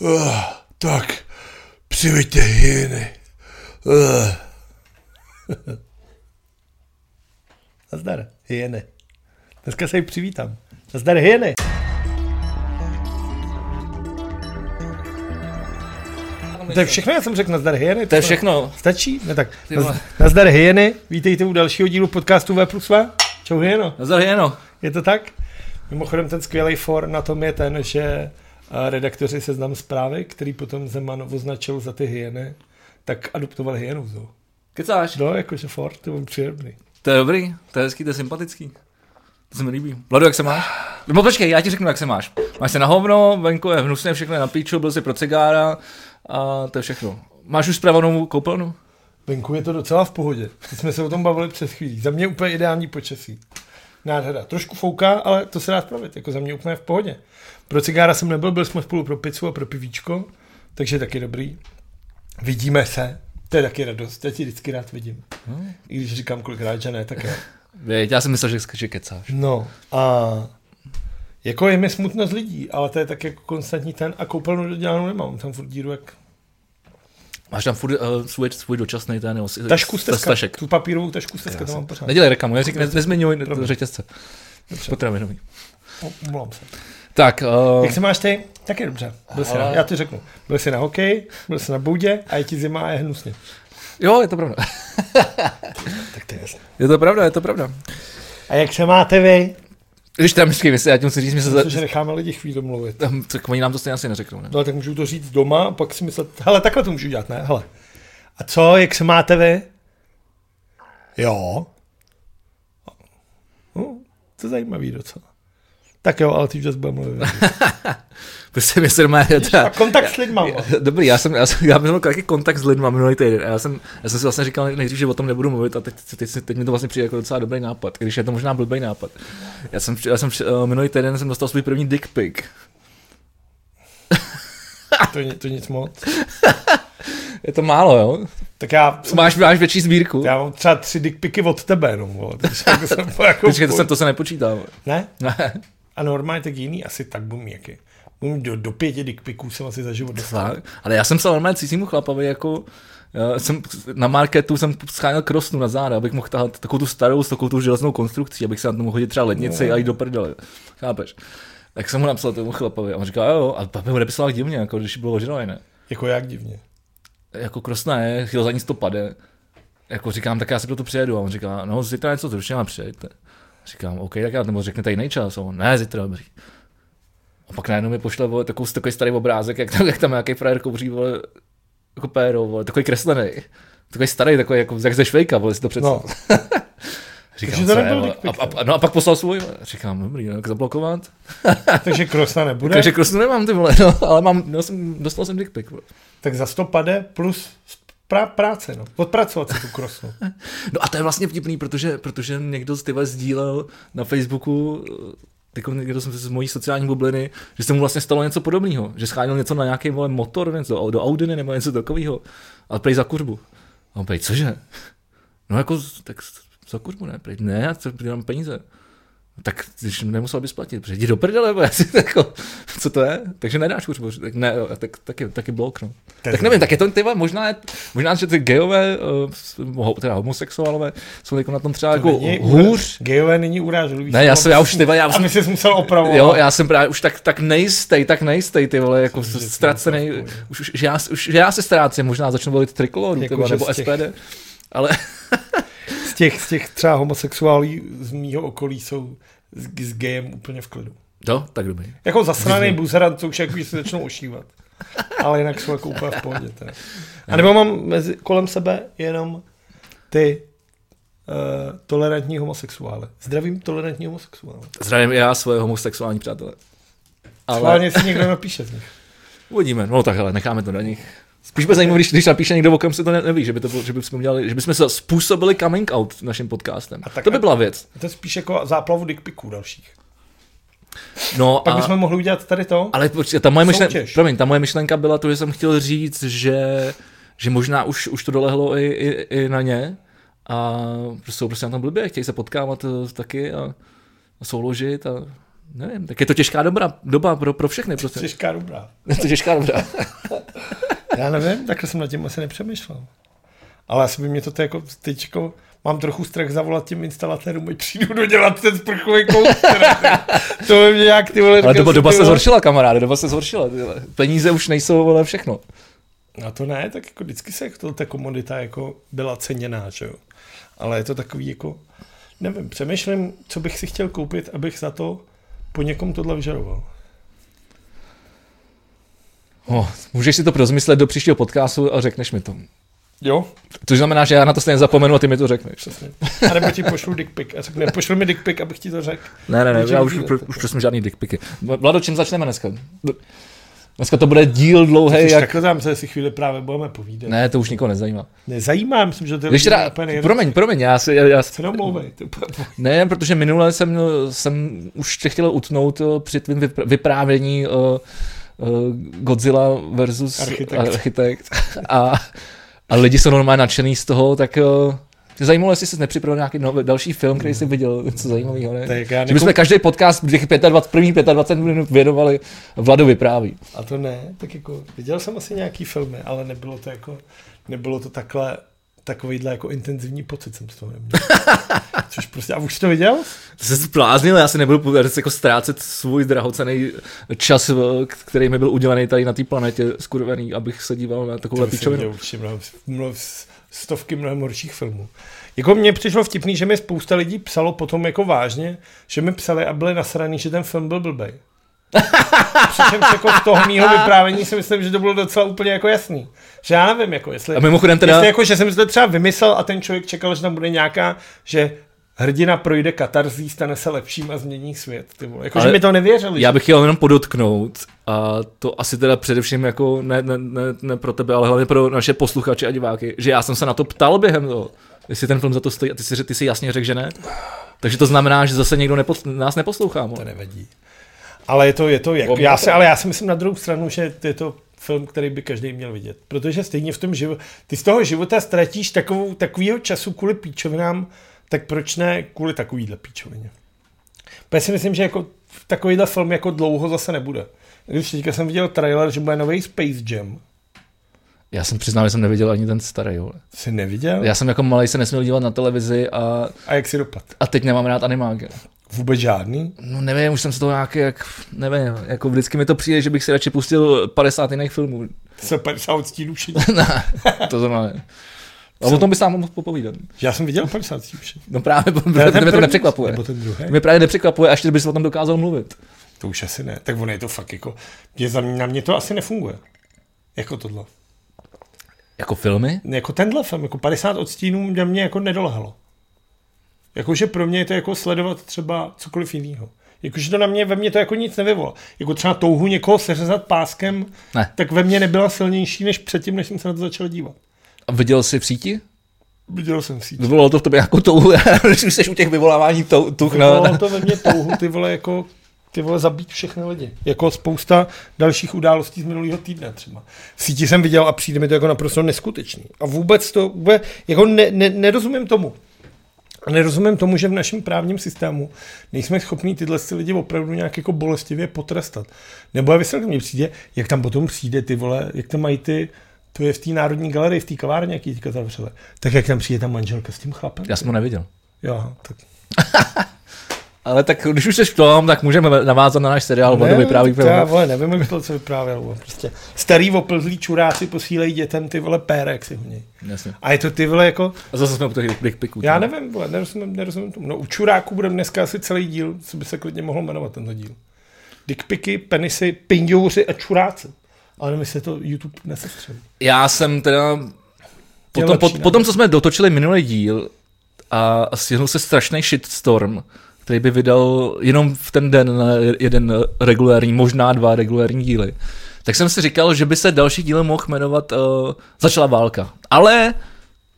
Uh, tak, přiveďte hyeny. Uh. Nazdar, hyeny. Dneska se jí přivítám. Nazdar, hyeny. To je všechno, já jsem řekl nazdar hyeny. To je všechno. Stačí? Ne tak. Nazdar hyeny, vítejte u dalšího dílu podcastu V plus V. Čau hyeno. Nazdar Jeno. Je to tak? Mimochodem ten skvělý for na tom je ten, že redaktoři seznam zprávy, který potom Zeman označil za ty hyeny, tak adoptovali hyenu v zoo. Kecáš? No, jakože for, to byl příjemný. To je dobrý, to je hezký, to je sympatický. To se mi líbí. Vladu, jak se máš? No počkej, já ti řeknu, jak se máš. Máš se na hovno, venku je hnusně, všechno je na píču, byl jsi pro cigára a to je všechno. Máš už zpravenou koupelnu? Venku je to docela v pohodě. Teď jsme se o tom bavili před chvílí. Za mě úplně ideální počasí. Nádhera. Trošku fouká, ale to se dá spravit. Jako za mě úplně v pohodě. Pro cigára jsem nebyl, byl jsme spolu pro pizzu a pro pivíčko, takže taky dobrý. Vidíme se. To je taky radost. Já ti vždycky rád vidím. Hmm. I když říkám kolikrát, že ne, tak jo. Já jsem myslel, že, že kecáš. No a jako je mi smutno z lidí, ale to je tak jako konstantní ten a koupelnu dodělanou nemám, tam furt díru jak Máš tam furt uh, svůj, svůj dočasný ten, si- tašku stezka, stašek. tu papírovou tašku stezka, to mám pořád. Nedělej reklamu, neřík, ne, nezmiňuj řetězce. Dobře. Potravinový. Omlouvám se. Tak, uh, Jak se máš ty? Tak je dobře. Byl jsi na, já ti řeknu. Byl jsi na hokej, byl jsi na boudě a je ti zima a je hnusně. jo, je to pravda. Tak to je jasné. Je to pravda, je to pravda. A jak se máte vy? Když tam vždycky myslí, já ti musím říct, my se za... Protože necháme lidi chvíli mluvit. tam, tak oni nám to stejně asi neřeknou, ne? No tak můžu to říct doma a pak si myslet, hele, takhle to můžu dělat, ne? Hele. A co, jak se máte vy? Jo. No, to je zajímavý docela. Tak jo, ale ty už budeme mluvit. Prostě mi se doma, A kontakt s lidma. vole. Dobrý, já jsem, já jsem, já měl taky kontakt s lidmi minulý týden. A já jsem, já jsem si vlastně říkal nejdřív, že o tom nebudu mluvit a teď, teď, teď, teď mi to vlastně přijde jako docela dobrý nápad, když je to možná blbý nápad. Já jsem, já jsem uh, minulý týden jsem dostal svůj první dick pic. To, ni- to nic moc. Je to málo, jo? Tak já, Máš, máš větší sbírku? já mám třeba tři dickpiky od tebe jenom, vole. Takže jako jsem jako Počkej, to se, to se nepočítá. vole. Ne? Ne, A normálně tak jiný, asi tak mít jaký. Do, do pěti dickpiků jsem asi za život dostal. Ale já jsem se normálně cizímu chlapovi jako já jsem na marketu jsem scháněl krosnu na záda, abych mohl tahat takovou tu starou s takovou tu železnou konstrukcí, abych se na to mohl hodit třeba lednici No. a jít do prdele. Chápeš? Tak jsem mu napsal tomu chlapovi a on říkal, jo, a pak mi ho nepisoval divně, jako když bylo ožralý, ne? Jako jak divně. Jako krosna je, chtěl za ní stopade. Jako říkám, tak já si pro to přijedu. A on říká, no zítra něco zruším a přijeďte. Říkám, OK, tak já nebo řeknete jiný čas. A on, ne, zítra dobrý. A pak najednou mi pošle vole, takový, takový starý obrázek, jak tam, jak tam nějaký frajer kouří, vole, jako péro, vole, takový kreslený. Takový starý, takový jako jak ze švejka, vole, si to představ. No, Říkám, Takže to co je, a, a, no a pak poslal svůj, říkám, dobrý, no, jak zablokovat. takže krosna nebude. Takže krosnu nemám, ty vole, no, ale mám, no, jsem, dostal jsem dick pic. Tak za to pade plus pra, práce, no. Odpracovat si tu krosnu. No a to je vlastně vtipný, protože, protože někdo z tyhle sdílel na Facebooku, jako někdo jsem z mojí sociální bubliny, že se mu vlastně stalo něco podobného, že scháněl něco na nějaký vole motor, něco do Audiny nebo něco takového, ale prej za kurbu. A on prej, cože? No jako, tak za kurbu ne, prej, ne, já dám peníze. Tak když nemusel bys platit, protože jdi do prdele, bo já si jako, co to je? Takže nedáš kurbu, tak ne, tak, taky, taky blok, no. To je Tak nevím, tak je to ty vole, možná, je, možná, že ty gejové, uh, teda homosexuálové, jsou jako na tom třeba jako není hůř. Gejové není urážlivý. Ne, já jsem, já už, ty vole, já A už, my jsi musel opravovat. jo, já jsem právě už tak, tak nejistej, tak nejistej, ty vole, jako Jsem, ztracený, to už, už, že, já, už, že já se ztrácím, možná začnu volit trikoloru, Jako, nebo těch- SPD, ale těch, z těch třeba homosexuálů z mýho okolí jsou s, s gejem úplně v klidu. jo, tak dobrý. Jako zasraný Vidím. buzerant, co už jako, se začnou ošívat. Ale jinak jsou jako úplně v pohodě. Teda. A nebo mám mezi, kolem sebe jenom ty uh, tolerantní homosexuály. Zdravím tolerantní homosexuály. Zdravím i já svoje homosexuální přátelé. Ale Schválně si někdo napíše z nich. uvidíme, no tak ale necháme to na nich. Spíš by zajímavé, když, když napíše někdo, o kom se to ne, neví, že, by to bylo, že, bychom udělali, že bychom se způsobili coming out naším podcastem. A tak- to by byla věc. To je spíš jako záplavu dickpiků dalších. No Pak a, bychom mohli udělat tady to. ale počkej, ta moje, myšlenka, promiň, ta moje myšlenka byla to, že jsem chtěl říct, že, že možná už, už to dolehlo i, i, i na ně a prostě jsou prostě na tom blbě, chtějí se potkávat eh, taky a, a souložit a nevím, tak je to těžká doba, doba pro, pro všechny. Prostě. Těžká dobrá. Je to těžká doba. Já nevím, takhle jsem nad tím asi nepřemýšlel. Ale asi by mě to jako teď jako, mám trochu strach zavolat těm instalatérům, ať přijdu dodělat ten sprchový kouster. to by mě nějak ty vole... Ale doba, doba se zhoršila, kamaráde, doba se zhoršila. ty vole. Peníze už nejsou, vole, všechno. A to ne, tak jako vždycky se to, ta komodita jako byla ceněná, že jo. Ale je to takový jako, nevím, přemýšlím, co bych si chtěl koupit, abych za to po někom tohle vyžaroval. Oh, můžeš si to prozmyslet do příštího podcastu a řekneš mi to. Jo, Což znamená, že já na to stejně zapomenu a ty mi to řekneš. přesně. A nebo ti pošlu dick pic a řekne, pošlu mi dick pic, abych ti to řekl. Ne, ne, ne, já už, díl, už prosím žádný dickpiky. Vlado, čím začneme dneska? Dneska to bude díl dlouhý, jak... Takhle tam se si chvíli právě budeme povídat. Ne. To už nikoho nezajímá. Nezajímá, myslím, že to je teda, úplně promiň, promiň, já si, já, já, Se domlouvej, ne, protože minule jsem, jsem už tě chtěl utnout eh, při tvým vypr- vyprávění uh, Godzilla versus Architekt. architekt. A, a lidi jsou normálně nadšený z toho, tak uh, tě zajímalo, jestli jsi nepřipravil nějaký nový, další film, který jsi viděl, něco zajímavého, ne? Tak já Že bychom každý podcast těch 25, prvních 25 minut věnovali Vladu vypráví. A to ne, tak jako viděl jsem asi nějaký filmy, ale nebylo to jako, nebylo to takhle, takovýhle jako intenzivní pocit jsem z toho neměl. Což prostě, a už jsi to viděl? Se zbláznil, já si nebudu vůbec jako ztrácet svůj drahocený čas, eh, který mi byl udělený tady na té planetě skurvený, abych se díval na takovou viděl určitě mnohem, mnohem, stovky mnohem horších filmů. Jako mně přišlo vtipný, že mi spousta lidí psalo potom jako vážně, že mi psali a byli nasraný, že ten film byl blbej. Přičemž jako z toho mýho vyprávění si myslím, že to bylo docela úplně jako jasný. Že já nevím, jako jestli... A mimochodem teda, Jestli jako, že jsem si to třeba vymyslel a ten člověk čekal, že tam bude nějaká, že hrdina projde katarzí, stane se lepším a změní svět. Ty vole. Jako, že Ale mi to nevěřili. já že- bych chtěl jenom podotknout, a to asi teda především jako ne, ne, ne, ne pro tebe, ale hlavně pro naše posluchače a diváky, že já jsem se na to ptal během toho, jestli ten film za to stojí a ty si, ty si jasně řekl, že ne. Takže to znamená, že zase někdo nepos, nás neposlouchá. To mo. nevadí. Ale je to, je to, Ob- já si, ale já si myslím na druhou stranu, že je to film, který by každý měl vidět. Protože stejně v tom životě, ty z toho života ztratíš takovou, takovýho času kvůli píčovinám, tak proč ne kvůli takovýhle píčovině? Protože si myslím, že jako takovýhle film jako dlouho zase nebude. Když teďka jsem viděl trailer, že bude nový Space Jam. Já jsem přiznal, že jsem neviděl ani ten starý. Jo. Jsi neviděl? Já jsem jako malý se nesměl dívat na televizi a, A jak si dopad? a teď nemám rád animáky. Vůbec žádný? No nevím, už jsem se toho nějaký, jak, nevím, jako vždycky mi to přijde, že bych si radši pustil 50 jiných filmů. Se 50 odstínů všichni. ne, to znamená. A o tom bys nám mohl popovídat. Já jsem viděl 50 všichni. No právě, To protože mě to nepřekvapuje. Nebo ten druhý? Mě právě nepřekvapuje, až bys o tom dokázal mluvit. To už asi ne. Tak ono je to fakt jako, mě, na mě to asi nefunguje. Jako tohle. Jako filmy? Jako tenhle film, jako 50 odstínů na mě jako nedolehlo. Jakože pro mě je to jako sledovat třeba cokoliv jiného. Jakože to na mě, ve mně to jako nic nevyvolá. Jako třeba touhu někoho seřezat páskem, Ne. tak ve mně nebyla silnější než předtím, než jsem se na to začal dívat. A viděl jsi v síti? Viděl jsem si. Vyvolalo to v tobě jako touhu, když už jsi u těch vyvolávání tou- tuch na... Vyvolalo to ve mně touhu, ty vole, jako ty vole zabít všechny lidi. Jako spousta dalších událostí z minulého týdne třeba. V síti jsem viděl a přijde mi to jako naprosto neskutečný. A vůbec to, vůbec, jako ne, ne, nerozumím tomu. A nerozumím tomu, že v našem právním systému nejsme schopni tyhle ty lidi opravdu nějak jako bolestivě potrestat. Nebo je vysvětlit, mně přijde, jak tam potom přijde ty vole, jak tam mají ty, to je v té Národní galerii, v té kavárně, jaký teďka zavřeli. Tak jak tam přijde ta manželka s tím chlapem? Já jsem ho neviděl. Jo, tak Ale tak když už jsi v tom, tak můžeme navázat na náš seriál Vodu vypráví tak já, vole, nevím, jak to co vyprávěl. vole, Prostě starý oplzlý čuráci posílejí dětem ty vole pérek si honí. Jasně. A je to ty vole jako, A zase jsme u těch dick piků. já nevím, vole, nerozumím, nerozumím tomu. No u čuráků budeme dneska asi celý díl, co by se klidně mohlo jmenovat tento díl. Dickpiky, penisy, pindouři a čuráci. Ale nevím, jestli to YouTube nesestřelí. Já jsem teda... Potom, po, potom, co jsme dotočili minulý díl a stihnul se strašný shitstorm, který by vydal jenom v ten den na jeden regulární, možná dva regulární díly, tak jsem si říkal, že by se další díl mohl jmenovat uh, Začala válka. Ale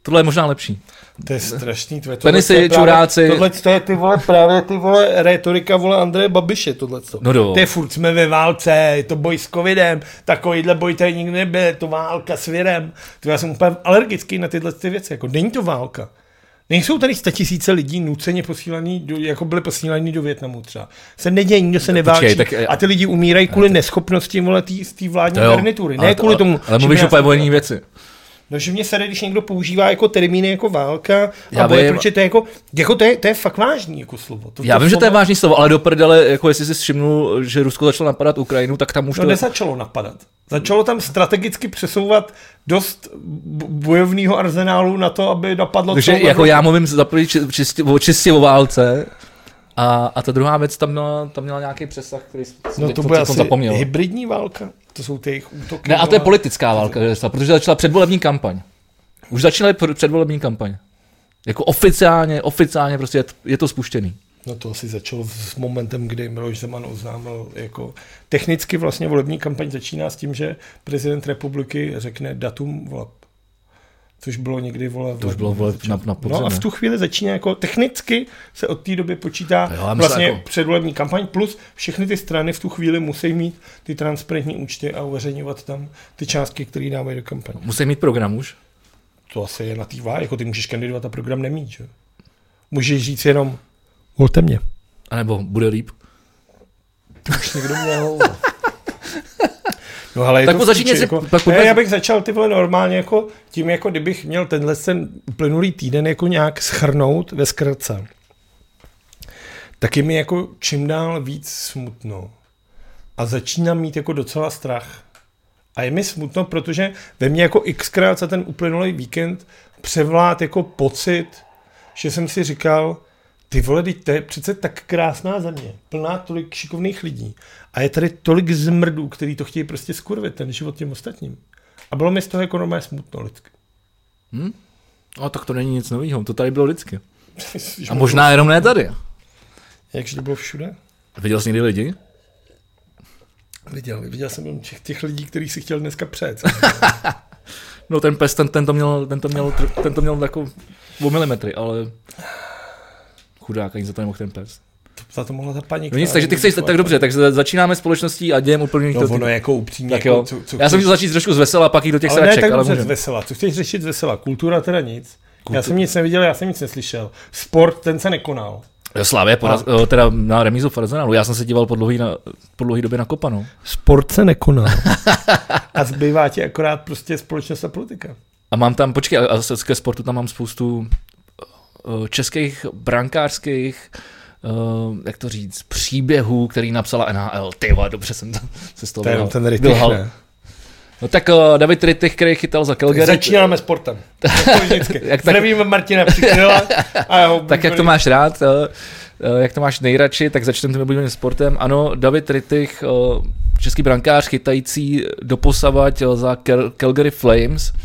tohle je možná lepší. To je strašný. Tvoje, Penisy, tohle je právě- čuráci. Tohle to je ty vole, právě ty vole retorika vole Andreje Babiše, tohle. No do. To je furt jsme ve válce, je to boj s covidem, takovýhle boj tady nikdy nebyl, je to válka s virem. To já jsem úplně alergický na tyhle ty věci, jako není to válka. Nejsou tady tisíce lidí nuceně posílaný, do, jako byly posílaný do Větnamu třeba. Se neděje, nikdo se neválčí. Počkej, tak- a ty lidi umírají kvůli neschopnosti vole, tý- z té vládní garnitury. Ne Ale- kvůli tomu. Ale mluvíš o věci. No, že mě sere, když někdo používá jako termíny jako válka, Já a boje, protože to je jako, jako to je, to je fakt vážný jako slovo. To, Já vím, že to je slovo- vážný slovo, ale do prdele, jako jestli jsi všimnul, že Rusko začalo napadat Ukrajinu, tak tam už No to... nezačalo napadat. Začalo tam strategicky přesouvat dost bojovného arzenálu na to, aby napadlo Takže celou jako já mluvím za první či- čistě, o, čistě o válce a, a ta druhá věc tam měla, tam měla nějaký přesah, který jsem No teď to jsem bude teď asi zapomněl. hybridní válka. To jsou ty jejich útoky. Ne, a to je politická válka, protože začala předvolební kampaň. Už začaly pr- předvolební kampaň. Jako oficiálně, oficiálně prostě je to, je to spuštěný. No to asi začalo s momentem, kdy Miloš Zeman oznámil, jako technicky vlastně volební kampaň začíná s tím, že prezident republiky řekne datum. Což bylo někdy vole. To už bylo vole na, na podzim, No a v tu chvíli začíná jako technicky se od té doby počítá Jo, vlastně jako- předvolební kampaň plus všechny ty strany v tu chvíli musí mít ty transparentní účty a uveřejňovat tam ty částky, které dávají do kampaně. Musí mít program už. To asi je na té jako ty můžeš kandidovat a program nemít, že? Můžeš říct jenom volte mě. A nebo bude líp. Už někdo měl. No ale Tak spíš si- jako, pak ne, já bych začal ty vole normálně jako tím, jako kdybych měl tenhle ten uplynulý týden jako nějak schrnout ve zkratce. Tak je mi jako čím dál víc smutno. A začínám mít jako docela strach. A je mi smutno, protože ve mně jako xkrát za ten uplynulý víkend převlád jako pocit, že jsem si říkal, ty vole, teď to je přece tak krásná země, plná tolik šikovných lidí. A je tady tolik zmrdů, který to chtějí prostě skurvit, ten život těm ostatním. A bylo mi z toho jako normálně smutno lidsky. Hm? No tak to není nic nového, to tady bylo. Že A možná jenom ne tady. Jakže to bylo všude? Viděl jsi někdy lidi? Viděl, viděl jsem jenom těch, těch lidí, kterých si chtěl dneska přejet. No ten pes, ten, ten, to, měl, ten, to, měl, ten to měl jako o milimetry, ale chudák, ani za to nemohl ten pes. Za to mohla ta paní. No nic, takže ty chceš, tak dobře, tak začínáme společností a dějem úplně No ono je jako upřímně. Tak jako, jo. co, co Já jsem chtěl začít trošku z vesela, pak jít do těch ale ne sraček, tak ale dobře z vesela. Co chceš řešit z vesela? Kultura teda nic. Já jsem nic neviděl, já jsem nic neslyšel. Sport, ten se nekonal. Jo, Slávě, poraz, A- teda na remízu v Arsenalu. Já jsem se díval po dlouhý, na, po dlouhý době na kopanou. Sport se nekonal. a zbývá ti akorát prostě společnost a politika. A mám tam, počkej, a- a ke sportu tam mám spoustu českých brankářských Uh, jak to říct, příběhů, který napsala NHL. Ty vole, dobře jsem to, se z toho vylhal- ten rytich, ne? No tak uh, David Rittich, který chytal za Calgary. Začínáme sportem. Jak tak- Zdravíme Martina Přikryla. A jeho Tak jak to máš rád, eh, eh, jak to máš nejradši, tak začneme tím oblíbeným sportem. Ano, David Rittich, eh, český brankář chytající doposavať eh, za Cal- Calgary Flames, eh,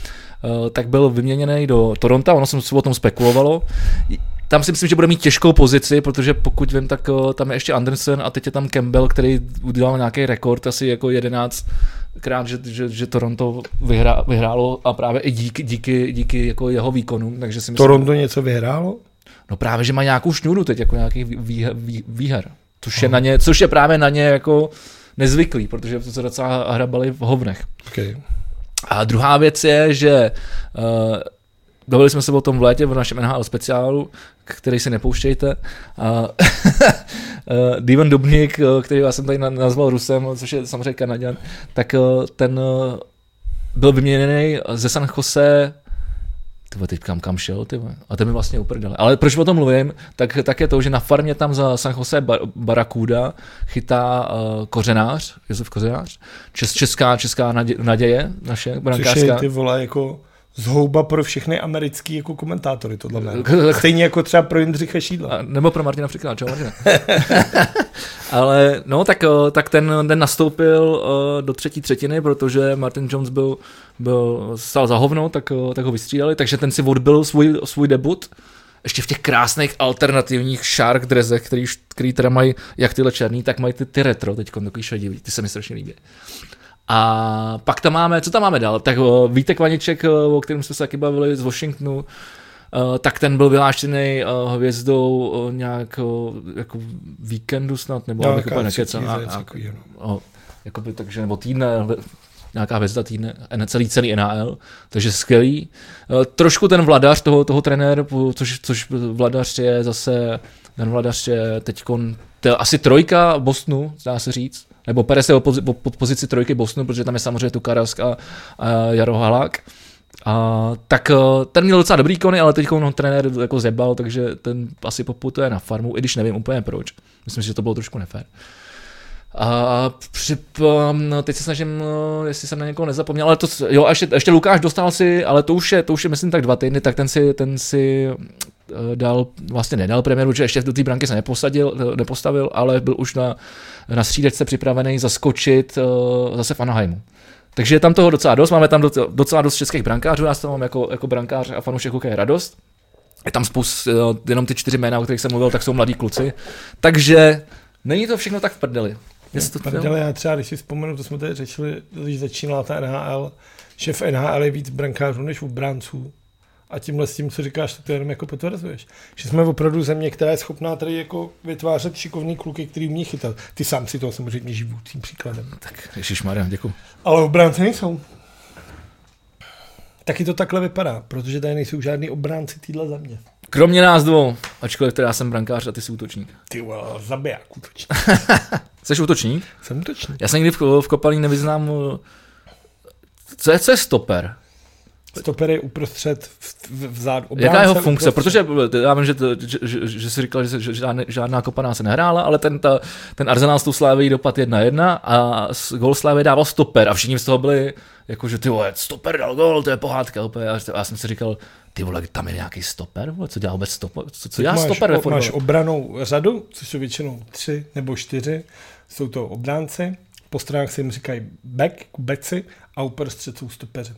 tak byl vyměněný do Toronto, ono se o tom spekulovalo. Tam si myslím, že bude mít těžkou pozici, protože pokud vím, tak eh, tam je ještě Anderson a teď je tam Campbell, který udělal nějaký rekord, asi jako 11 krát, že, že, že Toronto vyhrá, vyhrálo a právě i díky, díky, díky jako jeho výkonům, takže si myslím, Toronto něco vyhrálo? No právě, že má nějakou šňůru teď, jako nějakých vý, vý, vý, výher. Což je, na ně, což je právě na ně jako nezvyklý, protože to se docela hrabali v hovnech. Okay. A druhá věc je, že uh, bavili jsme se o tom v létě v našem NHL speciálu, který si nepouštějte. Uh, Divan Dubník, uh, který já jsem tady na- nazval Rusem, což je samozřejmě Kanaděn, tak ten byl vyměněný ze San Jose ty teď kam, kam šel, ty vole. A to mi vlastně uprdele. Ale proč o tom mluvím, tak, tak je to, že na farmě tam za San Jose Bar- Barakuda chytá uh, kořenář, Josef Kořenář, Čes, česká, česká nadě, naděje, naše Což je brankářská. ty vole jako zhouba pro všechny americký jako komentátory, tohle jméno. Stejně jako třeba pro Jindřicha Šídla. A, nebo pro Martina Frikla, čau Martina. Ale no, tak, eh, tak ten, ten nastoupil eh, do třetí třetiny, protože Martin Jones byl, byl stál za hovno, tak, eh, tak ho vystřídali, takže ten si odbil svůj, svůj debut. Ještě v těch krásných alternativních shark drezech, který, který teda mají jak tyhle černý, tak mají ty, ty retro, teď takový šedivý, ty se mi strašně líbí. A pak tam máme, co tam máme dál? Tak o, Vítek Vaniček, o kterém jsme se taky bavili z Washingtonu, Uh, tak ten byl vyhlášený uh, hvězdou uh, nějak jako víkendu snad, nebo No, abych úplně nekecal. A, a, no. jakoby, takže, nebo týdne, nějaká hvězda týdne, celý celý NHL, takže skvělý. Trošku ten vladař toho, toho trenér, což, což vladař je zase, ten vladař je teď to je asi trojka Bostonu, dá se říct, nebo Perez je pod pozici trojky Bostonu, protože tam je samozřejmě tu Karask a, a Jaro Halák. A, tak eh, ten měl docela dobrý kony, ale teď ho trenér jako zebal, takže ten asi poputuje na farmu, i když nevím úplně proč. Myslím, že to bylo trošku nefér. A při, no, teď se snažím, no, jestli jsem na někoho nezapomněl, ale to, jo, ještě, ještě Lukáš dostal si, ale to už je, to už je myslím tak dva týdny, tak ten si, ten si eh, dal, vlastně nedal premiéru, že ještě do té branky se neposadil, nepostavil, ale byl už na, na střídečce připravený zaskočit uh, zase v Anaheimu. Takže je tam toho docela dost, máme tam docela dost českých brankářů, já s mám jako, jako brankář a fanoušek hokeje radost. Je tam spoustu, jenom ty čtyři jména, o kterých jsem mluvil, tak jsou mladí kluci. Takže není to všechno tak v prdeli. Jestli to prdeli, já třeba, když si vzpomenu, to jsme tady řešili, když začínala ta NHL, že v NHL je víc brankářů než v bránců. A tímhle s tím, co říkáš, to jenom jako potvrzuješ. Že jsme opravdu země, která je schopná tady jako vytvářet šikovný kluky, který umí chytat. Ty sám si toho samozřejmě živoucím příkladem. Tak Maria, děkuji. Ale obránci nejsou. Taky to takhle vypadá, protože tady nejsou žádný obránci týdle země. Kromě nás dvou, ačkoliv teda já jsem brankář a ty jsi útočník. Ty vole, zabiják útočník. jsi útočník? Jsem útočník. Já jsem nikdy v, v kopalí nevyznám, co je, co je stoper? Stoper je uprostřed vzad. Jaká je jeho funkce? Uprostřed. Protože já vím, že, to, že, že, že jsi říkal, že, že žádná, žádná kopaná se nehrála, ale ten, ta, ten Arsenal s tou Sláví dopad 1-1 a gol Slávy dával stoper a všichni z toho byli jako, že ty vole, stoper dal gol, to je pohádka úplně. A já jsem si říkal, ty vole, tam je nějaký stoper, vole, co dělá vůbec stoper, co, co dělá máš, stoper ve Máš obranou řadu, což jsou většinou tři nebo čtyři, jsou to obránci, po stranách se jim říkají back, beci a uprostřed jsou stopeři.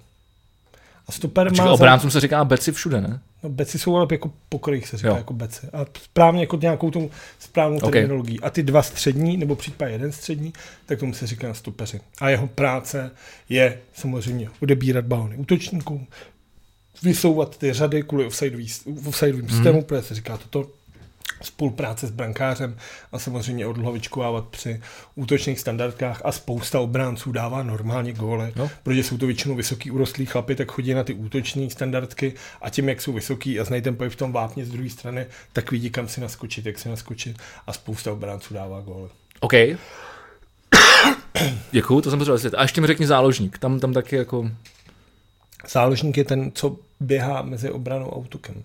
A stoper má... Obráncům se říká beci všude, ne? No, beci jsou ale jako pokrojích se říká jo. jako beci. A správně jako nějakou tou správnou okay. terminologií. A ty dva střední, nebo případně jeden střední, tak tomu se říká stopeři. A jeho práce je samozřejmě odebírat balony útočníkům, vysouvat ty řady kvůli offsideovým offside systému, mm. protože se říká toto spolupráce s brankářem a samozřejmě odlovičkovávat při útočných standardkách a spousta obránců dává normálně góly, no. protože jsou to většinou vysoký urostlí chlapy, tak chodí na ty útoční standardky a tím, jak jsou vysoký a znají ten pohyb v tom vápně z druhé strany, tak vidí, kam si naskočit, jak si naskočit a spousta obránců dává góly. OK. Děkuju, to jsem potřeboval A ještě mi řekni záložník, tam, tam taky jako... Záložník je ten, co běhá mezi obranou a útokem.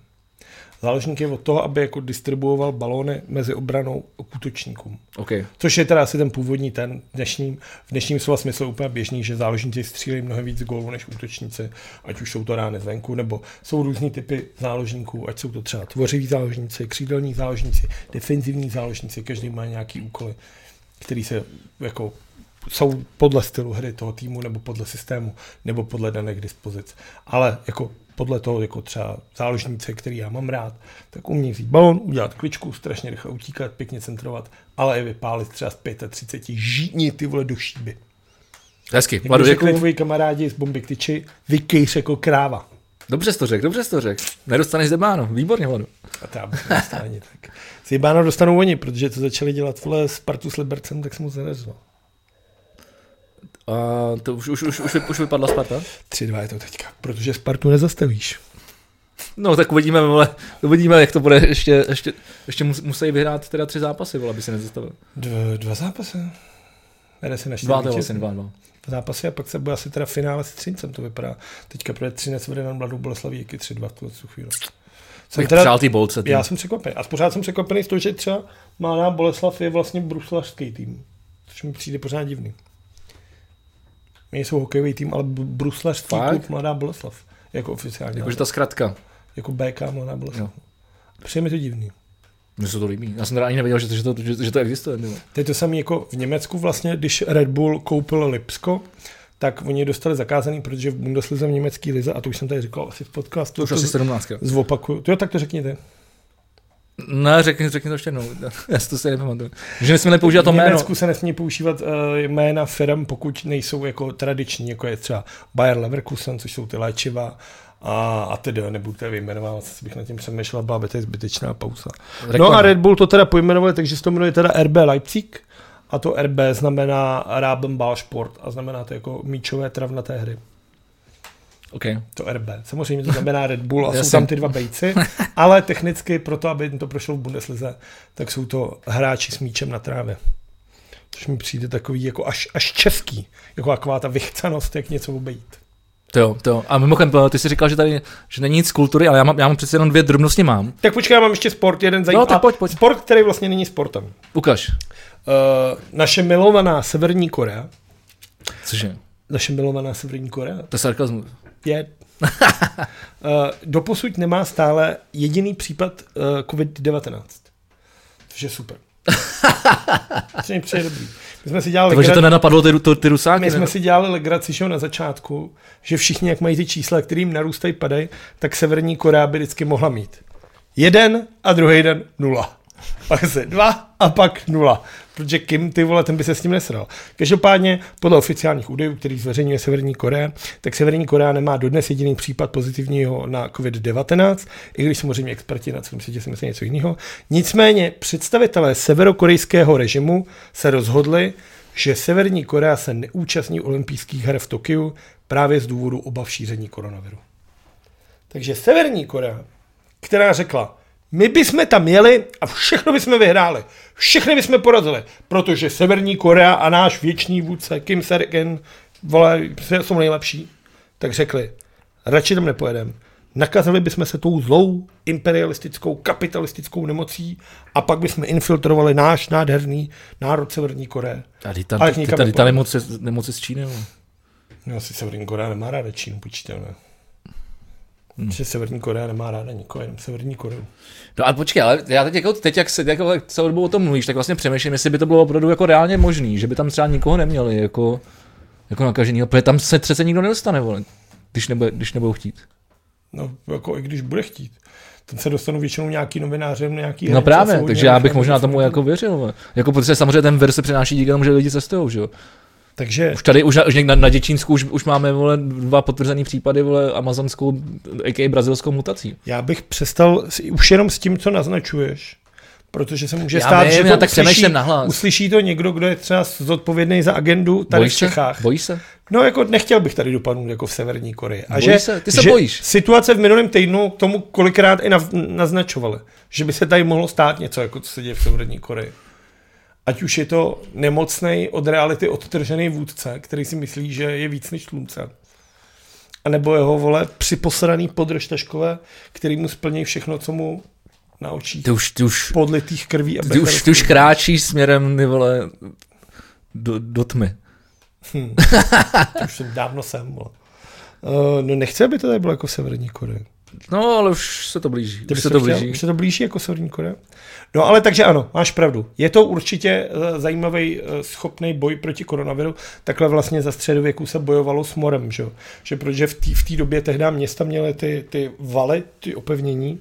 Záležník je od toho, aby jako distribuoval balóny mezi obranou a útočníkům. Okay. Což je teda asi ten původní ten dnešním, v dnešním slova smyslu úplně běžný, že záložníci střílejí mnohem víc gólů než útočníci, ať už jsou to rány zvenku, nebo jsou různý typy záložníků, ať jsou to třeba tvořiví záložníci, křídelní záložníci, defenzivní záložníci, každý má nějaký úkoly, který se jako jsou podle stylu hry toho týmu, nebo podle systému, nebo podle daných dispozic. Ale jako podle toho, jako třeba záložníci, který já mám rád, tak umí vzít balon, udělat kličku, strašně rychle utíkat, pěkně centrovat, ale i vypálit třeba z 35 žítní ty vole do šíby. Hezky, Vladu, řekli tvoji kamarádi z bomby tyči, vykejš jako kráva. Dobře jsi to řekl, dobře jsi to řekl. Nedostaneš Zebáno, výborně, Vladu. A to já ani tak. Zebáno dostanou oni, protože to začali dělat vole Spartu s Libercem, tak jsem mu zaneřval. A to už, už, už, už, už vypadla Sparta? 3-2 je to teďka, protože Spartu nezastavíš. No tak uvidíme, vole, uvidíme, jak to bude. Ještě, ještě, ještě musí vyhrát teda tři zápasy, vole, aby se nezastavil. Dva, dva zápasy? Jde se na dva, to vlastně dva, dva. Zápasy a pak se bude asi teda finále s Třincem, to vypadá. Teďka pro Třinec vede na Mladou Boleslaví, jaký 3-2 v tuhle chvíli. Jsem teda, přál ty bolce. Já jsem překvapený. A pořád jsem překvapený z toho, že třeba Mladá Boleslav je vlastně bruslařský tým. Což mi přijde pořád divný. Nejsou hokejový tým, ale bruslařský klub Mladá Boleslav. Jako oficiálně. Jakože ta zkratka. Jako BK Mladá Boleslav. Přijde mi to divný. Mně se to líbí. Já jsem teda ani nevěděl, že to, že to, že, že to existuje. To je to samé jako v Německu vlastně, když Red Bull koupil Lipsko, tak oni dostali zakázaný, protože v Bundeslize v německý lize, a to už jsem tady říkal asi v podcastu. To už asi 17. Zvopakuju. To jo, tak to řekněte. Ne, řekni, řekni to ještě jednou. Já si to si nepamatuju. Že nesmíme používat to jméno. V Německu se nesmí používat uh, jména firm, pokud nejsou jako tradiční, jako je třeba Bayer Leverkusen, což jsou ty léčiva, a, a tedy nebudu tady vyjmenovat, co bych na tím přemýšlel, byla by to zbytečná pauza. No a Red Bull to teda pojmenovali, takže se to jmenuje teda RB Leipzig a to RB znamená Rabenballsport a znamená to jako míčové travnaté hry. Okay. To RB. Samozřejmě to znamená Red Bull a jsou tam ty dva bejci, ale technicky proto, aby to prošlo v Bundeslize, tak jsou to hráči s míčem na trávě. Což mi přijde takový jako až, až český, jako taková ta vychcanost, jak něco obejít. To to. A mimochodem, ty jsi říkal, že tady že není nic z kultury, ale já mám, já mám přece jenom dvě drobnosti mám. Tak počkej, já mám ještě sport, jeden zajímavý. No, tak pojď, pojď. Sport, který vlastně není sportem. Ukaž. Uh, naše milovaná Severní Korea. Cože? Naše milovaná Severní Korea. To je sarkazmus. Je. uh, doposud nemá stále jediný případ uh, COVID-19. Což je super. Což mi přijde dobrý. My jsme si dělali Takže to nenapadlo ty, ty, ty rusáky? My jsme ne? si dělali legraci že na začátku, že všichni, jak mají ty čísla, kterým narůstají, padají, tak Severní Korea by vždycky mohla mít. Jeden a druhý den nula. Pak se dva a pak nula. Protože Kim, ty vole, ten by se s tím nesral. Každopádně, podle oficiálních údajů, který zveřejňuje Severní Korea, tak Severní Korea nemá dodnes jediný případ pozitivního na COVID-19, i když samozřejmě experti na celém světě si myslí něco jiného. Nicméně představitelé severokorejského režimu se rozhodli, že Severní Korea se neúčastní olympijských her v Tokiu právě z důvodu obav šíření koronaviru. Takže Severní Korea, která řekla, my bychom tam jeli a všechno bychom vyhráli. Všechny bychom porazili, protože Severní Korea a náš věčný vůdce Kim Sergen, vole, jsou nejlepší. Tak řekli, radši tam nepojedeme. Nakazili bychom se tou zlou imperialistickou, kapitalistickou nemocí a pak bychom infiltrovali náš nádherný národ Severní Koreje. Tady ta, tady, tady ta nemoc, nemoc z Číny. No, asi Severní Korea nemá ráda Čínu, počíte, ne? Hmm. Že Severní Korea nemá ráda nikoho, jenom Severní Koreu. No a počkej, ale já teď, jako, teď jak se jako, celou dobu o tom mluvíš, tak vlastně přemýšlím, jestli by to bylo opravdu jako reálně možný, že by tam třeba nikoho neměli jako, jako nakažený, protože tam se přece nikdo nedostane, vole, když, nebude, když nebudou chtít. No, jako i když bude chtít. Ten se dostanou většinou nějaký novináři, nějaký... No právě, takže já bych možná tomu jako věřil. Jako protože samozřejmě ten vir se přináší díky tomu, že lidi cestují, že jo. Takže... Už tady, už, už na, na Děčínsku už, už máme vole, dva potvrzené případy vole, amazonskou, a.k.a. brazilskou mutací. Já bych přestal už jenom s tím, co naznačuješ, protože se může já stát, vím, že to tak uslyší, nahlas. uslyší to někdo, kdo je třeba zodpovědný za agendu tady bojíš v Čechách. Se? Bojíš se? No jako nechtěl bych tady dopadnout jako v Severní Koreji. A bojíš že, se? Ty se že bojíš. situace v minulém týdnu k tomu kolikrát i naznačovaly, že by se tady mohlo stát něco, jako co se děje v Severní Koreji ať už je to nemocný od reality odtržený vůdce, který si myslí, že je víc než slunce. A nebo jeho vole připosraný podržtaškové, který mu splní všechno, co mu na očích ty už, ty už, podlitých krví a ty už, ty už kráčíš směrem ty vole, do, do tmy. Hmm. to už jsem dávno jsem. Vole. Uh, no nechci, aby to tady bylo jako v Severní Koreji. No, ale už se to blíží. už se to blíží. Už se to blíží jako Severní Korea. No ale takže ano, máš pravdu. Je to určitě uh, zajímavý, uh, schopný boj proti koronaviru. Takhle vlastně za středověku se bojovalo s morem, že, že protože v té době tehdy města měly ty, ty valy, ty opevnění,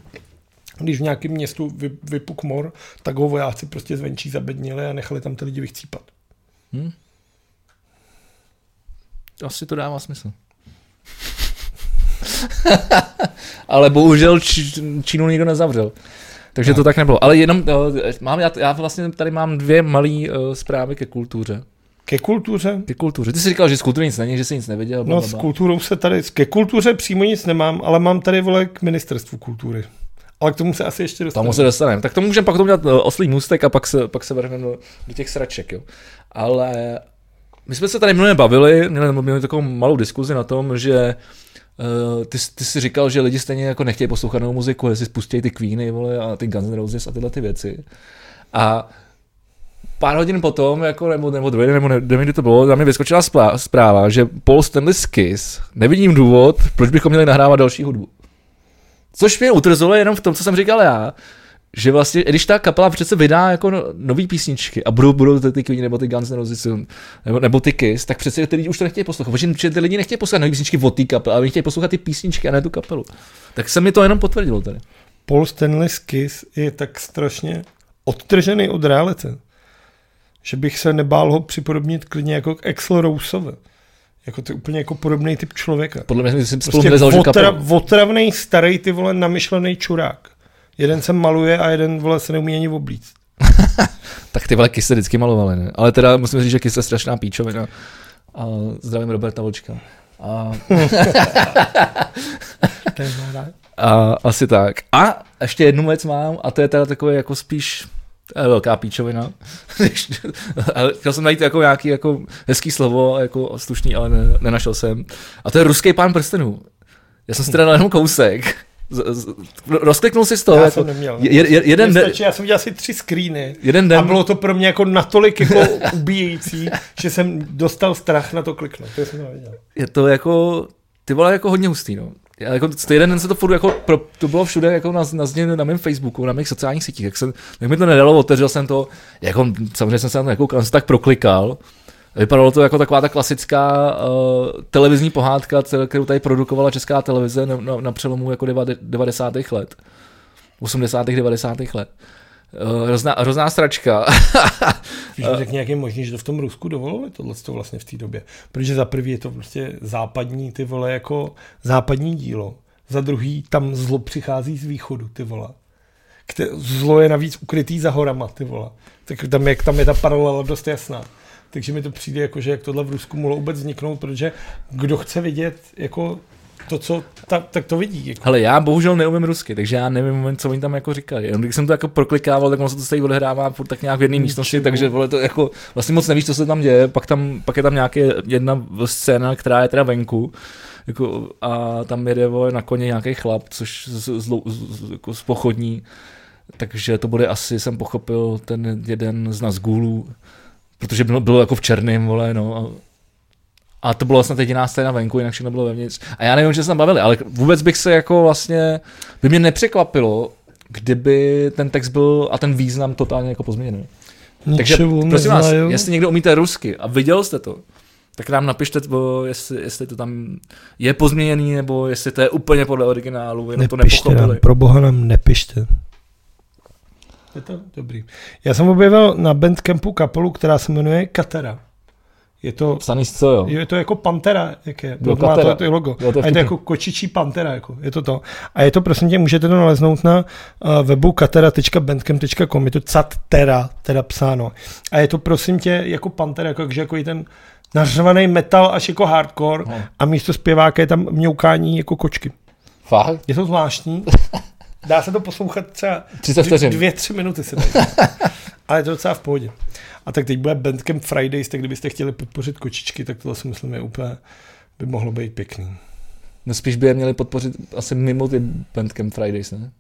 když v nějakém městu vy, vypuk mor, tak ho vojáci prostě zvenčí zabednili a nechali tam ty lidi vychcípat. Hmm. Asi to dává smysl. Ale bohužel Čínu nikdo nezavřel. Takže no. to tak nebylo. Ale jenom, uh, mám, já, já vlastně tady mám dvě malé uh, zprávy ke kultuře. Ke kultuře? Ke kultuře. Ty jsi říkal, že z kultury nic není, že jsi nic neviděl. No, s kulturou se tady, ke kultuře přímo nic nemám, ale mám tady vole k ministerstvu kultury. Ale k tomu se asi ještě dostaneme. Tomu se dostaneme. Tak to můžeme pak tomu dělat uh, oslý můstek a pak se, pak se vrhneme do, do těch sraček. Jo. Ale my jsme se tady minulé bavili, měli, měli takovou malou diskuzi na tom, že Uh, ty, ty jsi říkal, že lidi stejně jako nechtějí poslouchat novou muziku, jestli spustí ty Queeny vole, a ty Guns N' Roses a tyhle ty věci. A pár hodin potom, jako, nebo, nebo dvě, nebo nevím, kdy to bylo, tam mi vyskočila zpráva, že Paul Stanley Kiss, nevidím důvod, proč bychom měli nahrávat další hudbu. Což mě utrzilo jenom v tom, co jsem říkal já, že vlastně, když ta kapela přece vydá jako no, nový písničky a budou, budou ty, ty Queen nebo ty Guns N' Roses nebo, nebo ty Kiss, tak přece ty lidi už to nechtějí poslouchat. Protože ty lidi nechtějí poslouchat nové písničky od té kapely, ale chtějí poslouchat ty písničky a ne tu kapelu. Tak se mi to jenom potvrdilo tady. Paul Stanley Kiss je tak strašně odtržený od reality, že bych se nebál ho připodobnit klidně jako k Axel Roseovi. Jako ty úplně jako podobný typ člověka. Podle mě jsem prostě otra, otravný, starý ty vole namyšlený čurák. Jeden se maluje a jeden vole se neumí ani oblíct. tak ty vole kysy vždycky malovali, ne? Ale teda musím říct, že kys je strašná píčovina. A zdravím Roberta Vlčka. A, a asi tak. A ještě jednu věc mám, a to je teda takové jako spíš to je velká píčovina. Chtěl jsem najít jako nějaký jako hezký slovo, jako slušný, ale ne, nenašel jsem. A to je ruský pán prstenů. Já jsem si teda dal jenom kousek. Z, z, rozkliknul si z toho. Já jako, jsem neměl. Je, je, jeden den, stačí, já jsem udělal asi tři screeny jeden den, a bylo to pro mě jako natolik jako ubíjející, že jsem dostal strach na to kliknout. To jsem nevěděl. je to jako, ty vole jako hodně hustý, no. Já jako, to jeden den se to furt jako, pro, to bylo všude jako na, na, na, na mém Facebooku, na mých sociálních sítích, jak, jsem, jak mi to nedalo, otevřel jsem to, jako, samozřejmě jsem se na to jako, jsem tak proklikal, Vypadalo to jako taková ta klasická uh, televizní pohádka, kterou tady produkovala česká televize na, na, na přelomu jako 90. let. 80. 90. let. Uh, hrozná, hrozná stračka. Řekni, jak je možný, že to v tom Rusku dovolili tohle to vlastně v té době. Protože za prvý je to prostě západní, ty vole, jako západní dílo. Za druhý tam zlo přichází z východu, ty vole. Zlo je navíc ukrytý za horama, ty vole. Tak tam je, tam je ta paralela dost jasná. Takže mi to přijde, jako, že jak tohle v Rusku mohlo vůbec vzniknout, protože kdo chce vidět jako to, co, ta, tak to vidí. Jako. Hele, já bohužel neumím rusky, takže já nevím, co oni tam jako říkají. Jenom když jsem to jako proklikával, tak ono se to tady odehrává furt tak nějak v jedné místnosti, takže vole, to jako vlastně moc nevíš, co se tam děje. Pak, tam, pak je tam nějaká jedna scéna, která je teda venku, jako, a tam jede vole, na koně nějaký chlap, což z, z, z, z, jako z pochodní, takže to bude asi, jsem pochopil, ten jeden z Nazgulů, protože bylo, bylo jako v černém, vole, no, a, a to bylo snad jediná scéna venku, jinak všechno bylo vevnitř. A já nevím, že se tam bavili, ale vůbec bych se jako vlastně, by mě nepřekvapilo, kdyby ten text byl a ten význam totálně jako pozměněný. Takže prosím vás, neznaju. jestli někdo umíte rusky a viděl jste to, tak nám napište, bo jestli, jestli to tam je pozměněný, nebo jestli to je úplně podle originálu, jenom to Nepište nám, nepochopili. pro boha nám nepište. Je to dobrý. Já jsem objevil na Bandcampu kapelu, která se jmenuje Katera. Je to, z co, jo? je to jako pantera, jak je. Jo, má to, to je logo. Jo, to je a je to jako kočičí pantera, jako. je to to. A je to, prosím tě, můžete to naleznout na uh, webu katera.bandcamp.com, je to cattera, teda psáno. A je to, prosím tě, jako pantera, jako, jako i ten nařvaný metal až jako hardcore No. a místo zpěváka je tam mňoukání jako kočky. Fakt? Je to zvláštní. Dá se to poslouchat třeba 30 vteřin. dvě, tři minuty dají. Ale je to docela v pohodě. A tak teď bude Bandcamp Fridays, tak kdybyste chtěli podpořit kočičky, tak tohle si myslím je úplně, by mohlo být pěkný. No spíš by je měli podpořit asi mimo ty Bandcamp Fridays, ne?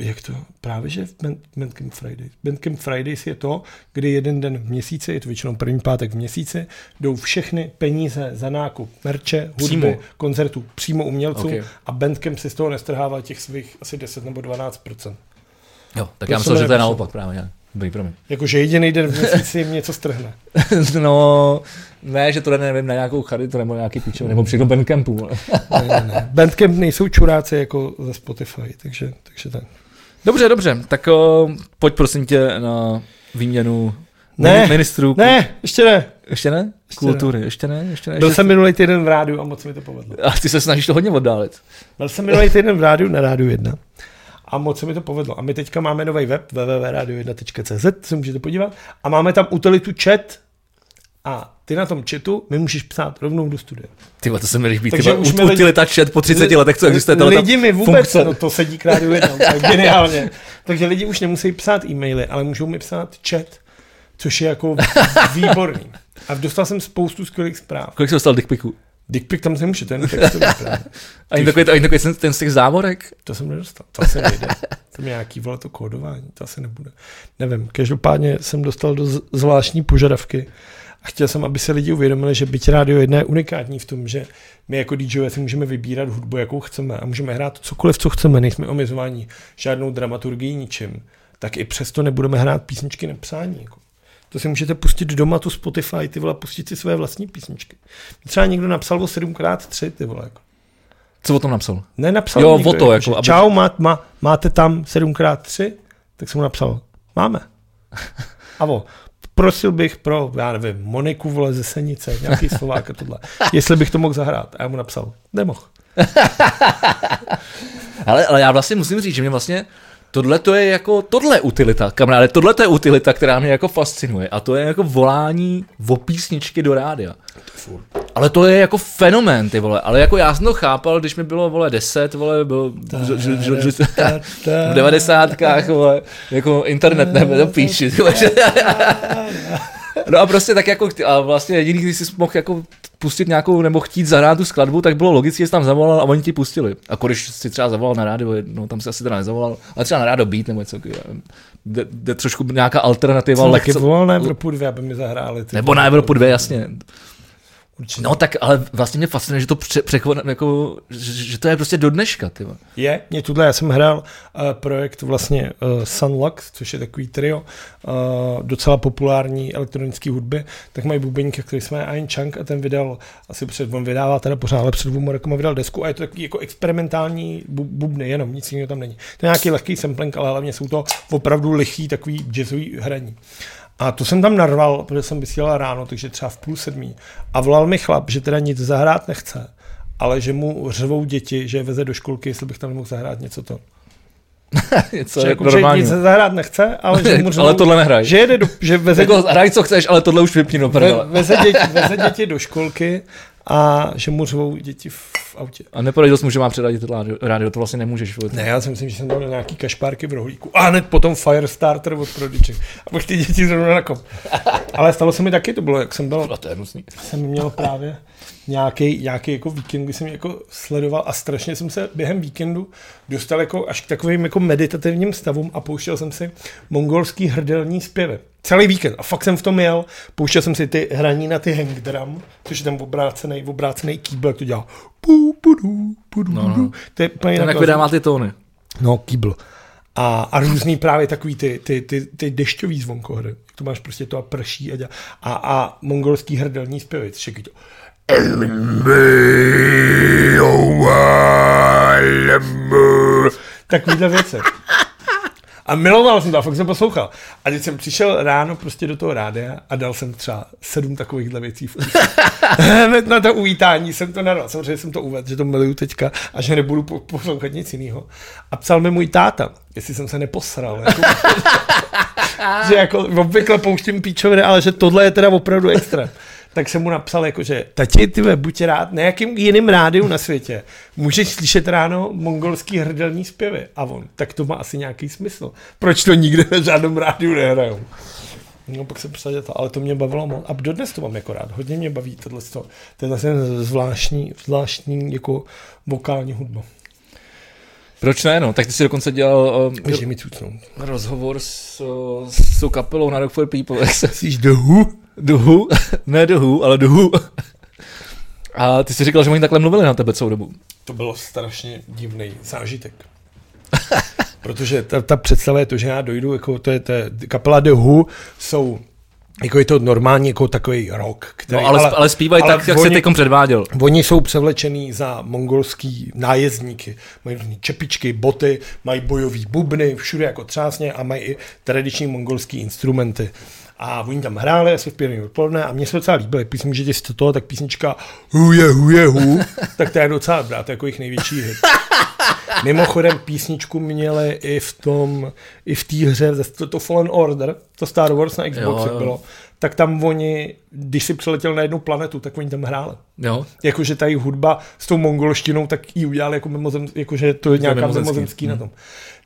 Jak to? Právě, že v Band- Bandcamp Fridays. Bandcamp Fridays je to, kdy jeden den v měsíci, je to většinou první pátek v měsíci, jdou všechny peníze za nákup merče, hudby, Přímo. koncertů přímo umělců Ok. a Bandcamp si z toho nestrhává těch svých asi 10 nebo 12% Jo, tak To já myslel, mi že to je nepíše. naopak právě. ne? Dobrý, promiň. Jakože jediný den v měsíci jim něco strhne. no, ne, že to jde, nevím, na nějakou charitu nebo nějaký píčov, nebo všechno Bandcampu. Ne, ne, ne. Bandcamp nejsou čuráci jako ze Spotify, takže, takže tak. Dobře, dobře, tak o, pojď prosím tě na výměnu Ne, mini- ministrů. Ne, ještě ne. Ještě ne? Ještě Kultury, ještě ne? Ještě ne? Byl Ještě... jsem minulý týden v rádiu a moc mi to povedlo. A ty se snažíš to hodně oddálit. Byl jsem minulý týden v rádiu na rádiu 1 a moc se mi to povedlo. A my teďka máme nový web www.radio1.cz, se můžete podívat a máme tam utilitu chat a ty na tom chatu mi můžeš psát rovnou do studia. Ty to se mi líbí. Ty Takže už mi ut- lidi- utilita chat po 30 letech, co existuje tato Lidi mi vůbec, funkce. no to sedí k rádiu 1, tak geniálně. Takže lidi už nemusí psát e-maily, ale můžou mi psát chat, což je jako výborný. A dostal jsem spoustu skvělých zpráv. Kolik jsi dostal dickpiků? Dickpic tam se nemůže, to je textový. Ani takový, ani takový ten, ten z těch závorek? To jsem nedostal. To asi nejde. To je nějaký vole to kódování, to asi nebude. Nevím, každopádně jsem dostal do zvláštní požadavky a chtěl jsem, aby se lidi uvědomili, že byť rádio jedna je unikátní v tom, že my jako DJové si můžeme vybírat hudbu, jakou chceme a můžeme hrát cokoliv, co chceme, nejsme omezováni žádnou dramaturgií ničím, tak i přesto nebudeme hrát písničky na psání. Jako. To si můžete pustit doma tu Spotify, ty vole, pustit si své vlastní písničky. Třeba někdo napsal o 7x3, ty vole, jako. Co o tom napsal? Nenapsal Jo, nikdo, o to, jako, jako, aby- Čau, má, má, máte tam 7x3? Tak jsem mu napsal, máme. A vo, prosil bych pro, já nevím, Moniku vole ze Senice, nějaký Slovák a tohle, jestli bych to mohl zahrát. A já mu napsal, nemohl. Ale, ale já vlastně musím říct, že mě vlastně Tohle to je jako, tohle utilita, kamaráde, tohle to je utilita, která mě jako fascinuje a to je jako volání o písničky do rádia. Ale to je jako fenomén, ty vole, ale jako já jsem to chápal, když mi bylo, vole, 10, vole, byl, že, že, že, že, v devadesátkách, vole, jako internet nebyl píči, že, No a prostě tak jako, a vlastně jediný, když jsi mohl jako pustit nějakou, nebo chtít zahrát tu skladbu, tak bylo logicky, že jsi tam zavolal a oni ti pustili. A když si třeba zavolal na rádio, no tam se asi teda nezavolal, ale třeba na rádio Beat nebo něco, jde, jde trošku nějaká alternativa. Jsem taky volal na Evropu 2, aby mi zahráli. Ty nebo na Evropu 2, jasně. Určitě. No tak, ale vlastně mě fascinuje, že to pře- jako, že, to je prostě do dneška. Ty. Je, mě tuhle, já jsem hrál uh, projekt vlastně uh, Sunlux, což je takový trio uh, docela populární elektronické hudby, tak mají bubeníka, který jsme Ayn Chang a ten vydal, asi před, on vydává teda pořád, ale před dvouma rokama vydal desku a je to takový jako experimentální bu- bubny, jenom nic jiného tam není. To je nějaký lehký sampling, ale hlavně jsou to opravdu lichý takový jazzový hraní. A to jsem tam narval, protože jsem vysílal ráno, takže třeba v půl sedmí. A volal mi chlap, že teda nic zahrát nechce, ale že mu řvou děti, že je veze do školky, jestli bych tam nemohl zahrát něco to. něco že, jako, že nic zahrát nechce, ale že mu řvou, ale tohle nehraj. Že, jede do, že veze, jako, hraj, co chceš, ale tohle už vypni do ve, veze, děti, veze děti do školky a že mu řvou děti v autě. A neporadil jsi mu, že má předadit rádio, rádio, to vlastně nemůžeš. Vůbec. Ne, já si myslím, že jsem dal nějaký kašpárky v rohlíku. A hned potom Firestarter od Prodigy. A pak ty děti zrovna na kom. Ale stalo se mi taky, to bylo, jak jsem byl. To je hnusný. Jsem měl právě nějaký, nějaký jako víkend, kdy jsem jako sledoval a strašně jsem se během víkendu dostal jako až k takovým jako meditativním stavům a pouštěl jsem si mongolský hrdelní zpěvy. Celý víkend. A fakt jsem v tom jel. Pouštěl jsem si ty hraní na ty hang drum, což je ten obrácený, obrácený kýbl, jak to dělá. Pu, pudu, pudu, no, no. To je úplně Ten jak vydává ty tóny. No, kýbl. A, a různý právě takový ty, ty, ty, ty dešťový zvonkohry. To máš prostě to a prší a, dělá. a, a mongolský hrdelní zpěvy. Všechny to. Takovýhle věci. A miloval jsem to a fakt jsem poslouchal. A když jsem přišel ráno prostě do toho rádia a dal jsem třeba sedm takovýchhle věcí Hned na to uvítání jsem to nadal. Samozřejmě jsem to uvedl, že to miluju teďka a že nebudu poslouchat nic jiného. A psal mi můj táta, jestli jsem se neposral. Jako, že jako obvykle pouštím píčoviny, ale že tohle je teda opravdu extra tak jsem mu napsal jako, že tati, ty buď rád, na jakým jiným rádiu na světě můžeš slyšet ráno mongolský hrdelní zpěvy. A on, tak to má asi nějaký smysl. Proč to nikde na žádném rádiu nehrajou? No, pak se přesadil to, ale to mě bavilo moc. A dodnes to mám jako rád. Hodně mě baví tohle. To je zase zvláštní, zvláštní jako vokální hudba. Proč ne, no? Tak ty jsi dokonce dělal uh, mi rozhovor s, uh, s tou kapelou na Rock for People. Jak se... Jsi The Who? Who? ne Who, ale Who. A ty jsi říkal, že oni takhle mluvili na tebe celou dobu. To bylo strašně divný zážitek. Protože ta, ta představa je to, že já dojdu, jako to je, to je kapela The Who, jsou jako je to normální jako takový rok. Který, no, ale, ale, ale zpívají ale tak, jak oni, se teď předváděl. Oni jsou převlečený za mongolský nájezdníky. Mají čepičky, boty, mají bojový bubny, všude jako třásně a mají i tradiční mongolský instrumenty. A oni tam hráli asi v pěkný odpoledne a mně se docela líbilo, když můžete si to, tak písnička Huje, huje, hu, tak to je docela dobrá, to je jako jejich největší hit. Mimochodem písničku měli i v tom, i v té hře, to, to Fallen Order, to Star Wars na Xboxu jo, jo. bylo, tak tam oni, když si přiletěl na jednu planetu, tak oni tam hráli. Jo. Jakože ta hudba s tou mongolštinou, tak ji udělali jako mimozem, jakože to je nějaká mimozemský hmm. na tom.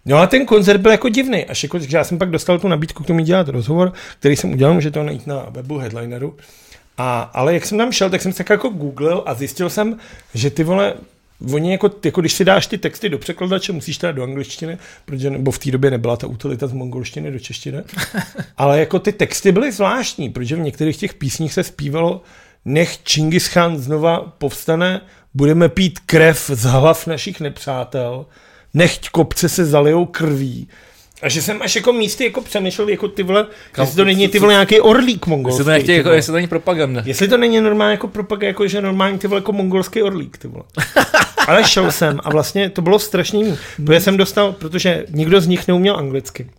No a ten koncert byl jako divný, až jako, já jsem pak dostal tu nabídku k tomu dělat rozhovor, který jsem udělal, může to najít na webu Headlineru. A, ale jak jsem tam šel, tak jsem se tak jako googlil a zjistil jsem, že ty vole, oni jako, jako, když si dáš ty texty do překladače, musíš teda do angličtiny, protože nebo v té době nebyla ta utilita z mongolštiny do češtiny, ale jako ty texty byly zvláštní, protože v některých těch písních se zpívalo nech Čingis Khan znova povstane, budeme pít krev z hlav našich nepřátel, nechť kopce se zalijou krví. A že jsem až jako místy jako přemýšlel, jako ty vole, Kam, jestli to není ty vole nějaký orlík mongolský. Jestli to, nechtěj, jako, jestli to není propaganda. Jestli to není normálně jako propaganda, jako že normální ty vole jako mongolský orlík, ty vole. Ale šel jsem a vlastně to bylo strašný, protože jsem dostal, protože nikdo z nich neuměl anglicky.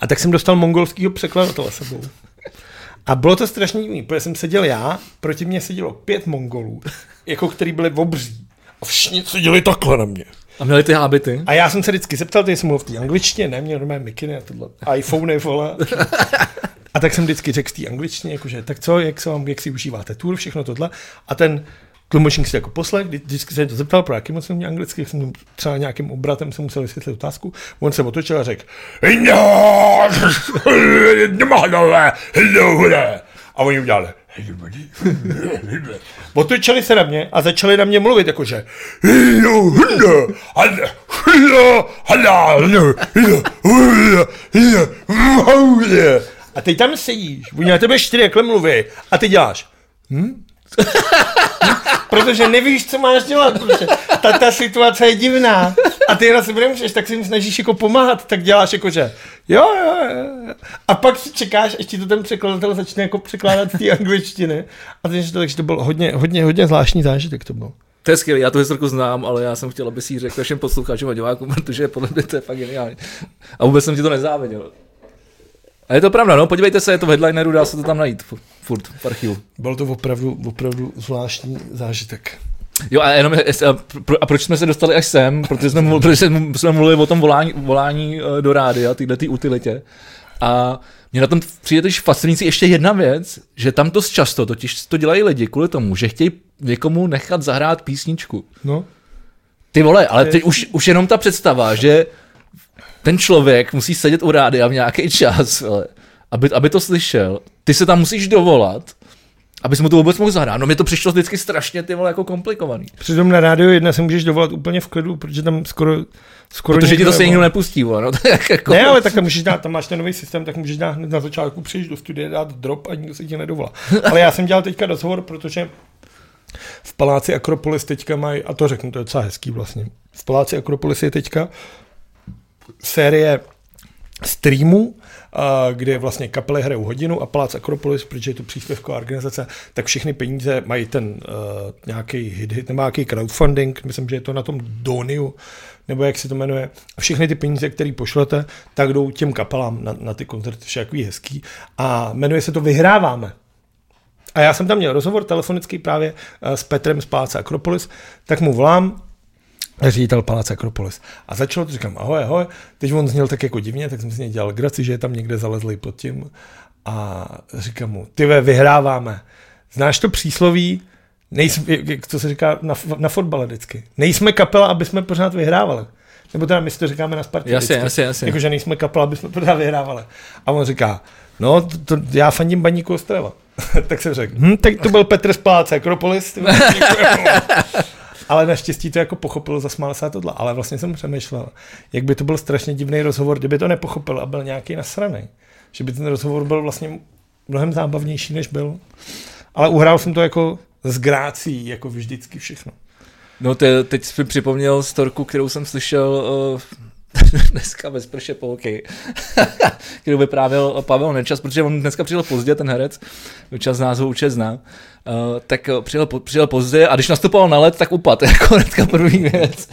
A tak jsem dostal mongolského překladatele sebou. A bylo to strašně divný, protože jsem seděl já, proti mně sedělo pět mongolů, jako který byli obří. A všichni seděli takhle na mě. A měli ty hábity? A já jsem se vždycky zeptal, ty jsem mluvil v té angličtině, ne, měl normálně mikiny a tohle, iPhone, vole. A tak jsem vždycky řekl v té angličtině, jakože, tak co, jak, se vám, jak si užíváte tour, všechno tohle. A ten tlumočník si jako poslech, vždycky se to zeptal, pro jaký moc mě anglicky, jsem třeba nějakým obratem se musel vysvětlit otázku. On se otočil a řekl, a oni udělali, Otočili se na mě a začali na mě mluvit, jakože a teď tam sedíš, oni na tebe čtyři jakhle mluví a ty děláš. Hm? protože nevíš, co máš dělat, protože ta, ta situace je divná a ty na sebe nemůžeš, tak si jim snažíš jako pomáhat, tak děláš jako, že jo, jo, jo. A pak si čekáš, až ti to ten překladatel začne jako překládat z té angličtiny. A takže to, takže to byl hodně, hodně, hodně zvláštní zážitek to byl. To je skvělé, já tu historku znám, ale já jsem chtěl, aby si ji řekl všem posluchačům a divákům, protože podle mě to je fakt geniální. A vůbec jsem ti to nezáviděl. A je to pravda, no, podívejte se, je to v headlineru, dá se to tam najít, fu- furt v archivu. Byl to opravdu, opravdu zvláštní zážitek. Jo a jenom, a, pro, a proč jsme se dostali až sem, protože jsme, mluvili, protože jsme mluvili o tom volání, volání eh, do rádia, tyhle ty utilitě. A mě na tom přijde totiž fascinující ještě jedna věc, že tam to často totiž to dělají lidi kvůli tomu, že chtějí někomu nechat zahrát písničku. No, Ty vole, ale teď už, už jenom ta představa, že ten člověk musí sedět u rádia v nějaký čas, vole, aby, aby to slyšel. Ty se tam musíš dovolat, abys mu to vůbec mohl zahrát. No mě to přišlo vždycky strašně ty vole jako komplikovaný. přitom na rádio jedna se můžeš dovolat úplně v klidu, protože tam skoro, skoro Protože ti to se nikdo nepustí, vole, no jak jako... Ne, ale tak tam můžeš dát, tam máš ten nový systém, tak můžeš dát hned na začátku přijdeš do studia, dát drop a nikdo se ti nedovolá. Ale já jsem dělal teďka rozhovor, protože v paláci Akropolis teďka mají, a to řeknu, to je docela hezký vlastně, v paláci Akropolis je teďka série streamů, kde vlastně kapely hrajou hodinu a Palác Akropolis, protože je to příspěvková organizace, tak všechny peníze mají ten uh, nějaký hit, hit, nebo nějaký crowdfunding, myslím, že je to na tom Doniu, nebo jak se to jmenuje. A všechny ty peníze, které pošlete, tak jdou těm kapelám na, na ty koncerty, vše jaký hezký. A jmenuje se to Vyhráváme. A já jsem tam měl rozhovor telefonický právě eh, s Petrem z Paláce Akropolis, tak mu volám, ředitel Paláce Akropolis. A začalo to, říkám, ahoj, ahoj. Teď on zněl tak jako divně, tak jsem si dělal graci, že je tam někde zalezlý pod tím. A říkám mu, ty ve, vyhráváme. Znáš to přísloví, nejsme, jak- to se říká na, na fotbale vždycky. Nejsme kapela, aby jsme pořád vyhrávali. Nebo teda my si to říkáme na Spartě. Jasně, jasně, jasně. Jako, že nejsme kapela, aby jsme pořád vyhrávali. A on říká, no, to, to, já fandím baníku Ostrava. tak jsem řekl, hm, tak to byl Petr z Paláce Akropolis. Ale naštěstí to jako pochopil, zasmál se tohle. Ale vlastně jsem přemýšlel, jak by to byl strašně divný rozhovor, kdyby to nepochopil a byl nějaký nasraný. Že by ten rozhovor byl vlastně mnohem zábavnější, než byl. Ale uhrál jsem to jako s grácí, jako vždycky všechno. No te, teď jsi připomněl storku, kterou jsem slyšel uh, dneska ve sprše po hokeji, kterou vyprávěl Pavel Nečas, protože on dneska přijel pozdě, ten herec, čas nás ho určitě zná, uh, tak přijel, přijel pozdě a když nastupoval na led, tak upad, jako hnedka první věc.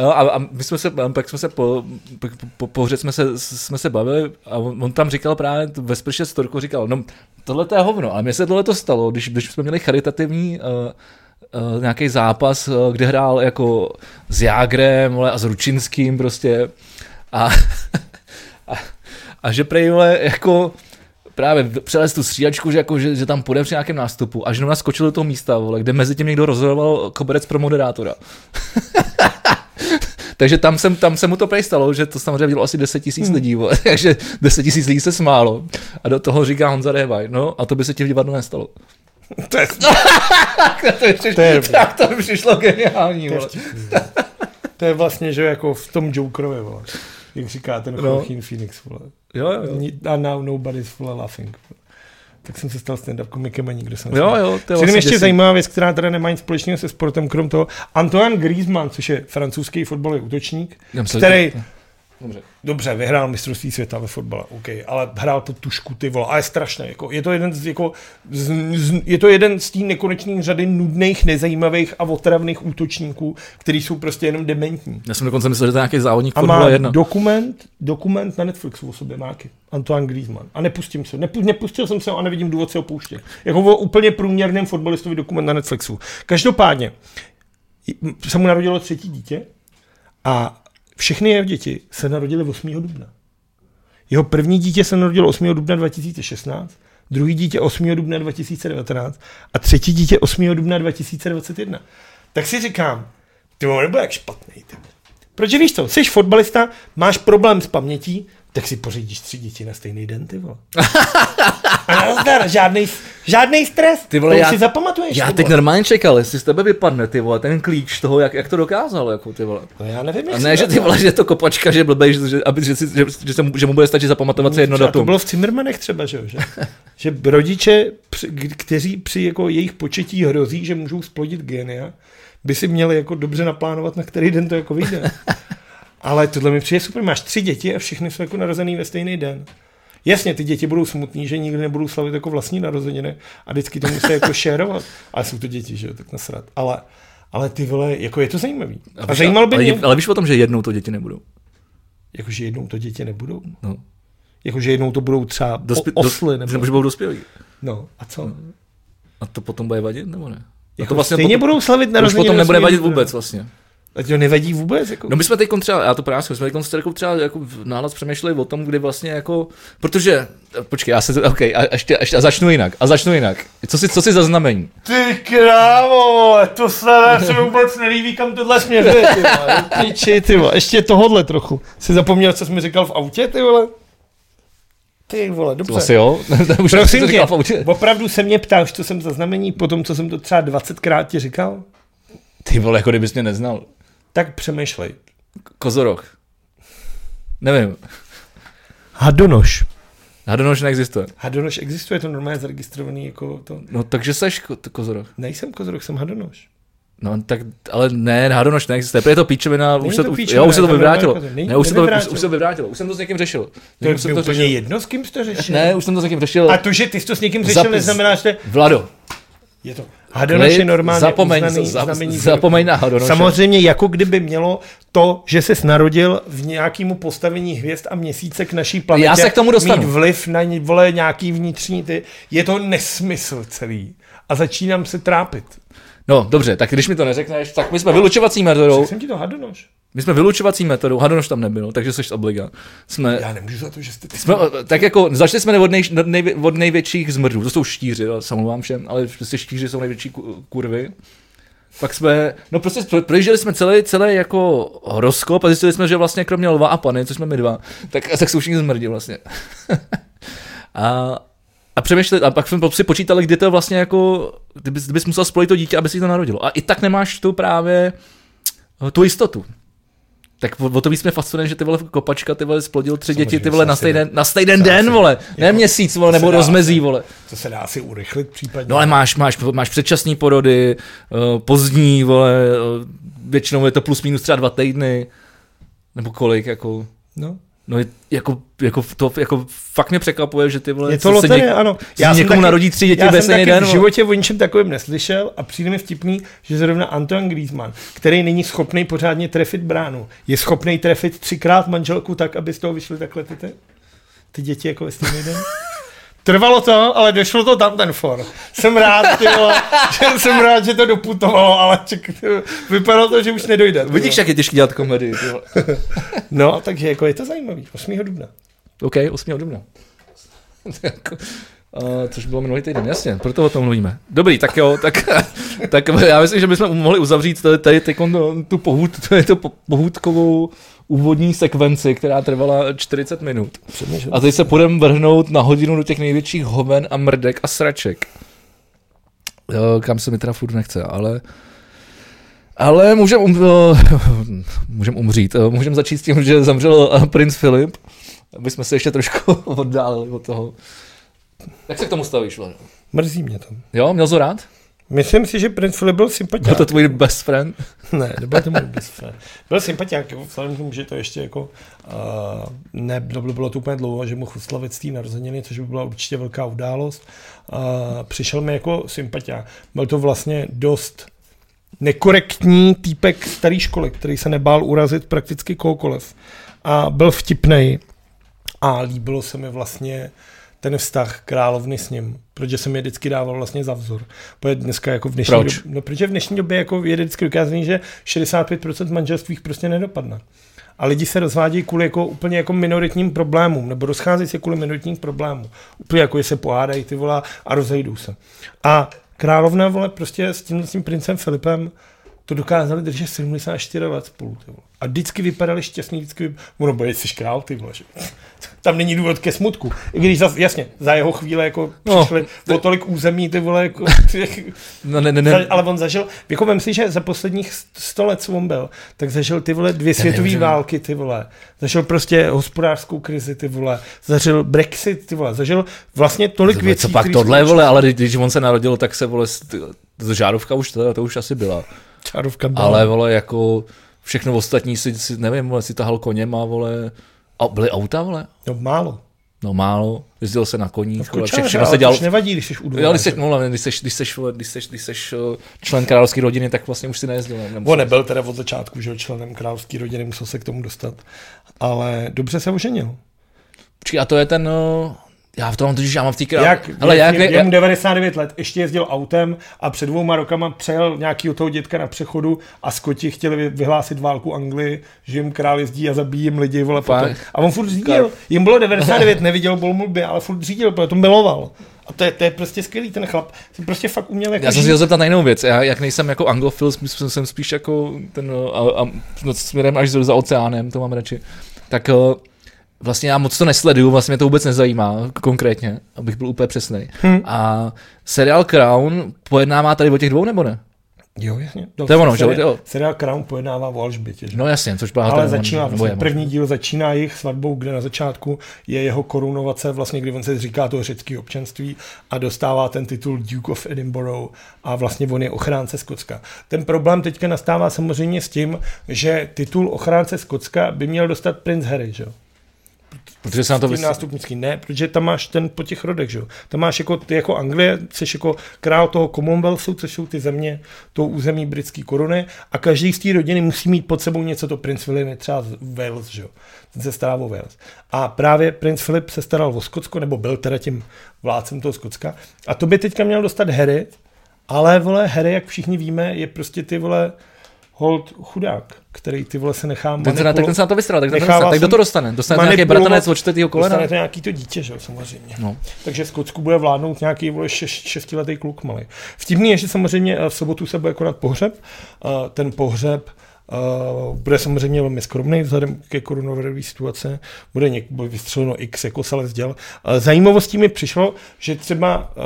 Jo, a, a my jsme se, pak jsme se po, po, po, po jsme se, jsme se bavili a on, on, tam říkal právě ve sprše storku, říkal, no tohle to je hovno, ale mně se tohle to stalo, když, když jsme měli charitativní uh, uh, nějaký zápas, uh, kde hrál jako s Jágrem vole, a s Ručinským prostě a, a, a že prej vole, jako právě přelez tu střídačku, že, jako, že, že tam půjde při nějakém nástupu a že nám naskočil do toho místa, vole, kde mezi tím někdo rozhodoval koberec pro moderátora. Takže tam, jsem, tam se mu to prej stalo, že to samozřejmě bylo asi 10 tisíc lidí, vole, takže 10 tisíc lidí se smálo. A do toho říká Honza Révaj, no a to by se ti v divadlu nestalo. To je, to je, přišlo, To je- tak to mi přišlo geniální. to je, Vole. vole. to je vlastně, že jako v tom Jokerovi, vole. jak říká ten No. Joaquin Phoenix, vole. Jo, jo. A now nobody's full of laughing. Tak jsem se stal stand-up komikem a nikdo jsem Jo, jo, to je Přijde vlastně ještě zajímavá věc, která teda nemá nic společného se sportem, krom toho. Antoine Griezmann, což je francouzský fotbalový útočník, který, že- Dobře. dobře, vyhrál mistrovství světa ve fotbale, OK, ale hrál to tušku, ty vole, a je strašný. Jako, je to jeden z, jako, z, z, je to jeden z té nekonečných řady nudných, nezajímavých a otravných útočníků, který jsou prostě jenom dementní. Já jsem dokonce myslel, že to je nějaký závodník A má 1. dokument, dokument na Netflixu o sobě má taky. Antoine Griezmann. A nepustím se. Nepu, nepustil jsem se a nevidím důvod se ho pouštět. Jako o úplně průměrném fotbalistovi dokument na Netflixu. Každopádně se mu narodilo třetí dítě A všechny jeho děti se narodily 8. dubna. Jeho první dítě se narodilo 8. dubna 2016, druhý dítě 8. dubna 2019 a třetí dítě 8. dubna 2021. Tak si říkám, ty nebude jak špatný. Ty. Proč víš to? Jsi fotbalista, máš problém s pamětí, tak si pořídíš tři děti na stejný den, ty vole. A nazdar, žádný, žádný stres, Ty vole, to už já- si zapamatuješ. Já teď normálně čekal, jestli z tebe vypadne, ty vole, ten klíč toho, jak, jak to dokázal, jako ty vole. No já nevím, A ne, že to- ty vole, že je to kopačka, že blbej, že, že, aby, že, že, že, se mu, že mu bude stačit zapamatovat si jedno Třeba To datum. bylo v Cimmermanech třeba, že, jo, že, že rodiče, kteří při jako jejich početí hrozí, že můžou splodit genia, by si měli jako dobře naplánovat, na který den to jako vyjde. Ale tohle mi přijde super. Máš tři děti a všechny jsou jako narozený ve stejný den. Jasně, ty děti budou smutný, že nikdy nebudou slavit jako vlastní narozeniny a vždycky to musí jako šérovat. Ale jsou to děti, že jo, tak nasrat. Ale, ale ty vole, jako je to zajímavý. A, a víš, zajímalo by ale, mě, ale víš o tom, že jednou to děti nebudou. jakože jednou to děti nebudou. No. Jakože jednou to budou třeba Dospě, osly. Nebo... nebo že budou dospělí. No, a co? A to potom bude vadit, nebo ne? Jako to vlastně stejně potom, budou slavit to už narozeniny. potom nebude 8. vadit vůbec vlastně. A to nevadí vůbec? Jako... No my jsme teď třeba, já to právě jsme teď s Terkou třeba jako v nálad přemýšleli o tom, kdy vlastně jako, protože, počkej, já se, ok, a, ještě, ještě, a začnu jinak, a začnu jinak. Co si, co si zaznamení? Ty krávo, to se, se mi vůbec nelíbí, kam tohle směřuje, ty vole. Piči, ty vole, ještě tohodle trochu. Jsi zapomněl, co jsi mi říkal v autě, ty vole? Ty vole, dobře. To asi jo? Už Prosím to tě, říkal v autě. opravdu se mě ptáš, co jsem za znamení, po tom, co jsem to třeba 20krát ti říkal? Ty vole, jako kdybys mě neznal. Tak přemýšlej. Kozorok. Nevím. Hadonoš. Hadonož neexistuje. Hadonoš existuje, to normálně zaregistrovaný jako to. No takže seš ko- to kozorok. Nejsem kozorok, jsem hadonoš. No tak, ale ne, hadonož neexistuje. Protože je to píčovina, Není už se to to, píčovina, jo, už se to to vyvrátilo. kozor. Ne, už se to, už, se to vyvrátilo. Už jsem to s někým řešil. To je jsem úplně řešil. jedno, s kým jsi to řešil. Ne, už jsem to s někým řešil. A to, že ty jsi to s někým řešil, Zapis- neznamená, že Vlado, je to. Hadonoš je normálně zapomeň, uznaný za, znamení zapomeň na Hadonoše. Samozřejmě jako kdyby mělo to, že se narodil v nějakému postavení hvězd a měsíce k naší planetě Já se k tomu dostanu. mít vliv na vole nějaký vnitřní ty. Je to nesmysl celý. A začínám se trápit. No, dobře, tak když mi to neřekneš, tak my jsme vylučovací metodou, Řekl jsem ti to Hadonoš. My jsme vylučovací metodou, Hadonoš tam nebyl, takže jsi obliga. Jsme, Já nemůžu za to, že jste ty. jsme, tak jako, začali jsme od, nej, od, nej, od největších zmrdů, to jsou štíři, já omlouvám všem, ale prostě štíři jsou největší ku- kurvy. Pak jsme, no prostě pro- projížděli jsme celý, celý jako horoskop a zjistili jsme, že vlastně kromě lva a pany, což jsme my dva, tak, tak jsou všichni zmrdí vlastně. a, a přemýšleli, a pak jsme si počítali, kdy to vlastně jako, kdybys, kdybys musel spojit to dítě, aby si to narodilo. A i tak nemáš tu právě eh, tu jistotu. Tak o, o to víc mě fascinuje, že ty vole kopačka, ty vole splodil tři Samozřejmě děti, ty vole na stejný, na stejný den, asi- vole, ne jako- měsíc, vole, nebo dá rozmezí, vole. To se dá asi urychlit případně. No ale máš, máš, máš předčasné porody, uh, pozdní, vole, uh, většinou je to plus minus třeba dva týdny, nebo kolik, jako, no. No jako, jako, to, jako fakt mě překvapuje, že ty vole, Je to loterie, něk- ano. se někomu narodí tři děti já ve stejný taky den, v životě o ničem takovém neslyšel a přijde mi vtipný, že zrovna Antoine Griezmann, který není schopný pořádně trefit bránu, je schopný trefit třikrát manželku tak, aby z toho vyšly takhle ty, ty, ty děti jako ve stejný den. Trvalo to, ale došlo to tam ten for. Jsem rád, ty vole, že jsem rád, že to doputovalo, ale ček, ty, vole, vypadalo to, že už nedojde. Vidíš, jak je těžký dělat komedii. No, takže jako je to zajímavý. 8. dubna. OK, 8. dubna. Uh, což bylo minulý týden, jasně, proto o tom mluvíme. Dobrý, tak jo, tak, tak já myslím, že bychom mohli uzavřít tady, tady teď tu pohůd, tu po- pohůdkovou úvodní sekvenci, která trvala 40 minut. Přemýšlím. A teď se půjdeme vrhnout na hodinu do těch největších hoven a mrdek a sraček. Jo, kam se mi teda furt nechce, ale... Ale můžeme um, můžem umřít. Eh, Můžeme začít s tím, že zemřel eh, princ Filip, aby jsme se ještě trošku oddálili od toho. Jak se k tomu stavíš, Vlado? Mrzí mě to. Jo, měl jsi rád? Myslím si, že princ Filip byl sympatiák. Byl to tvůj best friend? Ne, nebyl to můj best friend. Byl sympatiák, jo, vzhledem k tomu, že to ještě jako, uh, ne, bylo, bylo to úplně dlouho, že mohl oslavit z té narozeniny, což by byla určitě velká událost. Uh, přišel mi jako sympatiák. Byl to vlastně dost nekorektní týpek staré školy, který se nebál urazit prakticky kohokoliv. A byl vtipnej a líbilo se mi vlastně ten vztah královny s ním, protože jsem je vždycky dával vlastně za vzor. Protože dneska jako v dnešní Proč? době, no, protože v dnešní době jako je vždycky dokázaný, že 65% manželství prostě nedopadne. A lidi se rozvádějí kvůli jako úplně jako minoritním problémům, nebo rozcházejí se kvůli minoritním problémům. Úplně jako, že se pohádají ty vole a rozejdou se. A královna vole prostě s tím, s tím princem Filipem to dokázali držet 74 let spolu. Ty vole. A vždycky vypadali šťastný, vždycky vypadali, ono bude, jsi král, ty vole. Že? Tam není důvod ke smutku. I když zas, jasně, za jeho chvíle jako No, přišli o tolik území, ty vole, jako, No ne, ne, ne. ale on zažil, jako vem si, že za posledních sto let, co on byl, tak zažil ty vole dvě světové války, ty vole. Zažil prostě hospodářskou krizi, ty vole. Zažil Brexit, ty vole. Zažil vlastně tolik Co, věcí. co pak tohle, vole, ale když- on se narodil, tak se, vole, to žárovka už, to, to už asi byla. Čárovka byla. Ale, vole, jako všechno ostatní si, si nevím, vole, si tahal koněm a, vole, a byly auta, vole? No málo. No málo, jezdil se na koních, No, vole, kočáře, všechno se to dělal, už nevadí, když jsi u Jo, když seš, no, když seš, když vole, když seš, když seš eh, člen královské rodiny, tak vlastně už si nejezdil. Nebo On nebyl teda od začátku, že členem královské rodiny, musel se k tomu dostat. Ale dobře se oženil. Počkej, a to je ten, eh, já v tom totiž, já mám v té král... Jak, ale jak, jak, mu 99 let, ještě jezdil autem a před dvouma rokama přejel nějakýho toho dětka na přechodu a Skoti chtěli vy- vyhlásit válku Anglii, že jim král jezdí a zabíjí jim lidi, vole, potom. A on furt řídil. Jim bylo 99, neviděl bolmulby, ale furt řídil, protože to miloval. A to je, to je prostě skvělý, ten chlap si prostě fakt uměl jako Já jsem se chtěl zeptat na jinou věc. Já, jak nejsem jako anglofil, jsem, jsem spíš jako ten, a, a, no, směrem až za, za oceánem, to mám radši. Tak eh, vlastně já moc to nesleduju, vlastně mě to vůbec nezajímá konkrétně, abych byl úplně přesný. Hm. A seriál Crown pojednává tady o těch dvou nebo ne? Jo, jasně. To je ono, že seriál, jo? seriál Crown pojednává o Alžbětě, že? No jasně, což byla Ale začíná, nebo vlastně první díl začíná jejich svatbou, kde na začátku je jeho korunovace, vlastně kdy on se říká toho řeckého občanství a dostává ten titul Duke of Edinburgh a vlastně on je ochránce Skotska. Ten problém teďka nastává samozřejmě s tím, že titul ochránce Skotska by měl dostat princ Harry, že jo? Protože se na to vys... nástupnický. Ne, protože tam máš ten po těch rodech, že jo. Tam máš jako, ty jako Anglie, jsi jako král toho Commonwealthu, což jsou ty země, to území britské koruny a každý z té rodiny musí mít pod sebou něco, to princ William je třeba z Wales, že jo. Ten se stará o Wales. A právě princ Filip se staral o Skotsko, nebo byl teda tím vládcem toho Skotska. A to by teďka měl dostat Harry, ale vole, Harry, jak všichni víme, je prostě ty vole hold chudák, který ty vole se nechá Ten se, na, tak ten se na to vystral, tak, to Nechává dostane. tak kdo se to dostane? Dostane nějaký manipulovat- bratranec od čtvrtého kolena? Dostane to nějaký to dítě, že jo, samozřejmě. No. Takže Skotsku bude vládnout nějaký vole, šeš, šestiletý kluk malý. Vtipný je, že samozřejmě eh, v sobotu se bude konat pohřeb. Eh, Ten pohřeb bude samozřejmě velmi skromný vzhledem ke koronavirové situace. Bude, něk, bude vystřeleno x jako salec děl. Uh, zajímavostí mi přišlo, že třeba, uh,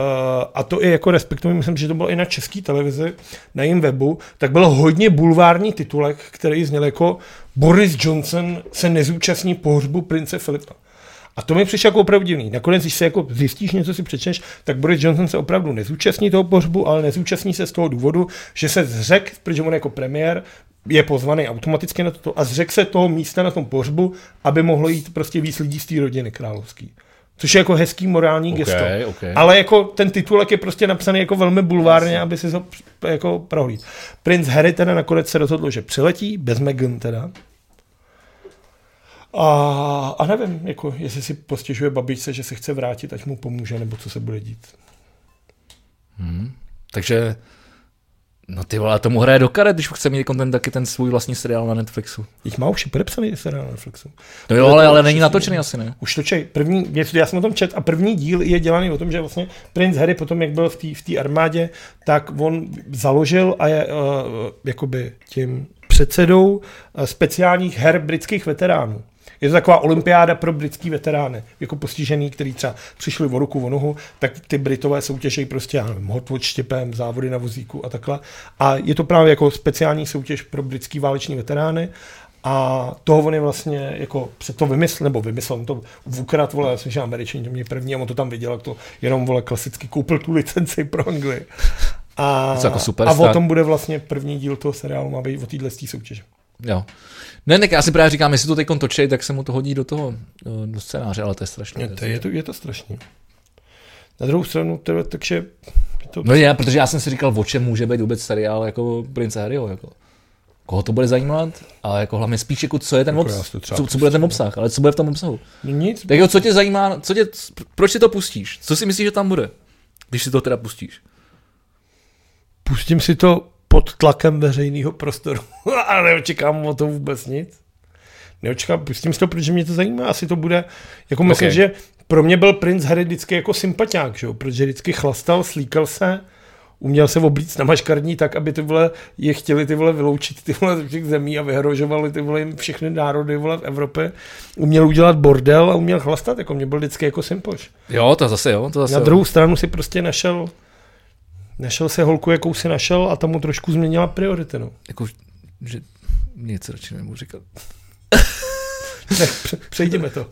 a to i jako respektuji, myslím, že to bylo i na české televizi, na jejím webu, tak byl hodně bulvární titulek, který zněl jako Boris Johnson se nezúčastní pohřbu prince Filipa. A to mi přišlo jako opravdu divný. Nakonec, když se jako zjistíš, něco si přečteš, tak Boris Johnson se opravdu nezúčastní toho pohřbu, ale nezúčastní se z toho důvodu, že se zřek, protože on jako premiér je pozvaný automaticky na to a zřek se toho místa na tom pohřbu, aby mohlo jít prostě víc lidí z té rodiny královský. Což je jako hezký morální Okay, gesto. okay. Ale jako ten titulek je prostě napsaný jako velmi bulvárně, aby si to jako prohlíd. Prince Harry teda nakonec se rozhodl, že přiletí, bez Meghan teda. A, a nevím, jako, jestli si postěžuje babičce, že se chce vrátit, ať mu pomůže, nebo co se bude dít. Hmm. Takže, no ty vole, tomu hraje do karet, když chce mít content, taky ten svůj vlastní seriál na Netflixu. Jich má už i podepsaný seriál na Netflixu. No jo, ale, ale není natočený asi, ne? Už točej. První, něco, já jsem o tom čet a první díl je dělaný o tom, že vlastně princ Harry potom, jak byl v té v té armádě, tak on založil a je uh, jakoby tím předsedou uh, speciálních her britských veteránů. Je to taková olympiáda pro britský veterány, jako postižený, který třeba přišli o ruku, o nohu, tak ty Britové soutěžejí prostě, já nevím, hot odštěpem, závody na vozíku a takhle. A je to právě jako speciální soutěž pro britský váleční veterány. A toho on je vlastně jako před to vymyslel, nebo vymyslel, on to ukrat, vole, já jsem že američané to měli první a on to tam viděl, jak to jenom, vole, klasicky koupil tu licenci pro Anglii. A, jako a o tom bude vlastně první díl toho seriálu, má být o téhle soutěže. Jo. Ne, tak já si právě říkám, jestli to teď točí, tak se mu to hodí do toho, do- scénáře, ale to je strašně. Je to, je to, je to strašný. Na druhou stranu, teda, takže je to, No je, protože já jsem si říkal, o čem může být vůbec seriál jako Prince Harryho, jako. koho to bude zajímat, ale jako hlavně spíš jako co je ten Jako obsah, co, co bude ten obsah, ale co bude v tom obsahu. No nic, Tak jako co tě zajímá, co tě, proč si to pustíš? Co si myslíš, že tam bude? Když si to teda pustíš. pustím si to pod tlakem veřejného prostoru a neočekám o to vůbec nic. Neočekám, pustím si to, protože mě to zajímá, asi to bude, jako myslím, Ok. že pro mě byl princ Harry vždycky jako sympatiák, že jo? protože vždycky chlastal, slíkal se, uměl se oblíct na maškarní tak, aby ty vole je chtěli ty vole vyloučit ty vole ze všech zemí a vyhrožovali ty vole jim všechny národy vole v Evropě. Uměl udělat bordel a uměl chlastat, jako mě byl vždycky jako sympoš. Jo, to zase jo, to zase Na jo. druhou stranu si prostě našel našel se holku, jakou si našel a ta mu trošku změnila priority. No. Jako, že nic radši nemůžu říkat. Tak pře- přejdeme to.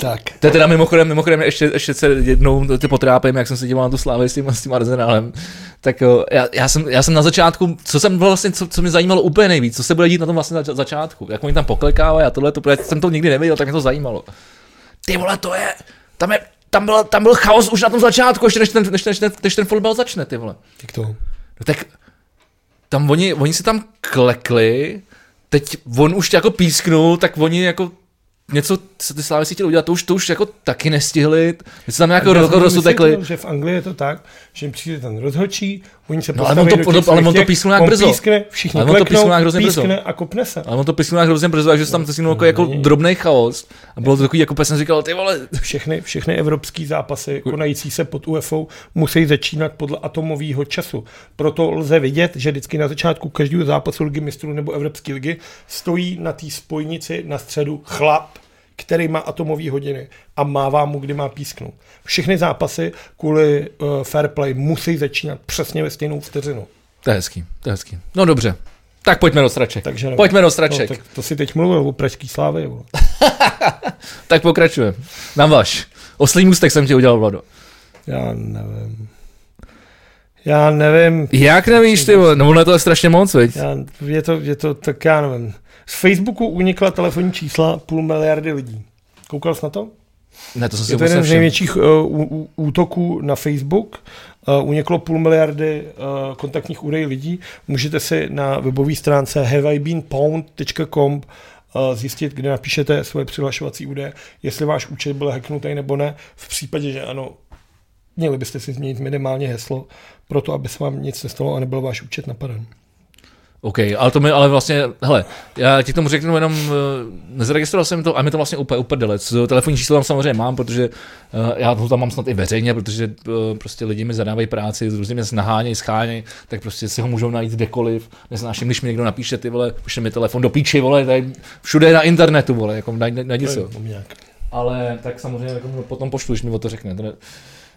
tak. To je teda mimochodem, mimochodem ještě, ještě se jednou ty potrápím, jak jsem se díval na tu slávy s tím, s tím Arsenálem. Tak jo, já, já, jsem, já jsem na začátku, co jsem vlastně, co, co mě zajímalo úplně nejvíc, co se bude dít na tom vlastně za, začátku. Jak oni tam poklekávají a tohle, to, protože jsem to nikdy neviděl, tak mě to zajímalo. Ty vole, to je, tam je, tam byl, tam byl chaos už na tom začátku, ještě než ten, než, než, než, než ten fotbal začne, ty vole. Jak to? No tak tam oni, oni si tam klekli, teď on už jako písknul, tak oni jako něco, co ty slávy si chtěli udělat, to už, to už jako taky nestihli, se tam jako Já roz, jsem to rozutekli. vysvětlil, že v Anglii je to tak, že jim přijde ten rozhodčí, oni se No, ale on to- do těch ale on to písknul nějak brzo. pískne, všichni Ale on to písknul nějak hrozně brzo. a kopne se. Ale on to písknul nějak hrozně brzo, takže se tam to jako, jako drobný chaos. A bylo to takový, jako jsem říkal, ty vole, Všechny, všechny evropské zápasy konající se pod UFO musí začínat podle atomového času. Proto lze vidět, že vždycky na začátku každého zápasu ligy mistrů nebo Evropské ligy stojí na té spojnici na středu chlap, který má atomové hodiny a mává mu, kdy má písknout. Všechny zápasy kvůli uh, fair play musí začínat přesně ve stejnou vteřinu. to je hezký, to je hezký. No dobře, tak pojďme do straček. Takže nevím. Pojďme do No, straček. tak to si teď mluvil o pražský slávy. vole. Tak pokračujeme. Na vaš. Oslý můstek jsem ti udělal, Vlado. Já nevím. Já nevím. Jak nevíš, ty vole? No ono to je strašně moc, veď? Já, je, to, je to, tak já nevím. Z Facebooku unikla telefonní čísla půl miliardy lidí. Koukal jsi na to? Ne, to jsem si Je to vůbec jeden z největších uh, ú- útoků na Facebook. Uh, uniklo půl miliardy uh, kontaktních údajů lidí. Můžete si na webové stránce haveibeenpwned.com uh, zjistit, kde napíšete svoje přihlašovací údaje, jestli váš účet byl hacknutý nebo ne. V případě, že ano, měli byste si změnit minimálně heslo, proto aby se vám nic nestalo a nebyl váš účet napaden. OK, ale to mi, ale vlastně, hele, já ti k tomu řeknu jenom, uh, nezaregistroval jsem to a mi to vlastně úplně uprdelec. Telefonní číslo tam samozřejmě mám, protože uh, já to tam mám snad i veřejně, protože uh, prostě lidi mi zadávají práci, s různými nahánějí, schánějí, tak prostě si ho můžou najít kdekoliv. Neznáším, když mi někdo napíše, ty vole, pošle mi telefon do píči, vole, tady všude na internetu, vole, jako ho. nějak. Ale tak samozřejmě jako potom pošlu, když mi o to řekne. To ne,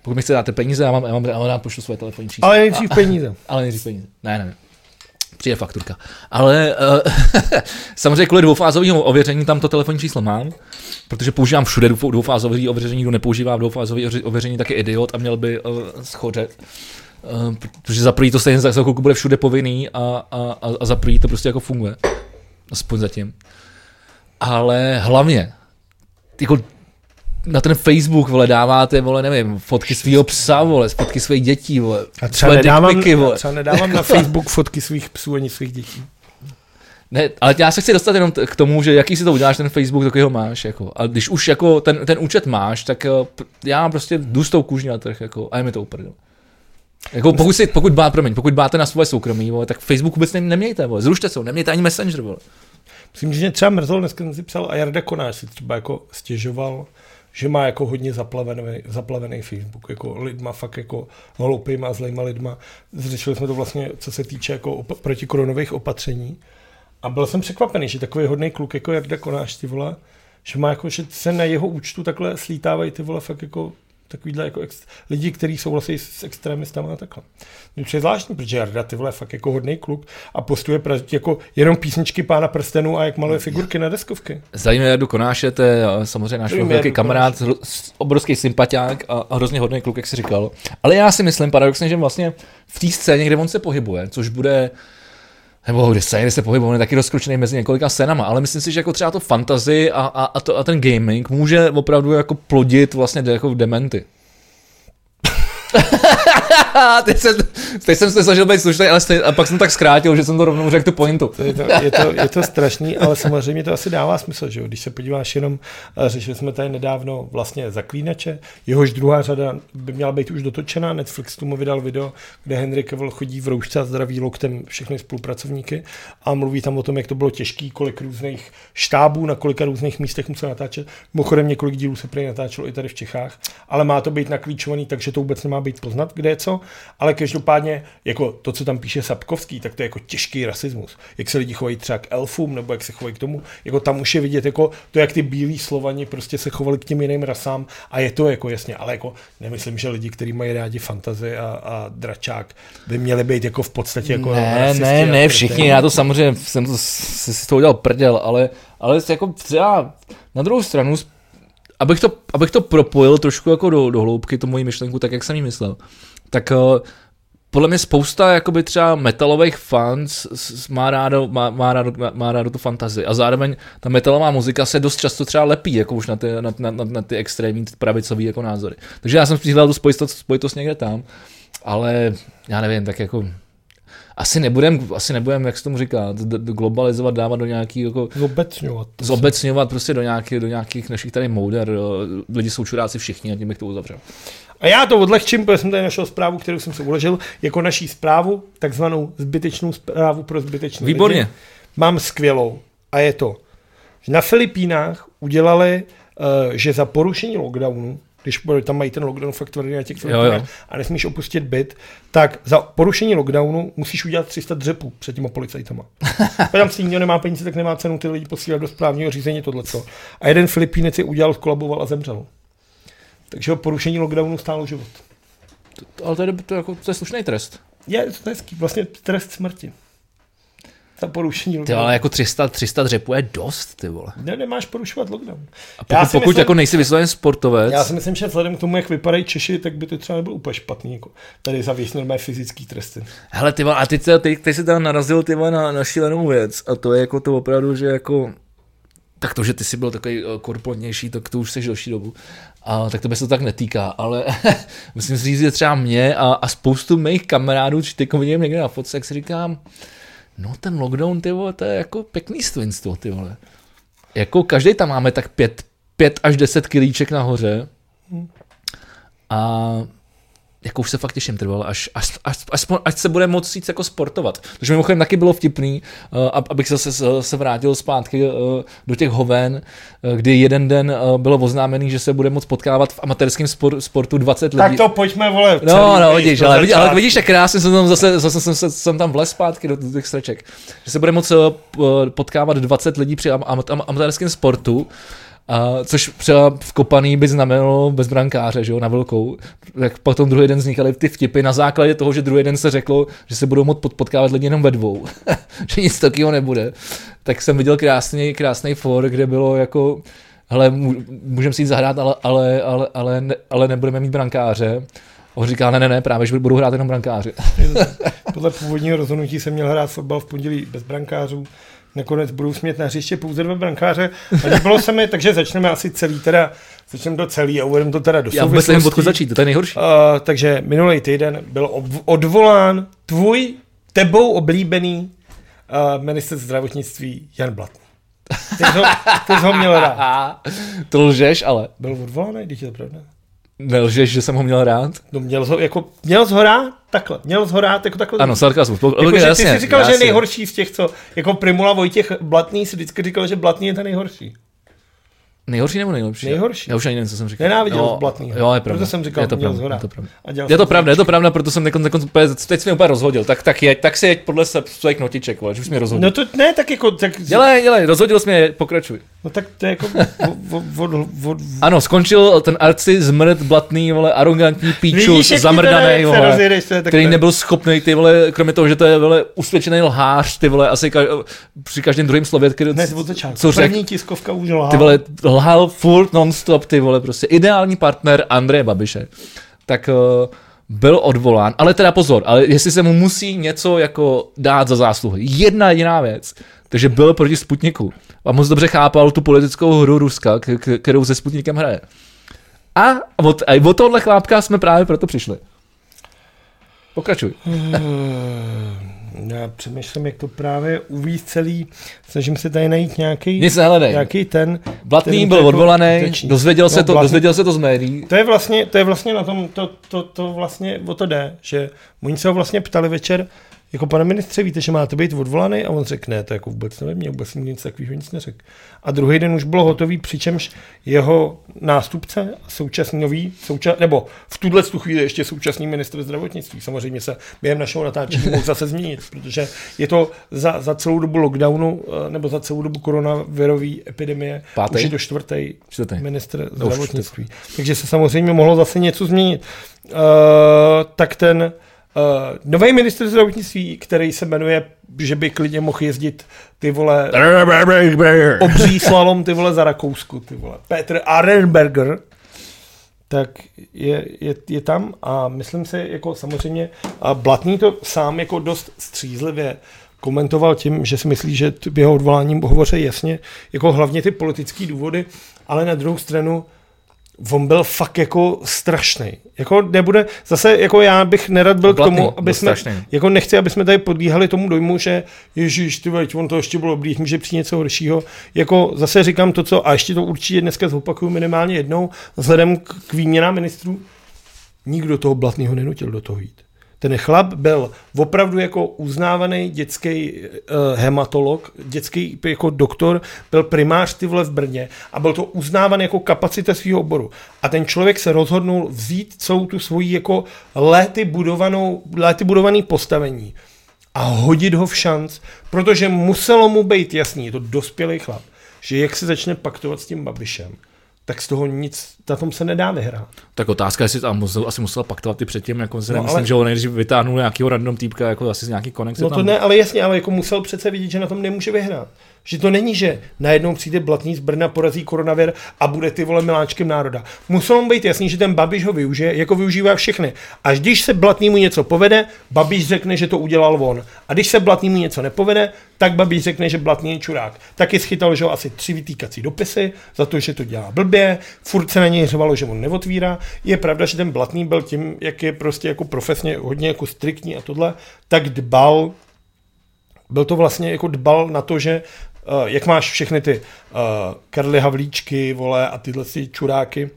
pokud mi chce dát peníze, já mám, já mám, já vám pošlu svoje telefonní číslo. Ale nejdřív peníze. Ale nejdřív peníze. Ne, ne, ne. Přijde fakturka. Ale uh, samozřejmě kvůli dvoufázovému ověření tam to telefonní číslo mám, protože používám všude dvou- dvoufázové ověření, kdo nepoužívá dvoufázové ověř- ověření, tak je idiot a měl by uh, schořet. Uh, protože za prvý to stejně za chvilku bude všude povinný a, a, a, a za prvý to prostě jako funguje. Aspoň zatím. Ale hlavně, jako na ten Facebook, vole, dáváte, vole, nevím, fotky svého psa, vole, fotky svých dětí, vole, A třeba svoje nedávám, dickpiky, vole. třeba nedávám na Facebook fotky svých psů ani svých dětí. Ne, ale já se chci dostat jenom k tomu, že jaký si to uděláš ten Facebook, takový ho máš. Jako. A když už jako ten, ten účet máš, tak eh, já prostě jdu s tou kůží na trh jako, a je mi to uprdel. Jako pokud, si, pokud, bá, promiň, pokud báte na svoje soukromí, vole, tak Facebook vůbec ne, nemějte, vole. zrušte se nemějte ani Messenger. Vole. Myslím, že mě třeba mrzelo, dneska jsem si psal a Jarda Konáš si třeba jako stěžoval, že má jako hodně zaplavený, zaplavený Facebook, jako lidma fakt jako hloupýma zlejma lidma. Řešili jsme to vlastně, co se týče jako op- protikoronových opatření. A byl jsem překvapený, že takový hodný kluk jako Jarda Konáš, ty vole, že má jako, že se na jeho účtu takhle slítávají ty vole fakt jako takovýhle jako ex, lidi, kteří souhlasí s extremistama a takhle. Mně přijde zvláštní, protože Jarda ty vole je fakt jako hodný kluk a postuje pra- jako jenom písničky pána prstenů a jak maluje figurky na deskovky. Zdravíme Jardu Konáše, to je samozřejmě náš velký kamarád, hro- obrovský sympatiák a, a hrozně hodný kluk, jak si říkal. Ale já si myslím paradoxně, že vlastně v té scéně, kde on se pohybuje, což bude nebo kde scéně, kde se pohybuje, on je taky rozkročený mezi několika scénama, ale myslím si, že jako třeba to fantasy a, a, a, to, a ten gaming může opravdu jako plodit vlastně jako dementy. teď, se, Teď jsem se snažil být slušný, ale stej, a pak jsem tak zkrátil, že jsem to rovnou řekl tu pointu. To je, to, je, to, je to strašný, ale samozřejmě to asi dává smysl, že jo? Když se podíváš jenom, eh, řešili jsme tady nedávno vlastně zaklínače, jehož druhá řada by měla být už dotočená, Netflix tomu vydal video, kde Henry Cavill chodí v roušce a zdraví loktem všechny spolupracovníky a mluví tam o tom, jak to bylo těžký, kolik různých štábů na kolika různých místech musel natáčet. Mimochodem několik dílů se prý natáčelo i tady v Čechách, ale má to být naklíčovaný, takže to vůbec nemá být poznat, kde co. Ale každopádně, jako to, co tam píše Sapkovský, tak to je jako těžký rasismus. Jak se lidi chovají třeba k elfům, nebo jak se chovají k tomu, jako tam už je vidět, jako to, jak ty bílí slovani prostě se chovali k těm jiným rasám a je to jako jasně, ale jako nemyslím, že lidi, kteří mají rádi fantazy a, a dračák, by měli být jako v podstatě jako Ne, ne, ne, všichni, já to samozřejmě jsem to, si si to udělal prdel, ale, ale jako třeba na druhou stranu, abych to, abych to propojil trošku jako do, do hloubky, tu moji myšlenku, tak jak jsem ji myslel, tak uh, podle mě spousta jakoby třeba metalových fans má rádo, má, má, rádo, má rádo tu fantazii a zároveň ta metalová muzika se dost často třeba lepí jako už na ty, na, na, na, na ty extrémní pravicové jako názory. Takže já jsem spíš hledal tu spojitost, spojitost někde tam, ale já nevím, tak jako asi nebudem, asi nebudem, jak se tomu říká, globalizovat, dávat do nějaký jako... Zobecňovat. Zobecňovat prostě do nějakých, do nějakých našich tady mouder, lidi jsou čuráci všichni a tím bych to uzavřel. A já to odlehčím, protože jsem tady našel zprávu, kterou jsem si uložil, jako naší zprávu, takzvanou zbytečnou zprávu pro zbytečnou Výborně. Lidi. Mám skvělou. A je to, že na Filipínách udělali, uh, že za porušení lockdownu když tam mají ten lockdown fakt tvrdý na těch Filipínách a nesmíš opustit byt, tak za porušení lockdownu musíš udělat 300 dřepů před těma policajtama. A tam si nikdo nemá peníze, tak nemá cenu ty lidi posílat do správního řízení tohleto. A jeden Filipínec je udělal, skolaboval a zemřel. Takže ho porušení lockdownu stálo život. To, ale to je, to, jako, to je slušný trest. Je, to je vlastně trest smrti. Za porušení lockdownu. Ty ale jako 300, 300 dřepů je dost, ty vole. Ne, nemáš porušovat lockdown. A pokud, pokud myslím, jako nejsi vysloven sportovec. Já si myslím, že vzhledem k tomu, jak vypadají Češi, tak by to třeba nebylo úplně špatný. Jako tady za normální fyzický tresty. Hele, ty vole, a ty, ty, ty, ty jsi tam narazil ty vole, na, na šílenou věc. A to je jako to opravdu, že jako tak to, že ty jsi byl takový eh, korpulentnější, tak to už jsi delší dobu. A, tak to by se to tak netýká, ale musím si říct, že třeba mě a, a spoustu mých kamarádů, či teď vidím někde na fotce, jak si říkám, no ten lockdown, ty vole, to je jako pěkný svinstvo, ty vole. Jako každý tam máme tak pět, pět až deset kilíček nahoře. A jako už se fakt těším, trval, až, až, až, až, až se bude moct jít jako sportovat. Takže mimochodem taky bylo vtipný, uh, abych se, se, se vrátil zpátky uh, do těch hoven, uh, kdy jeden den uh, bylo oznámený, že se bude moct potkávat v amatérském spor, sportu 20 lidí. Tak to pojďme, vole. No, no, vidíš, ale, vidí, ale vidíš, jak krásně jsem tam zase, zase jsem, jsem, jsem tam vlez zpátky do, do těch streček. Že se bude moct uh, potkávat 20 lidí při am, am, am, amatérském sportu. A, což třeba v Kopaný by znamenalo bez brankáře, že jo, na velkou. Tak potom druhý den vznikaly ty vtipy na základě toho, že druhý den se řeklo, že se budou moct potkávat lidi jenom ve dvou. že nic takového nebude. Tak jsem viděl krásný, krásný for, kde bylo jako hele, můžeme si jít zahrát, ale, ale, ale, ale, ne, ale nebudeme mít brankáře. On říká, ne, ne, ne, právě, že budou hrát jenom brankáři. Podle původního rozhodnutí jsem měl hrát fotbal v pondělí bez brankářů nakonec budou smět na hřiště pouze dva brankáře. A líbilo se mi, takže začneme asi celý teda, začneme to celý a uvedeme to teda do Já vůbec nevím, odkud začít, to je nejhorší. Uh, takže minulý týden byl odvolán tvůj, tebou oblíbený uh, minister zdravotnictví Jan Blatný. Ty jsi ho, ty jsi ho měl rád. to lžeš, ale. Byl odvolaný, když je to pravda. Nelžeš, že jsem ho měl rád? No měl ho, jako, měl ho rád takhle, měl ho rád jako takhle. Ano, sarkazmus. Jako, že jasně, ty jsi říkal, jasně. že je nejhorší z těch, co, jako Primula Vojtěch Blatný si vždycky říkal, že Blatný je ten nejhorší. Nejhorší nebo nejlepší? Nejhorší. Já už ani nevím, co jsem říkal. Nenáviděl jo, blatný. Jo, je pravda. Proto jsem říkal, je to pravda, je to pravda. Je to pravda, je to pravda, proto jsem nekon, nekon, teď jsem úplně rozhodil. Tak, tak, jeď, tak si jeď podle se svých notiček, vole, že už mě rozhodil. No to ne, tak jako... Tak... Dělej, dělej, rozhodil jsi mě, pokračuj. No tak to je jako... Od, od, od, ano, skončil ten arci zmrt, blatný, vole, arrogantní píču, zamrdaný, vole, rozjedeš, který nebyl schopný, ty vole, kromě toho, že to je, vole, usvědčený lhář, ty vole, asi ka, při každém druhém slově, který, ne. Co řek, První tiskovka už lhal. Ty vole, lhal furt non-stop, ty vole, prostě ideální partner Andreje Babiše. Tak uh, byl odvolán, ale teda pozor, ale jestli se mu musí něco jako dát za zásluhy. Jedna jediná věc, takže byl proti Sputniku a moc dobře chápal tu politickou hru Ruska, k- k- kterou se Sputnikem hraje. A od, a od tohohle chlápka jsme právě proto přišli. Pokračuj. Já přemýšlím, jak to právě uvíct celý, snažím se tady najít nějaký, Nic nehledej. nějaký ten. Blatný byl to jako odvolaný, dozvěděl, se No, to, Blatný- dozvěděl se to z médií. To je vlastně, to je vlastně na tom, to, to, to vlastně o to jde, že oni se ho vlastně ptali večer, jako pane ministře, víte, že máte být odvolaný? A on řekl, ne, to jako vůbec nevím, mě vůbec nic takového nic neřekl. A druhý den už bylo hotový, přičemž jeho nástupce, současný nový, součas, nebo v tuhle tu chvíli ještě současný ministr zdravotnictví, samozřejmě se během našeho natáčení mohl zase změnit, protože je to za, za celou dobu lockdownu, eh, nebo za celou dobu koronavirové epidemie, Pátý? už je to čtvrtý Čtvrtý. ministr No, zdravotnictví. Takže se samozřejmě mohlo zase něco změnit. Uh, tak ten uh, nový ministr zdravotnictví, který se jmenuje, že by klidně mohl jezdit ty vole obří slalom ty vole za Rakousku, ty vole. Petr Arenberger, tak je, je, je tam a myslím si, jako samozřejmě, a Blatný to sám jako dost střízlivě komentoval tím, že si myslí, že jeho odvoláním hovoří jasně, jako hlavně ty politické důvody, ale na druhou stranu on byl fakt jako strašný. Jako nebude, zase jako já bych nerad byl Blatný k tomu, aby jsme, strašný. jako nechci, aby jsme tady podlíhali tomu dojmu, že ježíš, ty veď, on to ještě bylo dobrý, může přijít něco horšího. Jako zase říkám to, co, a ještě to určitě dneska zopakuju minimálně jednou, vzhledem k, k výměnám ministrů, nikdo toho blatného nenutil do toho jít. Ten chlap byl opravdu jako uznávaný dětský uh, hematolog, dětský jako doktor, byl primář ty vole v Brně a byl to uznávaný jako kapacita svého oboru. A ten člověk se rozhodnul vzít celou tu svoji jako léty budovanou, léty budovaný postavení a hodit ho v šanc, protože muselo mu být jasný, je to dospělý chlap, že jak se začne paktovat s tím Babišem, tak z toho nic, na tom se nedá vyhrát. Tak otázka, jestli tam musel, asi musela paktovat i předtím, jako se No, nemyslím, ale- že ho nejdřív vytáhnul nějakého random týpka, jako asi z nějaký konekce No tam. to ne, ale jasně, ale jako musel přece vidět, že na tom nemůže vyhrát. Že to není, že najednou přijde Blatný z Brna, porazí koronavir a bude ty vole miláčkem národa. Muselo mu být jasný, že ten Babiš ho využije, jako využívá všechny. Až když se Blatnýmu něco povede, Babiš řekne, že to udělal on. A když se Blatnýmu něco nepovede, tak Babiš řekne, že Blatný je čurák. Taky schytal, že ho asi tři vytýkací dopisy za to, že to dělá blbě, furt se na něj řvalo, že on neotvírá. Je pravda, že ten Blatný byl tím, jak je prostě jako profesně hodně jako striktní a tohle, tak dbal byl to vlastně jako dbal na to, že uh, jak máš všechny ty uh, Karly Havlíčky, vole, a tyhle ty čuráky,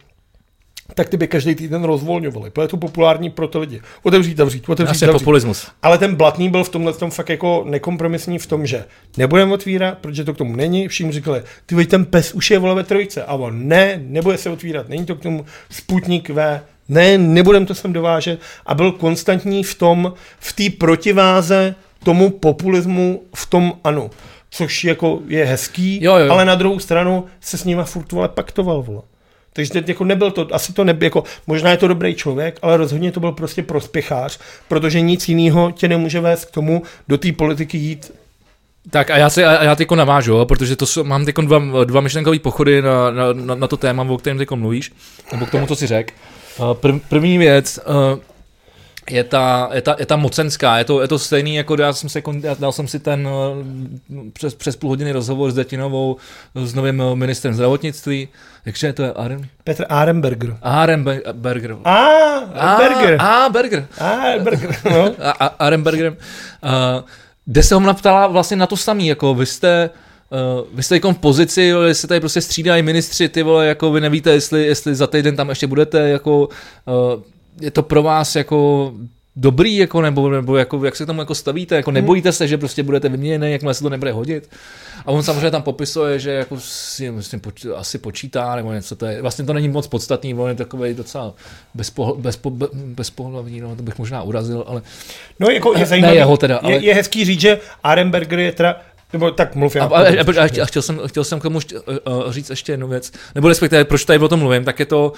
tak ty by každý týden rozvolňovali. To je to populární pro ty lidi. Otevřít, zavřít, otevřít, Asi zavřít. populismus. Ale ten Blatný byl v tomhle tom fakt jako nekompromisní v tom, že nebudeme otvírat, protože to k tomu není. Všichni říkali, ty veď ten pes už je vole ve trojce. A on ne, nebude se otvírat, není to k tomu Sputnik V, ne, nebudem to sem dovážet. A byl konstantní v tom, v té protiváze tomu populismu v tom ano. Což jako je hezký, Jo, jo. ale na druhou stranu se s nima furt vole paktoval, vole. Takže jako nebyl to, asi to nebyl, jako, možná je to dobrý člověk, ale rozhodně to byl prostě prospěchář, protože nic jiného tě nemůže vést k tomu do té politiky jít. Tak a já, si, a já teďko navážu, jo, protože to jsou, mám teď dva, dva myšlenkové pochody na, na, na, na, to téma, o kterém teď mluvíš, nebo k tomu, co si řekl. Uh, Prv, první věc, uh, je ta, je, ta, je ta mocenská, je to, je to stejný, jako já jsem se, já dal jsem si ten uh, přes, přes půl hodiny rozhovor s Detinovou, s novým ministrem zdravotnictví, jakže to je Aren? Petr Arenberger. Arenberger. A, Berger. A, Berger. Arenberger, no. a, a Arenbergerem, uh, kde se ho naptala vlastně na to samý, jako vy jste, uh, vy jste jako v pozici, jo, jestli tady prostě střídají ministři, ty vole, jako vy nevíte, jestli, jestli za týden tam ještě budete, jako uh, je to pro vás jako dobrý, jako, nebo, nebo jako, jak se k tomu jako stavíte, jako nebojíte se, že prostě budete vyměněni, jakmile se to nebude hodit. A on samozřejmě tam popisuje, že jako si myslím, poč, asi počítá, nebo něco, to je, vlastně to není moc podstatný, on je takový docela bezpo, bezpo, be, bezpohlavní, no, to bych možná urazil, ale No jako je Ne zajímavý, jeho teda, ale- je, je hezký říct, že Arenberger je teda, nebo tak mluv já. A, a, a, a, chtěl, jsem, chtěl jsem k tomu št- uh, říct ještě jednu věc, nebo respektive, proč tady o tom mluvím, tak je to,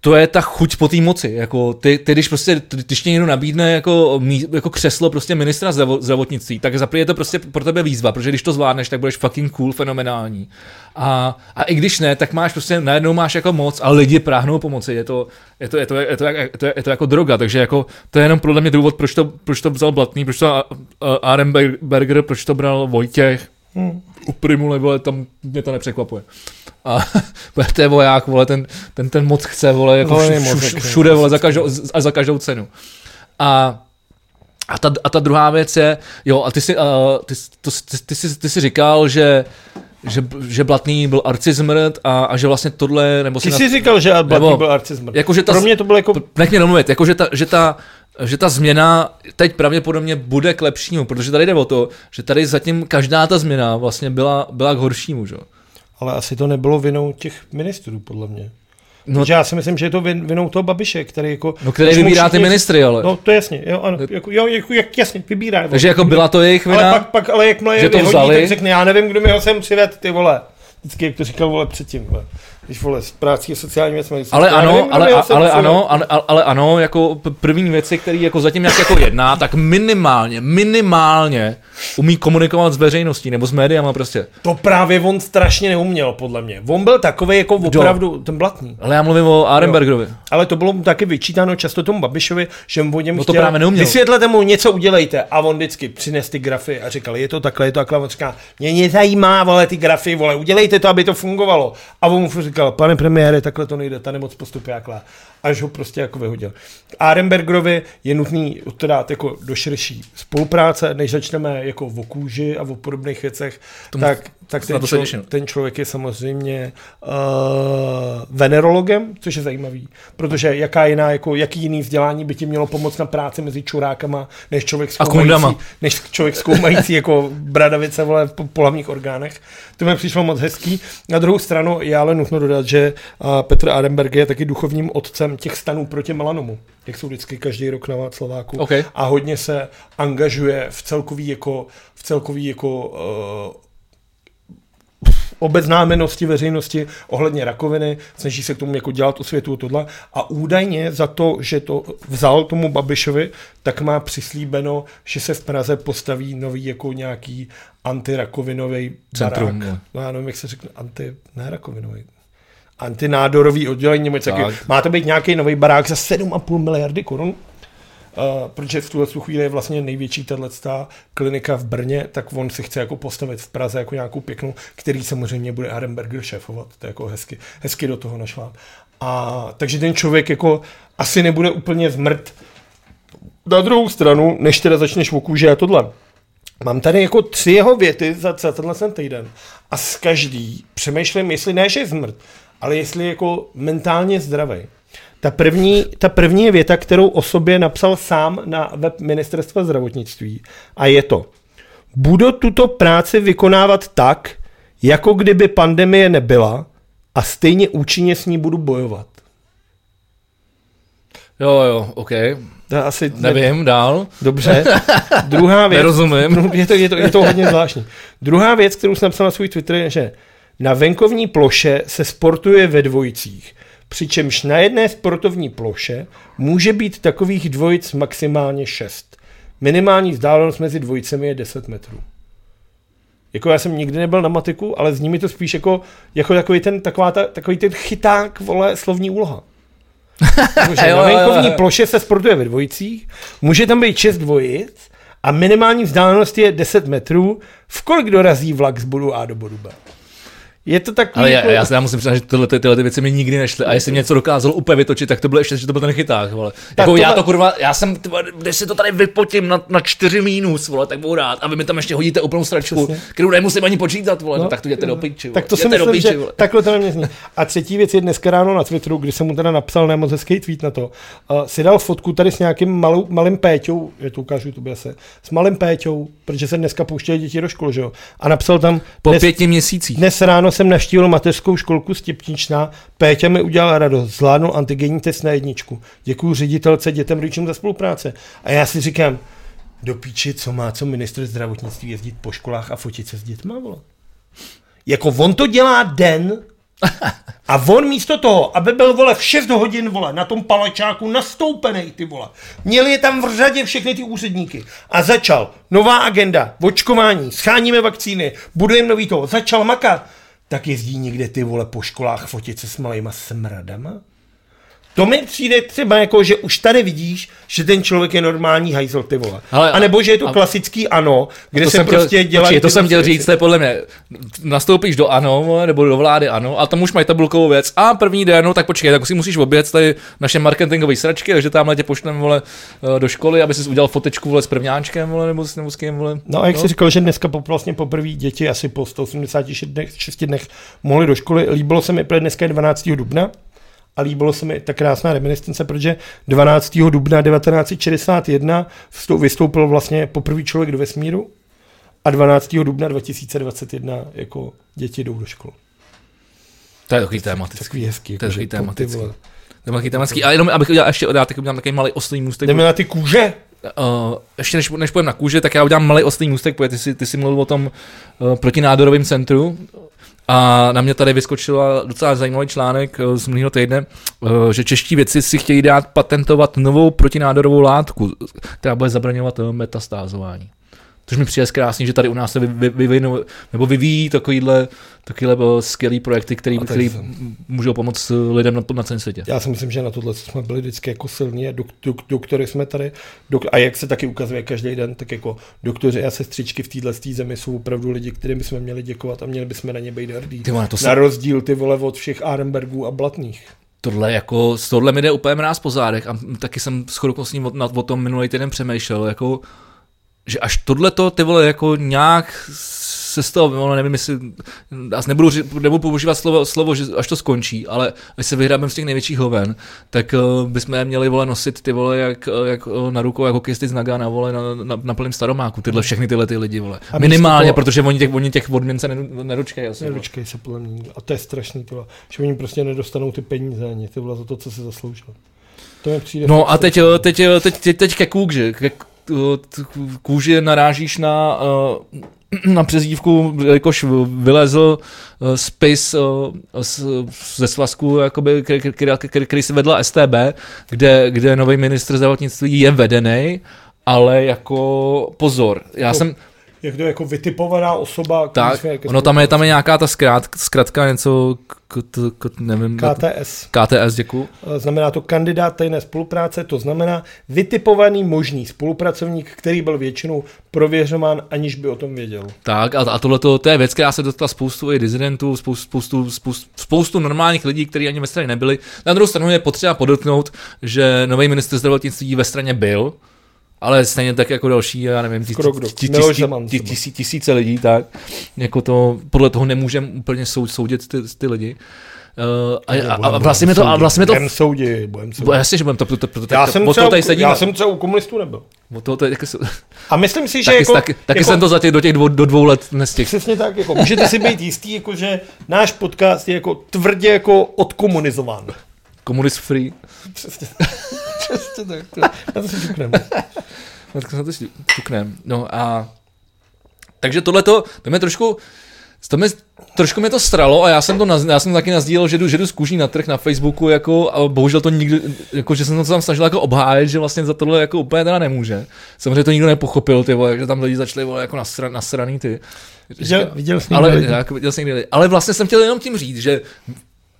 to je ta chuť po té moci. Jako ty, ty, když prostě, když někdo nabídne jako, jako křeslo prostě ministra zdravo- zdravotnictví, tak za je to prostě pro tebe výzva, protože když to zvládneš, tak budeš fucking cool, fenomenální. A, a i když ne, tak máš prostě, najednou máš jako moc a lidi práhnou pomoci. Je to, je to, je to, je to, je to, je to jako droga, takže jako, to je jenom podle mě důvod, proč to, proč to vzal Blatný, proč to Arenberger, proč to bral Vojtěch, Hmm. u Primule, vole, tam mě to nepřekvapuje. A to je voják, vole, ten, ten, ten moc chce, vole, jako Volený vš, moc, vš, tak, všude, vole, za každou, a za každou cenu. A a ta, a ta druhá věc je, jo, a ty si, uh, ty, to, ty, ty, jsi, ty jsi říkal, že že, že Blatný byl arcizmrt a, a že vlastně tohle, nebo Ty jsi na, říkal, že Blatný nebo, byl arcizmrt. Jako, že ta, Pro mě to bylo jako... Nech mě domluvit, jako, že ta, že ta, že ta změna teď pravděpodobně bude k lepšímu, protože tady jde o to, že tady zatím každá ta změna vlastně byla, byla k horšímu, že? Ale asi to nebylo vinou těch ministrů, podle mě. No, já si myslím, že je to vin, vinou toho Babiše, který jako... No, který vybírá ty ministry, ale... No, to jasně, jo, ano, jako, jo, jako, jak, jasně, vybírá. Takže jako byla to jejich vina? Ale pak, pak ale jakmile je to vyhodí, tak řekne, já nevím, kdo mi ho sem přived, ty vole. Vždycky, jak to říkal, vole, předtím, vole když vole, s prací a sociální věcmi. Ale ano, nevím, ale, ale, ale ano, ale, ale, ano, jako první věci, které jako zatím jak jako jedná, tak minimálně, minimálně umí komunikovat s veřejností nebo s médiama prostě. To právě on strašně neuměl, podle mě. On byl takový jako opravdu ten blatný. Ale já mluvím o Arenbergerovi. Ale to bylo taky vyčítáno často tomu Babišovi, že on něm no to právě neuměl. vysvětlete mu něco udělejte a on vždycky přines ty grafy a říkal, je to takhle, je to takhle, on říká, mě nezajímá, vole, ty grafy, vole, udělejte to, aby to fungovalo. A on mu říkal, říkal, pane premiére, takhle to nejde, ta nemoc postupuje jakla. Až ho prostě jako vyhodil. Arenbergerovi je nutný to dát jako do širší spolupráce, než začneme jako o kůži a o podobných věcech, Tomu, tak, tak ten, člo, ten člověk je samozřejmě uh, venerologem, což je zajímavý, protože jaká jiná, jako, jaký jiný vzdělání by ti mělo pomoct na práci mezi čurákama, než člověk zkoumající, než člověk zkoumající jako bradavice vole, v polavních orgánech. To mi přišlo moc hezký. Na druhou stranu je ale nutno dodat, že uh, Petr Arenberg je taky duchovním otcem těch stanů proti melanomu, jak jsou vždycky každý rok na Václaváku. Okay. A hodně se angažuje v celkový jako, v celkový jako uh, obeznámenosti veřejnosti ohledně rakoviny, snaží se k tomu jako dělat osvětu tohle a údajně za to, že to vzal tomu Babišovi, tak má přislíbeno, že se v Praze postaví nový jako nějaký antirakovinový Centrum. barák. No, já nevím, jak se řekne, anti, ne rakovinový, antinádorový oddělení, nebo taky. Má to být nějaký nový barák za 7,5 miliardy korun. Uh, protože v tuhle chvíli je vlastně největší tato klinika v Brně, tak on si chce jako postavit v Praze jako nějakou pěknou, který samozřejmě bude Arenberger šéfovat. To je jako hezky, hezky do toho našla. A takže ten člověk jako asi nebude úplně zmrt. Na druhou stranu, než teda začneš v kůži a tohle, Mám tady jako tři jeho věty za, za tenhle ten týden a z každý přemýšlím, jestli ne, že je zmrt, ale jestli jako mentálně zdravý. Ta první, ta první je věta, kterou o sobě napsal sám na web ministerstva zdravotnictví a je to. Budu tuto práci vykonávat tak, jako kdyby pandemie nebyla a stejně účinně s ní budu bojovat. Jo, jo, OK. To asi Nevím, ne... dál. Dobře. Druhá věc. Nerozumím. Je to, je, to, je to hodně zvláštní. Druhá věc, kterou jsem napsal na svůj Twitter, je, že na venkovní ploše se sportuje ve dvojicích, přičemž na jedné sportovní ploše může být takových dvojic maximálně šest. Minimální vzdálenost mezi dvojicemi je 10 metrů. Jako já jsem nikdy nebyl na matiku, ale z nimi to spíš jako, jako takový, ten, taková ta, takový ten chyták, vole, slovní úloha. Takže na venkovní ploše se sportuje ve dvojicích, může tam být 6 dvojic a minimální vzdálenost je 10 metrů, v kolik dorazí vlak z bodu A do bodu B. Je to tak. Ale jako... já, já, musím přiznat, že tyhle, tyhle ty věci mi nikdy nešly. A jestli mě něco dokázal úplně vytočit, tak to bylo ještě, že to byl ten chyták. Vole. Jako tohle... já to kurva, já jsem, když si to tady vypotím na, na 4 mínus, vole, tak budu rád. A vy mi tam ještě hodíte úplnou stračku, Přesně. kterou nemusím ani počítat, vole. No, no tak to jděte do piči. Tak to si myslím, piči, že vole. takhle to mě zní. A třetí věc je dneska ráno na Twitteru, kdy jsem mu teda napsal nemoc hezký tweet na to. Uh, si dal fotku tady s nějakým malou, malým Péťou, je to ukážu to se, s malým Péťou, protože se dneska pouštěli děti do školy, že jo. A napsal tam. Po dnes, pěti měsících. Dnes ráno jsem navštívil mateřskou školku Stipničná. Péťa mi udělal radost, zvládnul antigenní test na jedničku. Děkuji ředitelce, dětem, rodičům za spolupráce. A já si říkám, do píči, co má co ministr zdravotnictví jezdit po školách a fotit se s dětma, vole. Jako on to dělá den a on místo toho, aby byl, vole, v 6 hodin, vole, na tom palečáku nastoupený, ty vole. Měli je tam v řadě všechny ty úředníky. A začal. Nová agenda, očkování, scháníme vakcíny, budujeme nový toho. Začal makat tak jezdí někde ty vole po školách fotit se s malýma smradama? To mi přijde třeba jako, že už tady vidíš, že ten člověk je normální hajzl, ty vole. Ale- a nebo že je to a- klasický ano, kde to se prostě chtěl, dělají... počkej, to jsem chtěl věci. říct, to je podle mě, nastoupíš do ANO nebo do vlády ANO a tam už mají tabulkovou věc a první den, no tak počkej, tak si musíš obět tady naše marketingové sračky, takže tamhle tě pošlem vole, eh, do školy, aby si udělal fotečku vole, s prvňáčkem vole, nebo, s, nebo s kým vole. No a jak jsi říkal, že dneska po, vlastně poprvé děti asi po 186 dnech, 6 dnech mohly do školy, líbilo se mi, protože dneska je 12. dubna, a líbilo se mi ta krásná reminiscence, protože 12. dubna 1961 vstou- vystoupil vlastně poprvý člověk do vesmíru a 12. dubna 2021 jako děti jdou do školy. To je takový tematický. Takový hezký. To je jako, takový tematický. vole. To je takový tematický. A jenom abych udělal ještě, já teď udělám takový malý oslý můstek. Jdeme na ty kůže? Uh, ještě než, než půjdeme na kůže, tak já udělám malý oslý můstek, protože ty jsi, ty jsi mluvil o tom uh, protinádorovém centru a na mě tady vyskočila docela zajímavý článek uh, z minulého týdne, uh, že čeští vědci si chtějí dát patentovat novou protinádorovou látku, která bude zabraňovat uh, metastázování. Což mi přijde krásně, že tady u nás se vy, vy, vyvinou, nebo vyvíjí takovýhle, takovýhle uh, skvělý projekty, který, který jsem- můžou pomoct uh, lidem na, na celém světě. Já si myslím, že na tohle jsme byli vždycky jako silní a dok, dok, doktory jsme tady, dok, a jak se taky ukazuje každý den, tak jako doktoři a sestřičky v téhle zemi jsou opravdu lidi, kterým jsme měli děkovat a měli bychom na ně být hrdí. Ty vole, to Na se, rozdíl ty vole od všech Arenbergů a Blatných. tohle jako, z tohle mi jde úplně mráz po zádech a taky jsem s chodou s ním o, na- o tom minulý týden přemýšlel, jako, že až tohleto ty vole jako nějak se z toho, no, nevím, jestli, já nebudu, nebudu používat slovo, slovo, že až to skončí, ale až se vyhrábem z těch největších hoven, tak uh, bychom je měli vole nosit ty vole jak, jak uh, na rukou, jako hokejisty z Nagana, vole na, na, na plném staromáku, tyhle všechny tyhle ty lidi, vole. A Minimálně, toho- protože oni těch, oni těch odměn se nedo- nedočkají asi. se podle mě. A to je strašný, ty vole. že oni prostě nedostanou ty peníze ani ty vole za to, co se zasloužil. To mi přijde. No a teď, teď, teď, teď, teď ke kůži. Ke t- kůži narážíš na, eh, na přezdívku, jakož vylezl eh, spis eh, ze svazku, jakoby, který se vedla STB, kde, kde nový ministr zdravotnictví je vedený, ale jako pozor, já Jako jsem, Jak to jako vytipovaná osoba. tak, jako ono tam je, tam je nějaká ta zkrát, zkratka něco, k, k, k, nevím, KTS. KTS, děkuju. Znamená to kandidát tajné spolupráce, to znamená vytipovaný možný spolupracovník, který byl většinou prověřován, aniž by o tom věděl. Tak a, a tohle to je věc, která se dotkla spoustu i dizidentů, spoustu, spoustu, spoustu, spoustu normálních lidí, kteří ani ve straně nebyli. Na druhou stranu je potřeba podotknout, že nový ministr zdravotnictví ve straně byl, ale stejně tak jako další, já nevím, tis, tisíce lidí, tak jako to, podle toho nemůžeme úplně soud, soudit ty, ty lidi. Uh, a, a, a, vlastně mi to, a vlastně to, Budem soudit, budem soudit. jasně, že budeme to, to, to, to, Já jsem, to třeba, tady sedíme. já jsem třeba u komunistů nebyl. O to, jako, A myslím si, že taky, jako, taky, taky jako, jsem to za těch, do těch dvou, do dvou let nestihl. Přesně tak, jako, můžete si být jistý, jako, že náš podcast je jako tvrdě jako odkomunizován. Komunist free. Přesně, přesně tak. To, na to si ťuknem. Tak se na to ťuknem. No a takže tohleto, to mě trošku, to mě, trošku mě to stralo a já jsem to naz, já jsem taky nazdílel, že jdu, že jdu z kůží na trh na Facebooku, jako, a bohužel to nikdy, jako, že jsem to tam snažil jako obhájit, že vlastně za tohle jako úplně teda nemůže. Samozřejmě to nikdo nepochopil, ty vole, že tam lidi začali vole, jako nasra, nasraný ty. Viděl, viděl jsi ale, jako, viděl jsem někde lidi. ale vlastně jsem chtěl jenom tím říct, že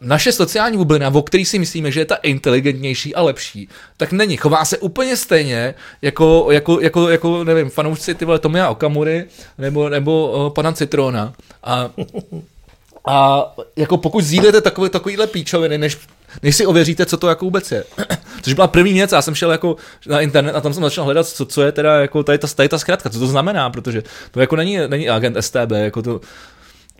naše sociální bublina, o který si myslíme, že je ta inteligentnější a lepší, tak není. Chová se úplně stejně jako, jako, jako, jako nevím, fanoušci ty vole Tomia Okamury nebo, nebo uh, pana Citrona. A, a jako pokud sdílíte takové, takovýhle píčoviny, než, než si ověříte, co to jako vůbec je. Což byla první věc, já jsem šel jako na internet a tam jsem začal hledat, co, co je teda jako tady ta, tady ta zkratka, co to znamená, protože to jako není, není agent STB, jako to,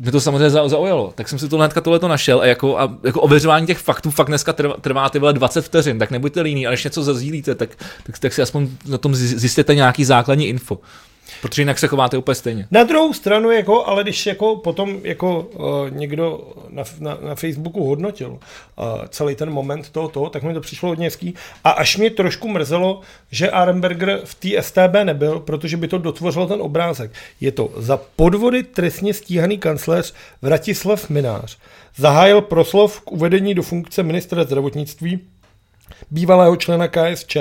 mě to samozřejmě zau- zaujalo, tak jsem si to hnedka tohle to našel a jako, a jako ověřování těch faktů fakt dneska trvá, trvá ty vole 20 vteřin, tak nebuďte líní, ale když něco zazdílíte, tak, tak, tak si aspoň na tom zji- zjistěte nějaký základní info. Protože jinak se chováte úplně stejně. Na druhou stranu, jako, ale když jako potom jako uh, někdo na, na, na Facebooku hodnotil uh, celý ten moment toho, toho, tak mi to přišlo hodně hezký. A až mě trošku mrzelo, že Arenberger v té STB nebyl, protože by to dotvořilo ten obrázek. Je to za podvody trestně stíhaný kancléř Vratislav Minář. Zahájil proslov k uvedení do funkce ministra zdravotnictví bývalého člena KSČ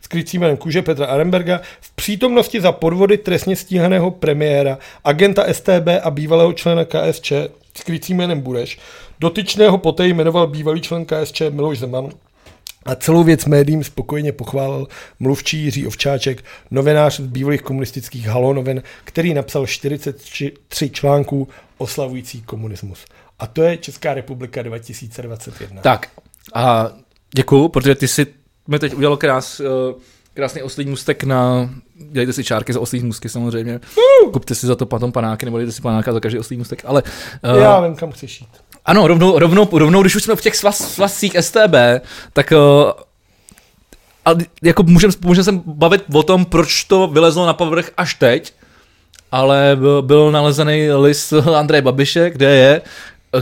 s krycím jménem Kuže Petra Arenberga v přítomnosti za podvody trestně stíhaného premiéra, agenta STB a bývalého člena KSČ s krycím jménem Bureš. Dotyčného poté jmenoval bývalý člen KSČ Miloš Zeman A celou věc médiím spokojeně pochválil mluvčí Jiří Ovčáček, novinář z bývalých komunistických halonovin, který napsal 43 článků oslavující komunismus. A to je Česká republika 2021. Tak a děkuju, protože ty si mi teď udělal krás, eh, krásný oslý mustek na, dělejte si čárky za oslý musky samozřejmě, kupte si za to potom panáky, nebo dejte si panáka za každý oslý mustek, ale... Uh, Já vím, kam chceš jít. Ano, rovnou, rovnou, rovnou, když už jsme v těch svaz, svazcích STB, tak uh, a jako můžeme můžem se bavit o tom, proč to vylezlo na povrch až teď, ale byl, byl nalezený list Andreje Babiše, kde je,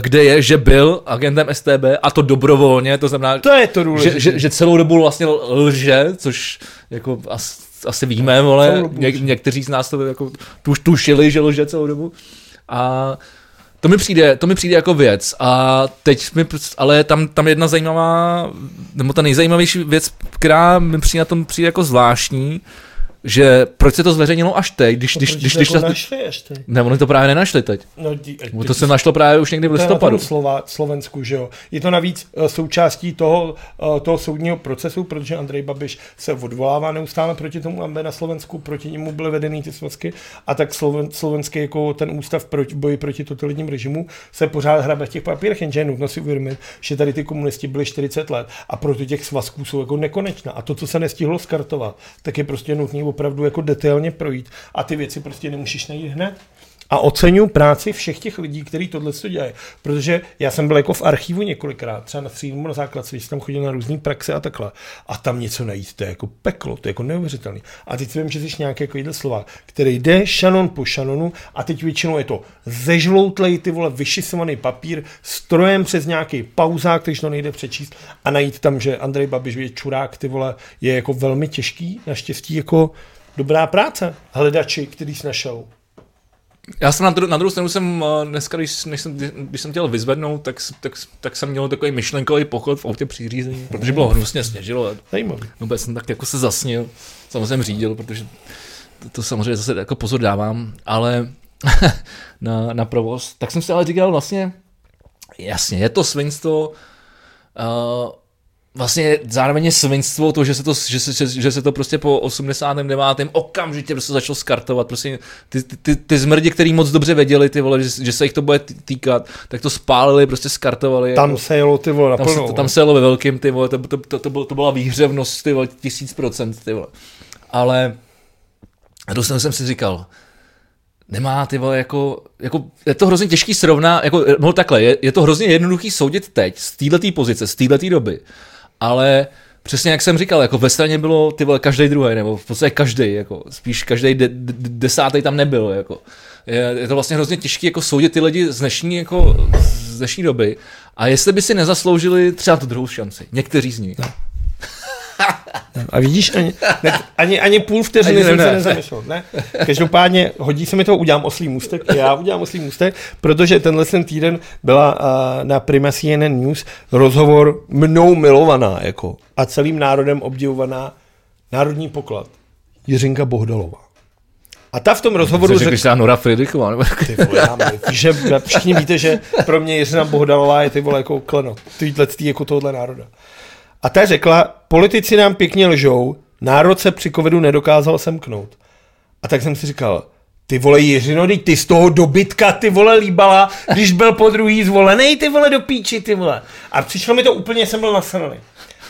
kde je, že byl agentem STB a to dobrovolně, to znamená, To je to důležité. že, že, že celou dobu vlastně lže, což jako as, asi víme, dobu Ně, někteří z nás to jako tuš, tušili, že lže celou dobu. A to mi přijde, to mi přijde jako věc. A teď mi, ale tam, tam jedna zajímavá, nebo ta nejzajímavější věc, která mi přijde na tom přijde jako zvláštní, že proč se to zveřejnilo až teď, když, když, Proč když, to když, jako ta- našli ještě? ne, oni to právě nenašli teď. No, dí, Bo to se našlo právě už někdy v To je na tom listopadu. Slova, Slovensku, že jo. Je to navíc eh, součástí toho, eh, toho soudního procesu, protože Andrej Babiš se odvolává neustále proti tomu, aby na Slovensku proti němu byly vedeny ty svazky a tak sloven, slovenský jako ten ústav proti, boji proti totalitním režimu se pořád hrabe v těch papírech, jenže je nutno si uvědomit, že tady ty komunisti byli 40 let a proto těch svazků jsou jako nekonečná. A to, co se nestihlo skartovat, tak je prostě nutné opravdu jako detailně projít a ty věci prostě nemůžeš najít hned. A oceňuji práci všech těch lidí, kteří tohle dělají. Protože já jsem byl jako v archivu několikrát, třeba na středním na základce, když jsem tam chodil na různé praxe a takhle. A tam něco najít, to je jako peklo, to je jako neuvěřitelné. A teď si vím, že jsi nějaký jako jeden slova, který jde šanon po šanonu a teď většinou je to zežloutlej, ty vole, vyšisovaný papír, strojem přes nějaký pauzák, takže to nejde přečíst a najít tam, že Andrej Babiš je čurák, ty vole, je jako velmi těžký, naštěstí jako dobrá práce. Hledači, který jsi našel. Já jsem na, dru- na druhou stranu jsem eh, dneska, když, než jsem, když jsem chtěl vyzvednout, tak, tak, tak jsem měl takový myšlenkový pochod v autě při řízení, protože bylo hnusně sněžilo. Zajímavý. Vůbec jsem tak jako se zasnil, samozřejmě řídil, protože to, to samozřejmě zase jako pozor dávám, ale na, na provoz. Tak jsem si ale říkal vlastně, jasně, je to svinstvo, uh, vlastně zároveň je svinstvo to, že se to, že se, že, se to prostě po 89. okamžitě prostě začalo skartovat. Prostě ty, ty, ty, zmrdi, který moc dobře věděli, ty vole, že, že se jich to bude tý- týkat, tak to spálili, prostě skartovali. Tam jako, se jelo ty vole tam, se, naplno. to, tam se jelo ve velkým, ty vole, to, to, to, to, bylo, to byla výhřevnost, ty vole, tisíc procent, ty vole. Ale to jsem, jsem si říkal, nemá ty vole jako, jako je to hrozně těžký srovná, jako, no takhle, je, je to hrozně jednoduchý soudit teď, z této pozice, z této doby, ale přesně jak jsem říkal, jako ve straně bylo ty vole každý druhý, nebo v podstatě každý, jako spíš každý de, de, desátý tam nebyl, jako. Je, je, to vlastně hrozně těžké jako soudit ty lidi z dnešní, jako, z dnešní doby a jestli by si nezasloužili třeba tu druhou šanci, někteří z nich. A vidíš, ani, ne, ani, ani půl vteřiny Ani jsem ne, se ne. nezamyslel. Ne? Každopádně hodí se mi to, udělám oslý můstek, já udělám oslý můstek, protože tenhle ten týden byla uh, na Prima CNN News rozhovor mnou milovaná jako a celým národem obdivovaná národní poklad Jiřinka Bohdalová. A ta v tom rozhovoru řekl, že Nora Friedrichová, nebo ty vole, já že všichni víte, že pro mě Jiřina Bohdalová je ty vole jako kleno, tyhle tý jako tohle národa. A ta řekla, politici nám pěkně lžou, národ se při covidu nedokázal semknout. A tak jsem si říkal, ty vole Jiřino, ty z toho dobytka ty vole líbala, když byl po druhý zvolený, ty vole do píči, ty vole. A přišlo mi to úplně, jsem byl nasraný.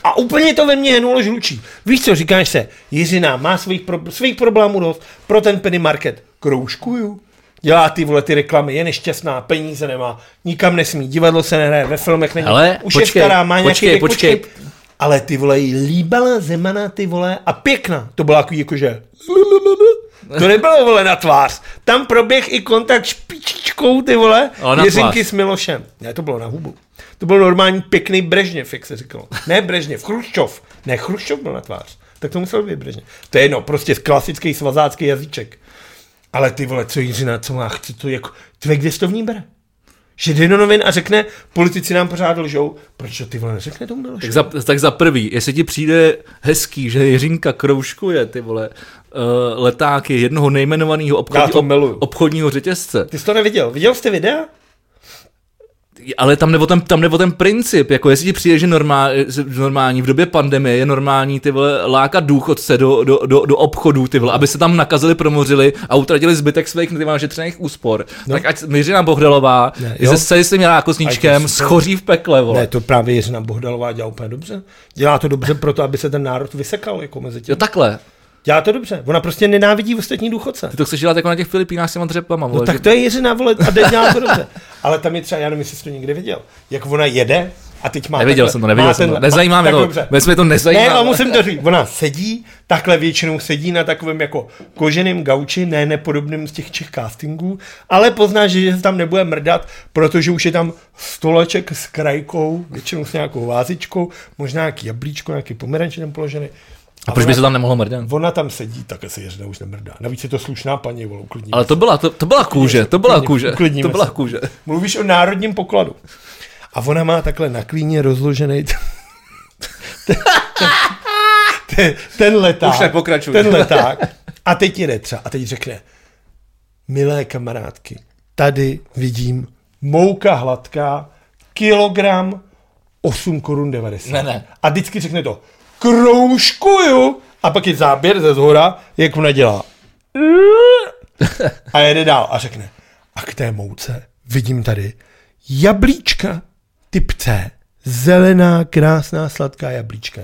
A úplně to ve mně hnulo žlučí. Víš co, říkáš se, Jiřina má svých, pro, svých problémů dost, pro ten penny market kroužkuju. Dělá ty vole ty reklamy, je nešťastná, peníze nemá, nikam nesmí, divadlo se nehraje, ve filmech není, Ale už počkej, je stará, má nějaký počkej, věk, počkej. Ale ty vole, jí líbala Zemana, ty vole, a pěkná. To byla takový jakože... To nebylo, vole, na tvář. Tam proběh i kontakt špičičkou, ty vole, Jiřinky tvář. s Milošem. Ne, to bylo na hubu. To byl normální pěkný Brežněv, jak se říkalo. Ne Brežněv, Chruščov. Ne, Chruščov byl na tvář. Tak to musel být Brežněv. To je jedno, prostě klasický svazácký jazyček. Ale ty vole, co Jiřina, co má, chce to jako, ty kde to v ní bere? Že jde do novin a řekne, politici nám pořád lžou, proč to ty vole neřekne tomu Miloši? Tak za, tak za prvý, jestli ti přijde hezký, že Jiřinka kroužkuje ty vole uh, letáky jednoho nejmenovaného obchodní, obchodního řetězce. Ty jsi to neviděl? Viděl jste videa? Ale tam nebo ten, tam nebo ten princip, jako jestli ti přijde, že normál, normální v době pandemie je normální ty vole lákat důchodce do, do, do, do obchodů, ty vole, aby se tam nakazili, promořili a utratili zbytek svých ty vole, našetřených úspor. No. Tak ať Jiřina Bohdalová Ne, je jo. se celým svým super. schoří v pekle, vole. Ne, to právě Jiřina Bohdalová dělá úplně dobře. Dělá to dobře proto, aby se ten národ vysekal jako mezi tím. Jo, takhle. Dělá to dobře. Ona prostě nenávidí ostatní důchodce. Ty to chceš dělat jako na těch Filipínách s těma dřepama, vole. No tak že- to je Jiřina, vole, a dělá to dobře. Ale tam je třeba, já nevím, jestli jsi to někdy viděl, jak ona jede a teď má Neviděl takhle- jsem to, neviděl jsem to. Nezajímá mě to. Vůbec mě to nezajímá. Ne, ale musím to říct. Ona sedí, takhle většinou sedí na takovém jako koženém gauči, ne nepodobným z těch Čech castingů, ale pozná, že se tam nebude mrdat, protože už je tam stoleček s krajkou, většinou s nějakou vázičkou, možná nějaký jablíčko, nějaký pomeranč tam položený. A proč by se tam nemohlo mrdat? Ona tam sedí, tak se Jiřina už nemrdá. Navíc je to slušná paní, vole, uklidní. Ale to byla, to, to byla kůže, to byla Uklidníme- kůže, uklidníme to byla kůže. Mluvíš o národním pokladu. A ona má takhle na klíně rozložený t- ten, ten, ten leták. Už nepokračuj. Ten leták. A teď jede třeba. A teď řekne, milé kamarádky, tady vidím mouka hladká, kilogram 8 korun 90. Ne, ne. A vždycky řekne to, kroužkuju. A pak je záběr ze zhora, jak ona dělá. A jede dál a řekne, a k té mouce vidím tady jablíčka typ C. Zelená, krásná, sladká jablíčka.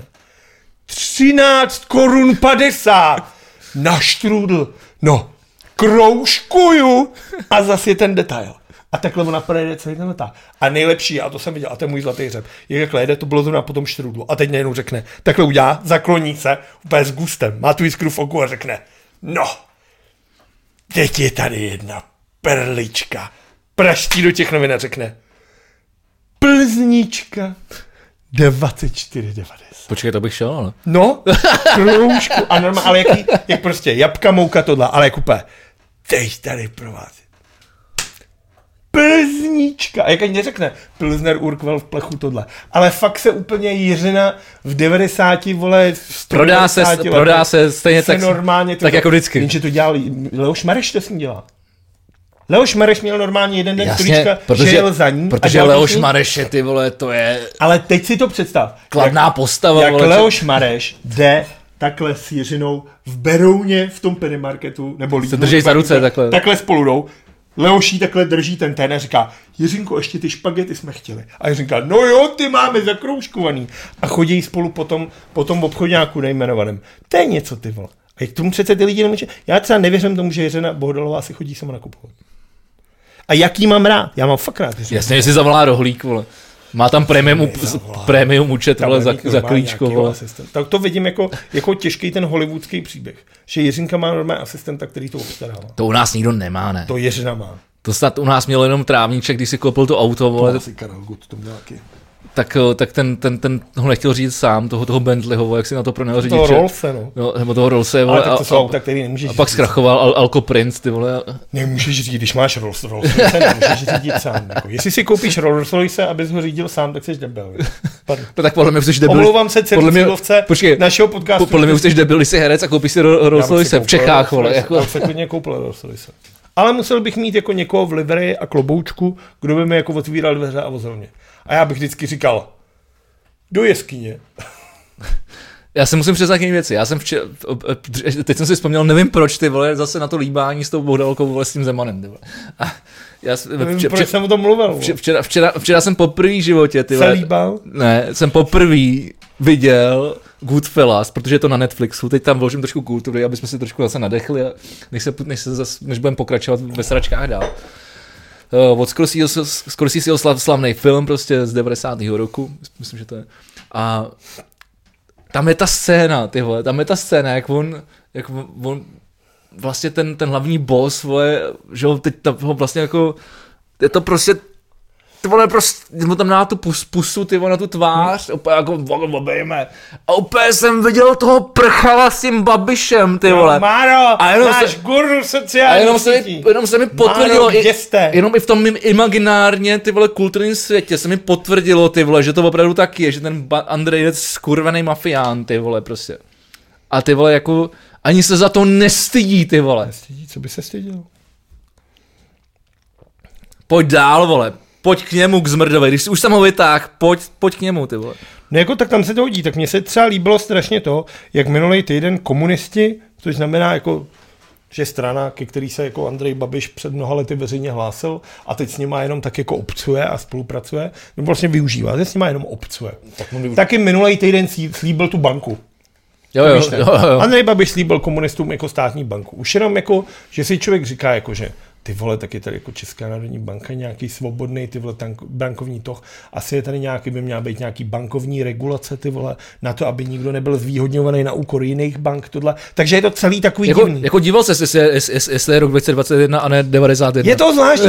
13 korun 50 na štrůdl. No, kroužkuju a zase je ten detail. A takhle ona projede celý ten leták. A nejlepší, a to jsem viděl, a to je můj zlatý řep, je takhle jede, to bylo zrovna po tom štrůdlu. A teď najednou řekne, takhle udělá, zakloní se, úplně s gustem, má tu jiskru v oku a řekne, no, teď je tady jedna perlička. Praští do těch novin a řekne, plznička 24,90. Počkej, to bych šel, ale. No, kroužku. A normálně, ale jaký, jak prostě jabka, mouka, tohle, ale jak úplně, teď tady pro vás. Plznička. A jak ani neřekne, Pilsner Urquell v plechu tohle. Ale fakt se úplně Jiřina v 90 vole, v Prodá se, 190 letech prodá se stejně se tak, normálně tak jako vždycky. Jenže to dělal, Leoš Mareš to s ní dělá. Leoš Mareš měl normálně jeden den Jasně, stolička, protože, že jel za ní. protože Leoš ní. Mareš je, ty vole, to je Ale teď si to představ. kladná postava, jak vole. Leoš Mareš jde takhle s Jiřinou v Berouně v tom Pennymarketu, nebo Lidlu, drží za ruce takhle. Takhle spolu jdou. Leoš jí takhle drží ten ten a říká, Jiřinko, ještě ty špagety jsme chtěli. A Jiřinka, no jo, ty máme zakroužkovaný. A chodí spolu potom, po tom obchodňáku nejmenovaném. To je něco, ty vole. A jak tomu přece ty lidi nemůže... Já třeba nevěřím tomu, že Jiřina Bohdalová si chodí sama nakupovat. A jaký mám rád? Já mám fakt rád Jiřinu. Jasně, že si zavolá rohlík, vole. Má tam premium, premium účet, vole, je za, za klíčko. Tak to vidím jako, jako těžký ten hollywoodský příběh. Že Jiřinka má normálně asistenta, který to obstarává. To u nás nikdo nemá, ne? To Jiřina má. To snad u nás měl jenom trávníček, když si koupil to auto, vole, Asi Karel Gut to měl taky. Tak, eh, tak ten, ten, ten ho nechtěl říct sám, toho, toho Bentleyho, jak si na to pro něho řidiče. Toho Rolse, no. No, nebo toho Rolse, Ale vole, tak a, to jsou a, auta, který nemůžeš a pak řídit. zkrachoval Al, Alko Prince, ty vole. Nemůžeš řídit, když máš Rolls Royce, nemůžeš řídit sám. Jako. Jestli si koupíš Rolls Royce, abys ho řídil sám, tak jsi debil. No tak podle mě jsi debil. Omlouvám se celý podle mě, cílovce počkej, našeho podcastu. po, podle mě jsi debil, jsi herec a koupíš si Rolls si Royce v Čechách, vole. Jako, Já bych se klidně koupil Rolls Royce. Ale musel bych mít jako někoho v livery a kloboučku, kdo by mi jako otvíral dveře a vozil mě. A já bych vždycky říkal, do jeskyně. Já se musím přiznat k jiný věci. Já jsem včera, teď jsem si vzpomněl, nevím proč, ty vole, zase na to líbání s tou Bohdalkou, vole, s tím Zemanem, ty vole. A já, Nevím, vče- proč jsem o tom mluvil. vče- včera, včera, včera, jsem poprvé v životě, ty Se vole, líbal? ne, jsem poprvé viděl Goodfellas, protože je to na Netflixu, teď tam vložím trošku kultury, aby jsme si trošku zase nadechli a než, se, než, se zase, než budeme pokračovat ve sračkách dál. Uh, od Scorseseho, slav, slavný film prostě z 90. roku, myslím, že to je. A tam je ta scéna, ty vole, tam je ta scéna, jak on, jak on vlastně ten, ten hlavní boss, vole, že ho teď tam, ho vlastně jako, je to prostě, ty vole, prostě, mu tam dá tu pus, pusu, ty vole, na tu tvář, úplně jako, vole, obejme. A úplně jsem viděl toho prchala s tím babišem, ty vole. No, Máro, A jenom náš se- guru A sociální jenom se, mi, jenom se mi potvrdilo, Máro, i, jenom i v tom mým imaginárně, ty vole, kulturním světě se mi potvrdilo, ty vole, že to opravdu tak je, že ten Andrej je skurvený mafián, ty vole, prostě. A ty vole, jako, ani se za to nestydí, ty vole. Stydí, co by se styděl? Pojď dál, vole. Pojď k němu k zmrdovi, když jsi už tam ho vytáh, pojď, pojď k němu, ty vole. No jako tak tam se to hodí, tak mně se třeba líbilo strašně to, jak minulý týden komunisti, což znamená jako že strana, ke který se jako Andrej Babiš před mnoha lety veřejně hlásil a teď s nima jenom tak jako obcuje a spolupracuje, nebo vlastně využívá, že s nima jenom obcuje. Tak Taky minulý týden slí- slíbil tu banku. Jo, jo, jo, jo. Andrej Babiš slíbil komunistům jako státní banku. Už jenom jako, že si člověk říká jako, že ty vole, tak je tady jako Česká národní banka, nějaký svobodný ty vole tank, bankovní toh. Asi je tady nějaký, by měla být nějaký bankovní regulace, ty vole, na to, aby nikdo nebyl zvýhodňovaný na úkor jiných bank, tohle. Takže je to celý takový Jako, divný. jako díval se, jestli, jestli, jestli, je rok 2021 a ne 91. Je to zvláštní,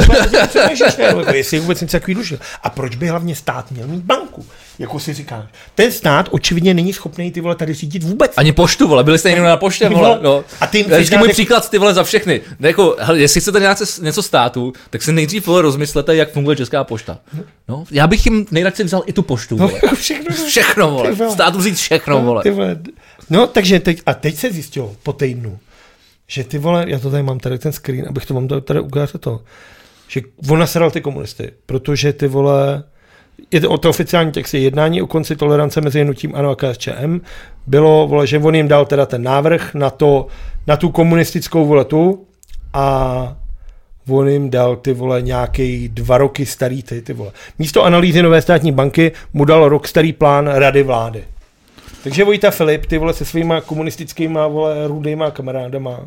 jako jestli je vůbec něco takový dušil. A proč by hlavně stát měl mít banku? Jako si říkáš. Ten stát očividně není schopný ty vole tady řídit vůbec. Ani poštu, vole, byli jste jenom na poště, vole, vole, no. a ty vždycky můj příklad, ty vole, za všechny. Ne, jako, hele, jestli chcete něco, něco státu, tak si nejdřív vole, rozmyslete, jak funguje Česká pošta. No, já bych jim nejradši vzal i tu poštu, No, vole. jako všechno. Všechno, vole. vole. Státu vzít všechno, vole. Ty vole. No, takže teď, a teď se zjistilo po týdnu, že ty vole, já to tady mám tady ten screen, abych to vám tady, ukázal to, že on nasedal ty komunisty, protože ty vole, je to, to oficiální text je jednání o konci tolerance mezi hnutím ANO a KSČM, bylo, vole, že on jim dal teda ten návrh na, to, na tu komunistickou vole tu a on jim dal ty vole nějaký dva roky starý ty, ty vole. Místo analýzy nové státní banky mu dal rok starý plán rady vlády. Takže Vojta Filip, ty vole se svýma komunistickýma vole rudýma kamarádama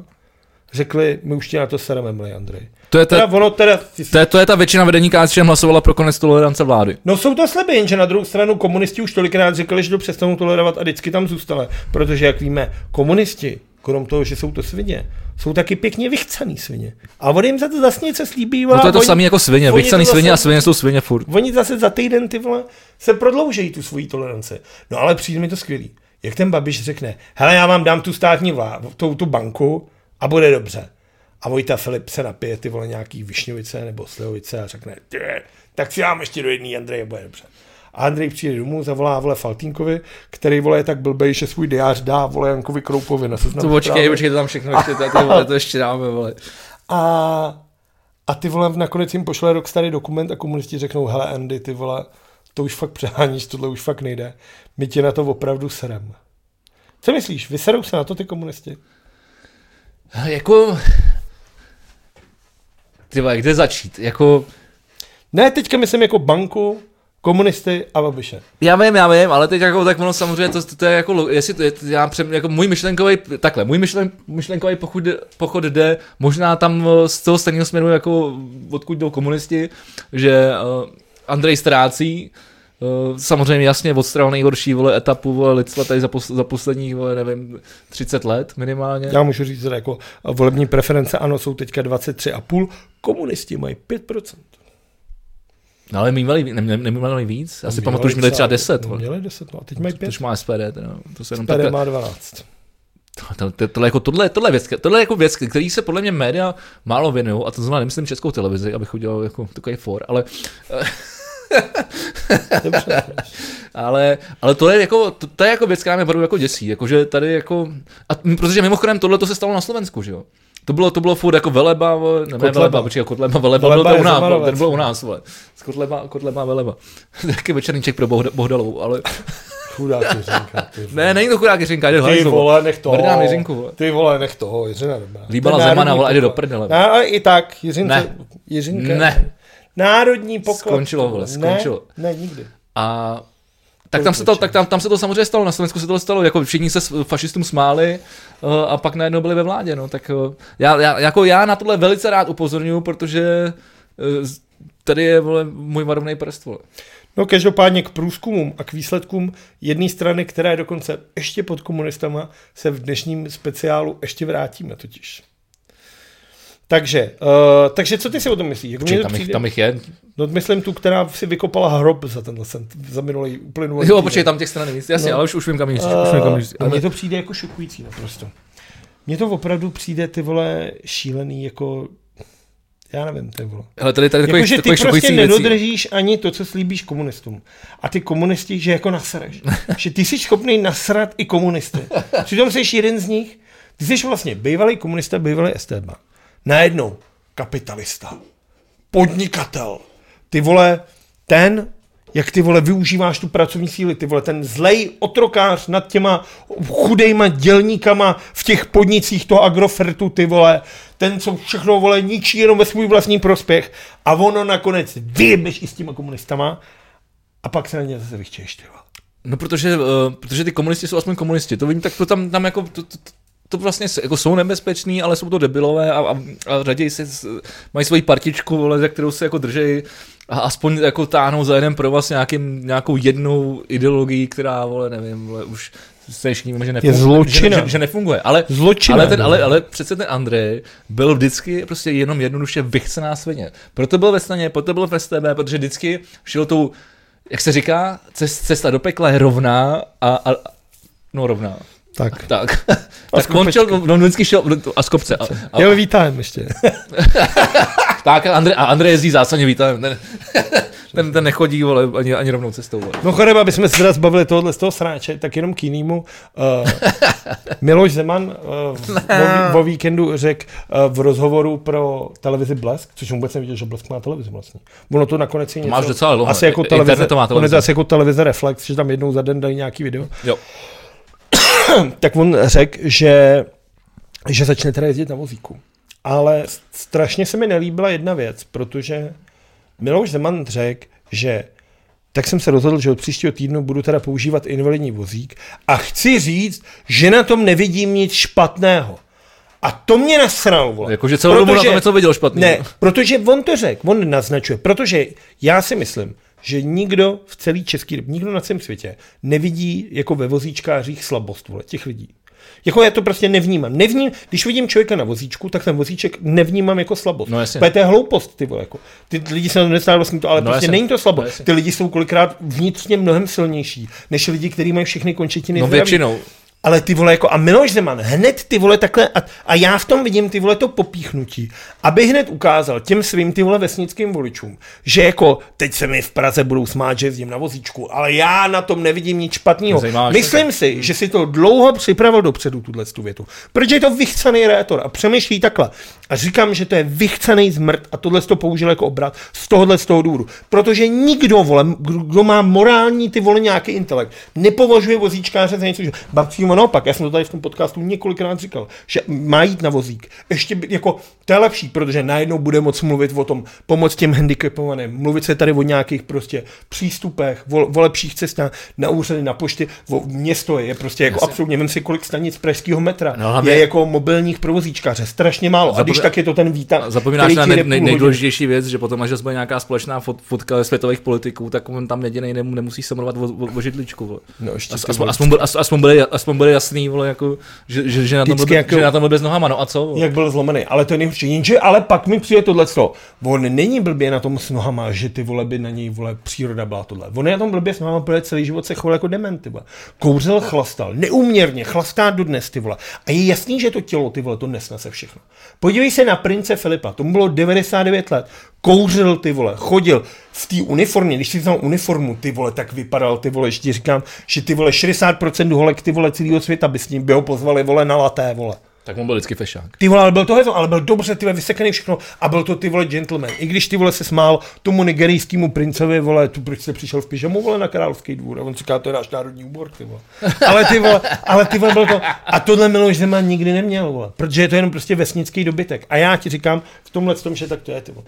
řekli, my už tě na to sereme, milý Andrej. To je, Teda ta, ono teda, to, je, to je ta většina vedení KSČM hlasovala pro konec tolerance vlády. no jsou to sliby, jenže na druhou stranu komunisti už tolikrát říkali, že to přestanou tolerovat a vždycky tam zůstali. Protože jak víme, komunisti, krom toho, že jsou to svině, jsou taky pěkně vychcaný svině. A on jim za to zase něco slíbí. No to je to oni- samé jako svině, oni vychcaný svině a svině jsou svině furt. Oni zase za týden ty vole se prodloužejí tu svoji toleranci. No ale přijde mi to skvělý. Jak ten Babiš řekne, hele, já vám dám tu státní vlá, tu, tu banku a bude dobře. A Vojta Filip se napije ty vole nějaký višňovice nebo slivovice a řekne, "Ty, tak si dám ještě do jedný Andrej bude dobře. A Andrej přijde domů, zavolá vole Faltínkovi, který vole je tak blbej, že svůj diář dá vole Jankovi Kroupovi na seznam. To počkej, počkej, to tam všechno ještě, to, to, to ještě dáme, vole. A, a ty vole nakonec jim pošle rok starý dokument a komunisti řeknou, hele Andy, ty vole, to už fakt přeháníš, tohle už fakt nejde. My tě na to opravdu serem. Co myslíš, vyserou se na to ty komunisti? Jako... Ty vole, kde začít? Jako... Ne, teďka myslím jako banku, komunisty a Babiše. Já vím, já vím, ale teď jako, tak ono samozřejmě, to, to, to je jako, jestli to je, já přem, jako můj myšlenkový, takhle, můj myšlen, myšlenkový pochod, jde- pochod jde možná tam eh, z toho stejného směru, jako odkud jdou komunisti, že uh, Andrej ztrácí, samozřejmě jasně odstranil nejhorší vole, etapu vole, lidstva tady za, pos, za posledních vole, nevím, 30 let minimálně. Já můžu říct, že jako volební preference ano jsou teďka 23,5, komunisti mají 5%. No, ale mývali, ne, ne, nemývali víc? Já si Měli pamatuju, že měli třeba 10. No, vole. měli 10, no a teď mají To 5. už má SPD, teda. to se jenom SPD takhle, má 12. To, to, tohle, jako, tohle, tohle, je věc, tohle je jako věc, který se podle mě média málo věnují, a to znamená, nemyslím českou televizi, abych udělal jako takový for, ale, Dobře. ale, ale to je jako, to, to je jako věc, která mě opravdu jako děsí, jakože tady jako, a, protože mimochodem tohle to se stalo na Slovensku, že jo? To bylo, to bylo furt jako Veleba, ne, ne Kotleba. Veleba, počkej, Kotleba, Veleba, Veleba byl to u nás, Zemanovec. ten byl u nás, vole. Z Kotleba, Kotleba, Veleba. Taky večerníček pro Bohda- Bohdalovou, ale Chudák Jiřinka, ty ne, není to chudák Jiřinka, jde Ty vole, nech toho. Mrdám Jiřinku, vole. Ty vole, nech toho, Jiřina dobrá. Líbala Zemana, vole, jde do prdele. Ne, ale i tak, Jiřinka, Ne. Jiřinka. Ne. Národní poklad. Skončilo, vole, skončilo. Ne, ne, nikdy. A tak tam, se to, tak tam, tam se to samozřejmě stalo, na Slovensku se to stalo, jako všichni se fašistům smáli uh, a pak najednou byli ve vládě, no, tak uh, já, já, jako já na tohle velice rád upozorňuji, protože uh, tady je vole, můj varovný prst, vole. No každopádně k průzkumům a k výsledkům jedné strany, která je dokonce ještě pod komunistama, se v dnešním speciálu ještě vrátíme totiž. Takže, uh, takže co ty si o tom myslíš? Jak mně Či, tam, jich, tam jich je. No myslím tu, která si vykopala hrob za tenhle sen, za minulý uplynulý Jo, počkej, tam těch stran víc, jasně, No. ale už, už vím, kam míříš. Uh, mně Ale, to přijde jako šokující naprosto. Mně to opravdu přijde ty vole šílený jako já nevím, ty vole. hele, tady, tady takových, Jako, že ty takových prostě šokujících věcí. nedodržíš ani to, co slíbíš komunistům. A ty komunisti, že jako nasereš. že ty jsi schopný nasrat i komunisty. Přitom jsi jeden z nich, ty jsi vlastně bývalý komunista, bývalý STB. Najednou kapitalista, podnikatel, ty vole, ten, jak ty vole využíváš tu pracovní síly, ty vole, ten zlej otrokář nad těma chudejma dělníkama v těch podnicích toho agrofertu, ty vole, ten, co všechno, vole, ničí jenom ve svůj vlastní prospěch a ono nakonec vyjebeš i s těma komunistama a pak se na ně zase vychčeš, ty vole. No protože, uh, protože ty komunisti jsou aspoň komunisti, to vidím, tak to tam, tam jako, to, to, to vlastně jako jsou nebezpeční, ale jsou to debilové a, a, a raději si mají svoji partičku, vole, za kterou se jako držej a aspoň jako táhnou za jeden pro vás nějakým, nějakou jednou ideologií, která, vole, nevím, vole, už se víme, že nefunguje. zločina. Že, že, že, nefunguje. Ale, Zločina, ale, ten, no. ale, ale přece ten Andrej byl vždycky prostě jenom jednoduše vychcená svině. Proto byl ve staně, proto byl v STB, protože vždycky šel tou, jak se říká, cest, cesta do pekla je rovná a, a no rovná. Tak. Tak. tak on šel, no, vždycky šel a z kopce. A, a, vítáme ještě. tak a Andrej, a Andrej jezdí zásadně vítajem. Ten, ten, ten nechodí vole, ani, ani rovnou cestou. Vole. No chodem, aby jsme se teda zbavili tohohle z toho sráče, tak jenom k jinému. Uh, Miloš Zeman uh, v, o, o víkendu řekl uh, v rozhovoru pro televizi Blesk, což jsem vůbec neviděl, že Blesk má televizi vlastně. Ono to nakonec je něco, máš docela dlouho. asi jako televize, internetová ono je to televize. asi jako televize Reflex, že tam jednou za den dají nějaký video. Jo. tak on řekl, že, že začne teda jezdit na vozíku. Ale strašně se mi nelíbila jedna věc, protože Miloš Zeman řekl, že tak jsem se rozhodl, že od příštího týdnu budu teda používat invalidní vozík a chci říct, že na tom nevidím nic špatného. A to mě nasralo, vole. Jakože celou dobu na tom něco viděl špatný. Ne, protože on to řekl, on naznačuje, protože já si myslím, že nikdo v celé České nikdo na celém světě nevidí jako ve vozíčkářích slabost vole, těch lidí. Jako já to prostě nevnímám. Nevním, když vidím člověka na vozíčku, tak ten vozíček nevnímám jako slabost. No jasně. To je hloupost, ty vole, jako. Ty lidi se nestávají vlastně to, ale No no prostě jasně. není to No slabost. jasně. ty lidi jsou kolikrát vnitřně mnohem silnější, než lidi, kteří mají všechny končetiny No většinou. Ale ty vole, jako a Miloš Zeman hned ty vole takhle, a, a já v tom vidím ty vole to popíchnutí, aby hned ukázal těm svým ty vole vesnickým voličům, že jako teď se mi v Praze budou smát, že jezdím na vozíčku, ale já na tom nevidím nic špatného. Myslím si, že si to dlouho připravil dopředu, tuhle tu větu. Protože je to vychcaný rétor a přemýšlí takhle. A říkám, že to je vychcaný zmrt a tohle to použil jako obrat z tohohle z toho důvodu. Protože nikdo, vole, kdo má morální ty vole nějaký intelekt, nepovažuje vozíčkáře za něco, že Naopak, já jsem to tady v tom podcastu několikrát říkal, že má jít na vozík. Ještě by, jako, to je lepší, protože najednou bude moc mluvit o tom, pomoc těm handicapovaným, mluvit se tady o nějakých prostě přístupech, o, o lepších cestách na úřady, na pošty, o město je, je prostě jako Jasně. absolutně, vem si kolik stanic pražského metra, No, hlavně- je jako mobilních provozíčkáře, strašně málo. A když Zapomíná- tak je to ten výtah, Zapomínáš na nej, nej, nejdůležitější věc, že potom, až bude nějaká společná fot, fotka světových politiků, tak on tam jediný nem, nemusí se mluvit o, o, o židličku. No, ještě As, ty aspoň, vole. aspoň, bude, as- aspoň, bude, aspoň bude jasný, vole, jako, že, že, že, na tom byl, jako- že na tom byl bez nohama, no a co? Vole? jak byl zlomený, ale to je nejhorší. Jenže ale pak mi přijde tohle On není blbě na tom s nohama, že ty vole by na něj vole příroda byla tohle. On je na tom blbě s nohama, protože celý život se choval jako dement, ty vole. Kouřil, chlastal, neuměrně, chlastá dodnes, ty vole. A je jasný, že to tělo, ty vole, to nesnese všechno. Podívej se na prince Filipa, tomu bylo 99 let. Kouřil, ty vole, chodil v té uniformě, když si vzal uniformu, ty vole, tak vypadal, ty vole, že ti říkám, že ty vole 60% holek, ty vole, celého světa by s ním by ho pozvali, vole, na laté, vole. Tak on byl vždycky fešák. Ty vole, ale byl to hezlo, ale byl dobře, ty vole, vysekaný všechno a byl to ty vole gentleman. I když ty vole se smál tomu nigerijskému princovi, vole, tu proč jsi přišel v pyžamu, vole, na královský dvůr. A on říká, to je náš národní úbor, ty vole. Ale ty vole, ale ty vole, byl to, a tohle Miloš Zeman nikdy neměl, vole, protože je to jenom prostě vesnický dobytek. A já ti říkám, v tomhle tom, že tak to je, ty vole.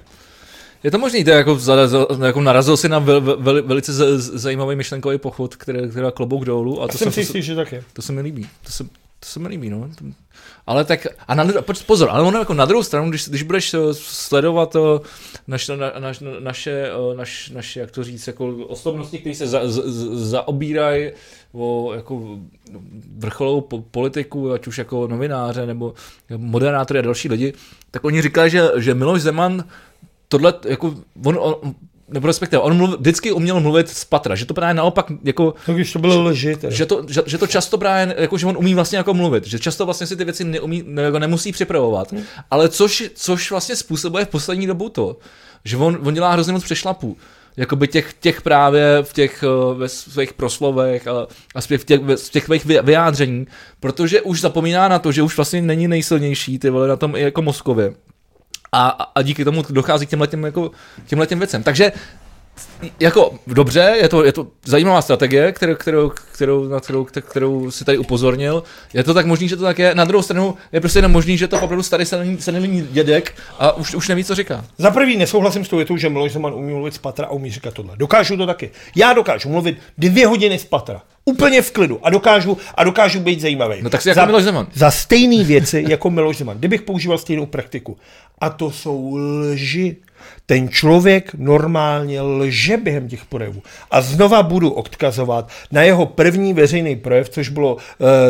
Je to možný, to je jako, zarazil, jako narazil si na vel, vel, velice z, z, zajímavý myšlenkový pochod, který, která klobouk dolů. A to, jsem si jistý, že tak je. to se mi líbí. To se, to se mi líbí, no. Ale tak, a na, pozor, ale ono jako na druhou stranu, když, když budeš eh, sledovat eh, naš, na, naš, naše, eh, naš, naše, jak to říct, jako osobnosti, které se za, z, z, zaobírají o jako vrcholovou po, politiku, ať už jako novináře nebo moderátory a další lidi, tak oni říkají, že, že Miloš Zeman tohle, jako, on, on nebo respektive, on mluv, vždycky uměl mluvit z patra, že to právě naopak, jako, No když to bylo lži, teda. že to, že, že to často právě, jako, že on umí vlastně jako mluvit, že často vlastně si ty věci neumí, ne, jako nemusí připravovat, Hmm. ale což, což vlastně způsobuje v poslední dobu to, že on, on dělá hrozně moc přešlapů, jakoby těch, těch právě v těch eh, ve svých proslovech a, a v těch, v těch, svých vy- vyjádření, protože už zapomíná na to, že už vlastně není nejsilnější ty vole na tom i jako mozkově. A, a díky tomu dochází k těmhletěm, jako, těmhletěm věcem. Takže jako dobře, je to, je to zajímavá strategie, kterou, kterou, kterou, na kterou, kterou si tady upozornil. Je to tak možný, že to tak je. Na druhou stranu je prostě jenom možný, že to opravdu starý senilní dědek a už, už neví, co říká. Za prvý nesouhlasím s tou větou, že Miloš Zeman umí mluvit z patra a umí říkat tohle. Dokážu to taky. Já dokážu mluvit dvě hodiny z patra. Úplně v klidu a dokážu, a dokážu být zajímavý. No tak si jako za, Miloš Zeman. Za stejné věci jako Miloš Zeman. Kdybych používal stejnou praktiku. A to jsou lži ten člověk normálně lže během těch projevů. A znova budu odkazovat na jeho první veřejný projev, což bylo uh,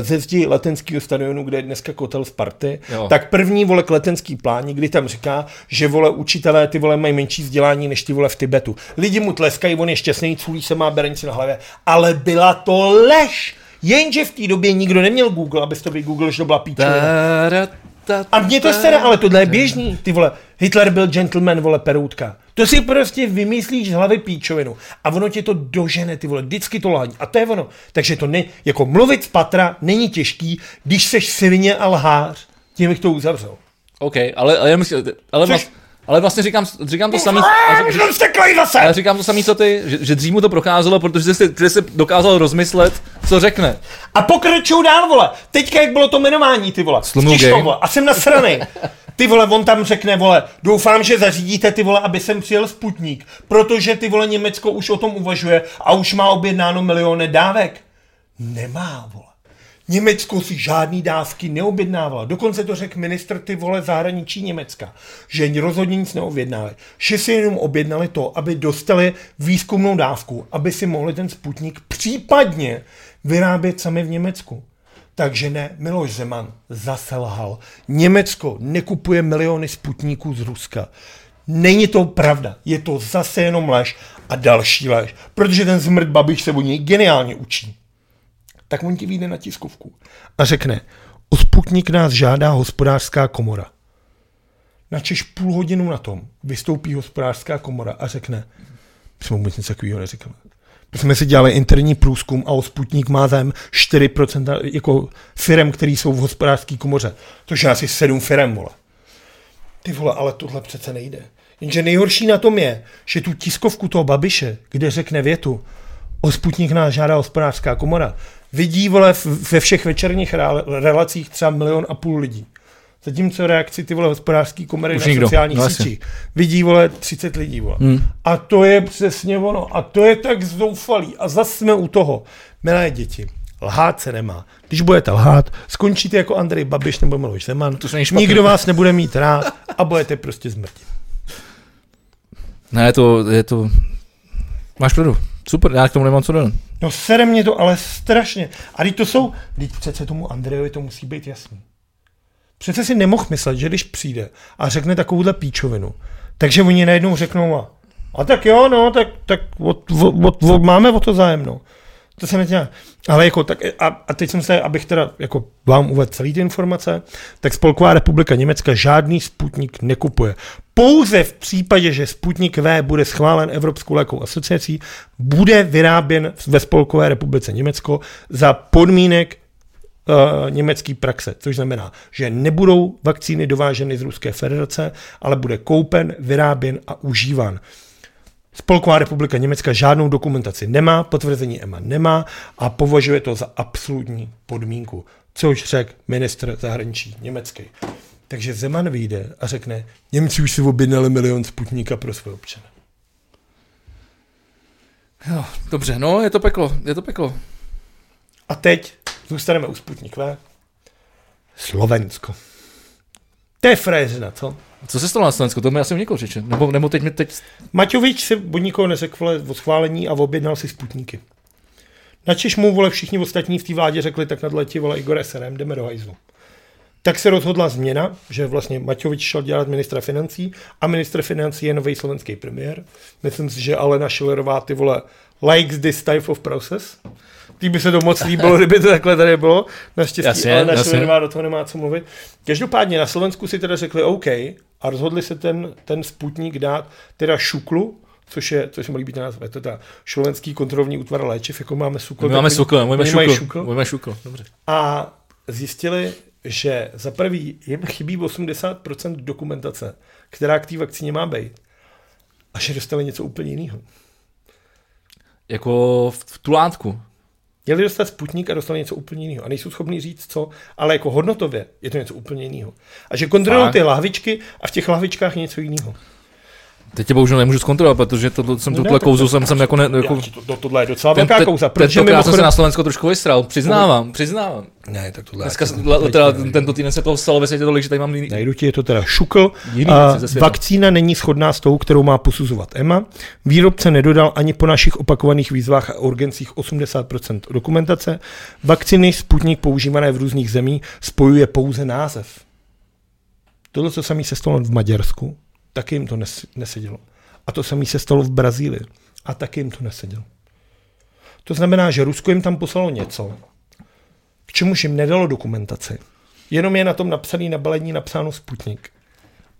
ze zdi letenského stadionu, kde je dneska kotel Sparty, jo. tak první vole k letenský pláni, kdy tam říká, že vole učitelé ty vole mají menší vzdělání než ty vole v Tibetu. Lidi mu tleskají, on je šťastný, culí se má berenici na hlavě, ale byla to lež. Jenže v té době nikdo neměl Google, abys to Google, že to byla píčovina. A mně to sere, ale tohle je běžný, ty vole. Hitler byl gentleman, vole, peroutka. To si prostě vymyslíš z hlavy píčovinu. A ono tě to dožene, ty vole, vždycky to lhání. A to je ono. Takže to ne, jako mluvit z patra není těžký, když seš svině a lhář. Tím bych to uzavřel. OK, ale, ale, myslím, ale, Což, ale vlastně říkám, říkám to samý. zase! Ale říkám to samý, co ty, že, že dřív mu to procházelo, protože jsi, ty jsi dokázal rozmyslet, co řekne. A pokračuju dál, vole. Teďka, jak bylo to jmenování, ty vole. to, vole. A jsem nasranej. Ty vole, on tam řekne, vole, doufám, že zařídíte ty vole, aby sem přijel Sputnik, protože ty vole Německo už o tom uvažuje a už má objednáno miliony dávek. Nemá, vole. Německo si žádný dávky neobjednávalo. Dokonce to řekl ministr ty vole zahraničí Německa, že rozhodně nic neobjednávali. Že si jenom objednali to, aby dostali výzkumnou dávku, aby si mohli ten Sputnik případně vyrábět sami v Německu. Takže ne, Miloš Zeman zaselhal. Německo nekupuje miliony sputníků z Ruska. Není to pravda, je to zase jenom lež a další lež, protože ten zmrt Babiš se o něj geniálně učí tak on ti vyjde na tiskovku a řekne, o Sputnik nás žádá hospodářská komora. Načeš půl hodinu na tom vystoupí hospodářská komora a řekne, my jsme vůbec nic takového neřekli. My jsme si dělali interní průzkum a o Sputnik má zájem 4% jako firm, který jsou v hospodářské komoře. To je asi 7 firm, vole. Ty vole, ale tohle přece nejde. Jenže nejhorší na tom je, že tu tiskovku toho Babiše, kde řekne větu, o Sputnik nás žádá hospodářská komora, vidí vole ve všech večerních relacích třeba milion a půl lidí. Zatímco reakci ty vole hospodářský komory Už na nikdo. sociálních no, sítích vidí vole 30 lidí. Vole. Hmm. A to je přesně ono. A to je tak zoufalý. A zase jsme u toho. Milé děti, lhát se nemá. Když budete lhát, skončíte jako Andrej Babiš nebo Miloš Zeman. To Nikdo vás nebude mít rád a budete prostě zmrtí. Ne, to, je to... Máš pravdu. Super, já k tomu nemám co dodat. No sere mě to ale strašně. A teď to jsou, teď přece tomu Andrejovi to musí být jasný. Přece si nemohl myslet, že když přijde a řekne takovouhle píčovinu, takže oni najednou řeknou a, a tak jo, no, tak, tak od, od, od, máme o to zájemnou. To se nedělá. Ale jako tak, a, a teď jsem se, abych teda jako vám uvedl celý ty informace, tak Spolková republika Německa žádný Sputnik nekupuje. Pouze v případě, že Sputnik V bude schválen Evropskou lékovou asociací, bude vyráběn ve Spolkové republice Německo za podmínek uh, německý praxe, což znamená, že nebudou vakcíny dováženy z Ruské federace, ale bude koupen, vyráběn a užívan. Spolková republika Německa žádnou dokumentaci nemá, potvrzení EMA nemá a považuje to za absolutní podmínku, což řekl ministr zahraničí německý. Takže Zeman vyjde a řekne, Němci už si objednali milion sputníka pro své občany. Jo, dobře, no, je to peklo, je to peklo. A teď zůstaneme u Sputnik V. Slovensko. To je frajeřina, co? Co se stalo na Slovensku? To mi asi někdo řeče. Nebo, nebo teď mi teď... Maťovič si od nikoho neřekl o schválení a objednal si sputníky. Načež mu vole všichni ostatní v té vládě řekli, tak nad letí vole Igor SRM, jdeme do hajzlu. Tak se rozhodla změna, že vlastně Maťovič šel dělat ministra financí a ministr financí je nový slovenský premiér. Myslím si, že Alena Schillerová ty vole likes this type of process. Tý by se to moc líbilo, kdyby to takhle tady bylo. Naštěstí jasně, Alena jasně. Do toho nemá co mluvit. Každopádně na Slovensku si teda řekli OK a rozhodli se ten, ten sputník dát teda šuklu, což je, což se mi líbí ten název, je to ta šlovenský kontrolní útvar léčiv, jako máme SUKL. My máme SUKL, máme šukl, šukl. Máme šukl, dobře. A zjistili, že za prvý jim chybí 80% dokumentace, která k té vakcíně má být. A že dostali něco úplně jiného. Jako v, v tu látku. Měli dostat Sputnik a dostali něco úplně jiného. A nejsou schopni říct co, ale jako hodnotově je to něco úplně jiného. A že kontrolují ty lahvičky a v těch lahvičkách je něco jiného. Teď tě bohužel nemůžu zkontrolovat, protože to, to jsem No no ne, tuhle tak kouzu jsem, jsem jako, ne, jako to, to, tohle je docela ten, velká ten, kouza, protože tentokrát jsem se mimochodem... na Slovensko trošku vystral, přiznávám, přiznávám. Ne, tak tohle Dneska, teď teda, nevím. tento týden se toho stalo ve světě tolik, že tady mám jiný, Najdu ti je to teda šukl. Jiný A vakcína není shodná s tou, kterou má posuzovat EMA. Výrobce nedodal ani po našich opakovaných výzvách a urgencích 80% dokumentace. Vakcíny Sputnik používané v různých zemích spojuje pouze název. Tohle, co samý se stalo v Maďarsku, taky jim to nes- nesedělo. A to samé se stalo v Brazílii. A taky jim to nesedělo. To znamená, že Rusko jim tam poslalo něco, k čemuž jim nedalo dokumentaci. Jenom je na tom napsaný na balení napsáno Sputnik.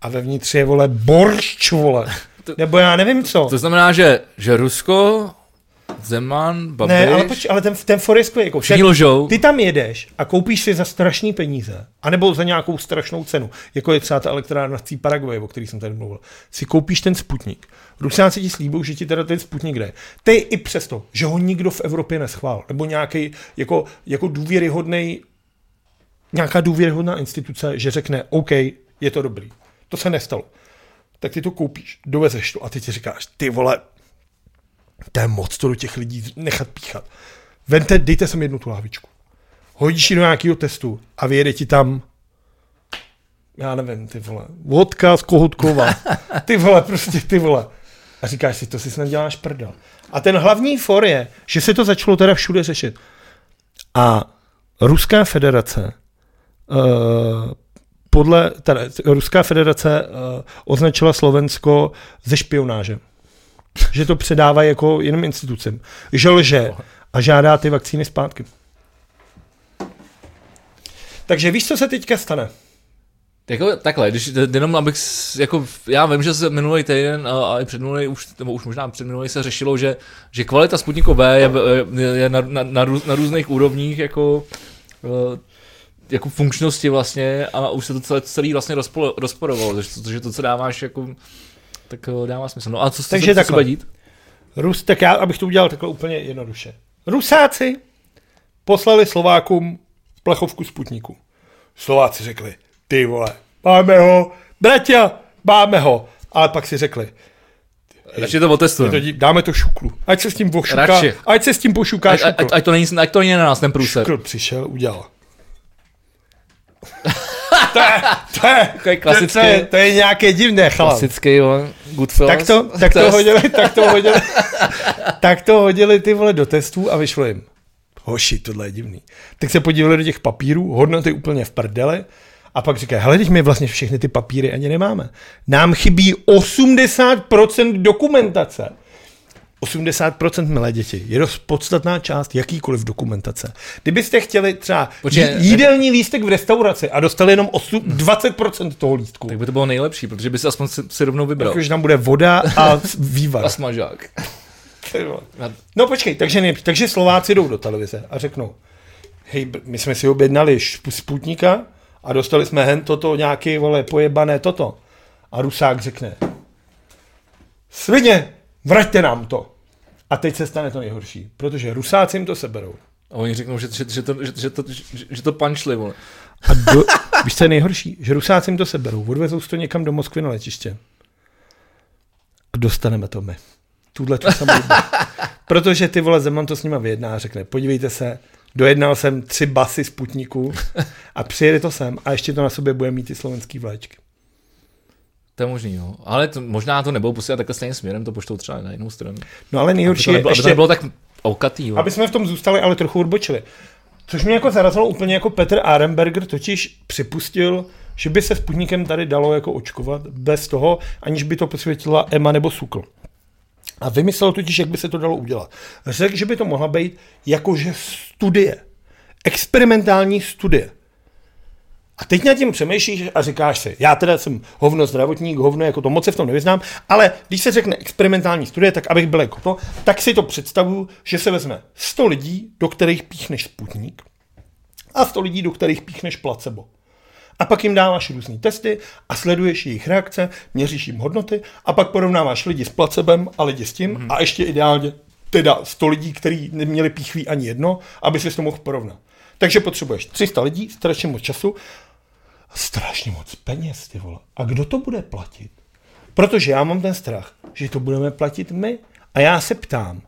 A vevnitř je, vole, boršč, vole. Nebo já nevím co. To znamená, že, že Rusko, Zeman, Babiš, Ne, ale, poč, ale ten, ten for je skvělý. Jako, všichni však lžou. ty tam jedeš a koupíš si za strašný peníze, anebo za nějakou strašnou cenu, jako je třeba ta elektrárna v Paraguay, o který jsem tady mluvil, si koupíš ten Sputnik. Rusáci ti slíbou, že ti teda ten Sputnik jde. Ty i přesto, že ho nikdo v Evropě neschvál, nebo nějaký jako, jako důvěryhodný nějaká důvěryhodná instituce, že řekne, OK, je to dobrý. To se nestalo. Tak ty to koupíš, dovezeš to a ty ti říkáš, ty vole, to je moc to do těch lidí nechat píchat. Vente, dejte sem jednu tu lávičku. Hodíš ji do nějakého testu a vyjede ti tam já nevím, ty vole, vodka z Kohotkova. Ty vole, prostě ty vole. A říkáš si, to si snad děláš prdel. A ten hlavní for je, že se to začalo teda všude řešit. A Ruská federace uh, podle, teda, Ruská federace uh, označila Slovensko ze špionáže. Že to předává jako jiným institucím. Že lže a žádá ty vakcíny zpátky. Takže víš, co se teďka stane? Jako, takhle, když jenom abych, jako, já vím, že se minulý týden a, a i předminulý, už, nebo už možná předminulý se řešilo, že, že kvalita Sputniku V je, je, na, na, na, růz, na, různých úrovních jako, eh, jako funkčnosti vlastně a už se to celé, celý vlastně rozpo, rozporovalo, takže to, že to, co dáváš, jako, tak eh, dává smysl. No a co, Takže co, co se bude dít? Rus, tak já, abych to udělal takhle úplně jednoduše. Rusáci poslali Slovákům plechovku Sputniku. Slováci řekli, ty vole, máme ho, bratia, máme ho. Ale pak si řekli, Radši to otestujeme. to dí- dáme to šuklu. Ať se s tím pošuká, Radši. ať se s tím pošuká Ať, ať, ať, to není, ať to není na nás ten průser. Šukl přišel, udělal. To, je, to, je, to, klasický, to, je, to je nějaké divné, chala. klasický, jo, Goodfellas. Tak to, tak to hodili, tak to hodili, tak to hodili ty vole do testů a vyšlo jim. Hoši, tohle je divný. Tak se podívali do těch papírů, hodnoty úplně v prdele a pak říkají, hele, teď my vlastně všechny ty papíry ani nemáme. Nám chybí 80% dokumentace. 80% milé děti je dost podstatná část jakýkoliv dokumentace. Kdybyste chtěli třeba Počkej, jí- jídelní lístek v restauraci a dostali jenom 8, 20% toho lístku, Tak by to bylo nejlepší, protože by si aspoň si, si rovnou vybral. jakože tam bude voda a vývar. A smažák. No počkej, takže, ne, takže Slováci jdou do televize a řeknou, hej, my jsme si objednali Sputnika a dostali jsme hen toto nějaký, vole, pojebané toto. A Rusák řekne, svině, vraťte nám to. A teď se stane to nejhorší, protože Rusáci jim to seberou. A oni řeknou, že, že, že, to, že, že, to, že, že to punchli, vole. A do, víš, co je nejhorší? Že Rusáci jim to seberou, odvezou to někam do Moskvy na letiště. A dostaneme to my. Tuhle tu samou. Protože ty vole Zeman to s nima vyjedná a řekne, podívejte se, dojednal jsem tři basy Sputniku a přijede to sem a ještě to na sobě bude mít ty slovenský vlaječky. To je možný, jo. Ale to, možná to nebudou posílat takhle stejným směrem, to poštou třeba na jinou stranu. No ale Aby nejhorší to je, nebylo, aby to ještě, nebylo tak oukatý, jo. aby jsme v tom zůstali, ale trochu odbočili. Což mě jako zarazilo úplně jako Petr Arenberger totiž připustil, že by se Sputnikem tady dalo jako očkovat bez toho, aniž by to posvětila Ema nebo Sukl. A vymyslel totiž, jak by se to dalo udělat. Řekl, že by to mohla být jakože studie. Experimentální studie. A teď nad tím přemýšlíš a říkáš si, já teda jsem hovno zdravotník, hovno, jako to moc se v tom nevyznám, ale když se řekne experimentální studie, tak abych byl jako to, tak si to představuju, že se vezme 100 lidí, do kterých píchneš sputník a 100 lidí, do kterých píchneš placebo. A pak jim dáváš různé testy a sleduješ jejich reakce, měříš jim hodnoty a pak porovnáváš lidi s placebem a lidi s tím mm-hmm. a ještě ideálně teda 100 lidí, kteří neměli píchví ani jedno, aby si to mohl porovnat. Takže potřebuješ 300 lidí, strašně moc času strašně moc peněz, ty vole. A kdo to bude platit? Protože já mám ten strach, že to budeme platit my. A já se ptám,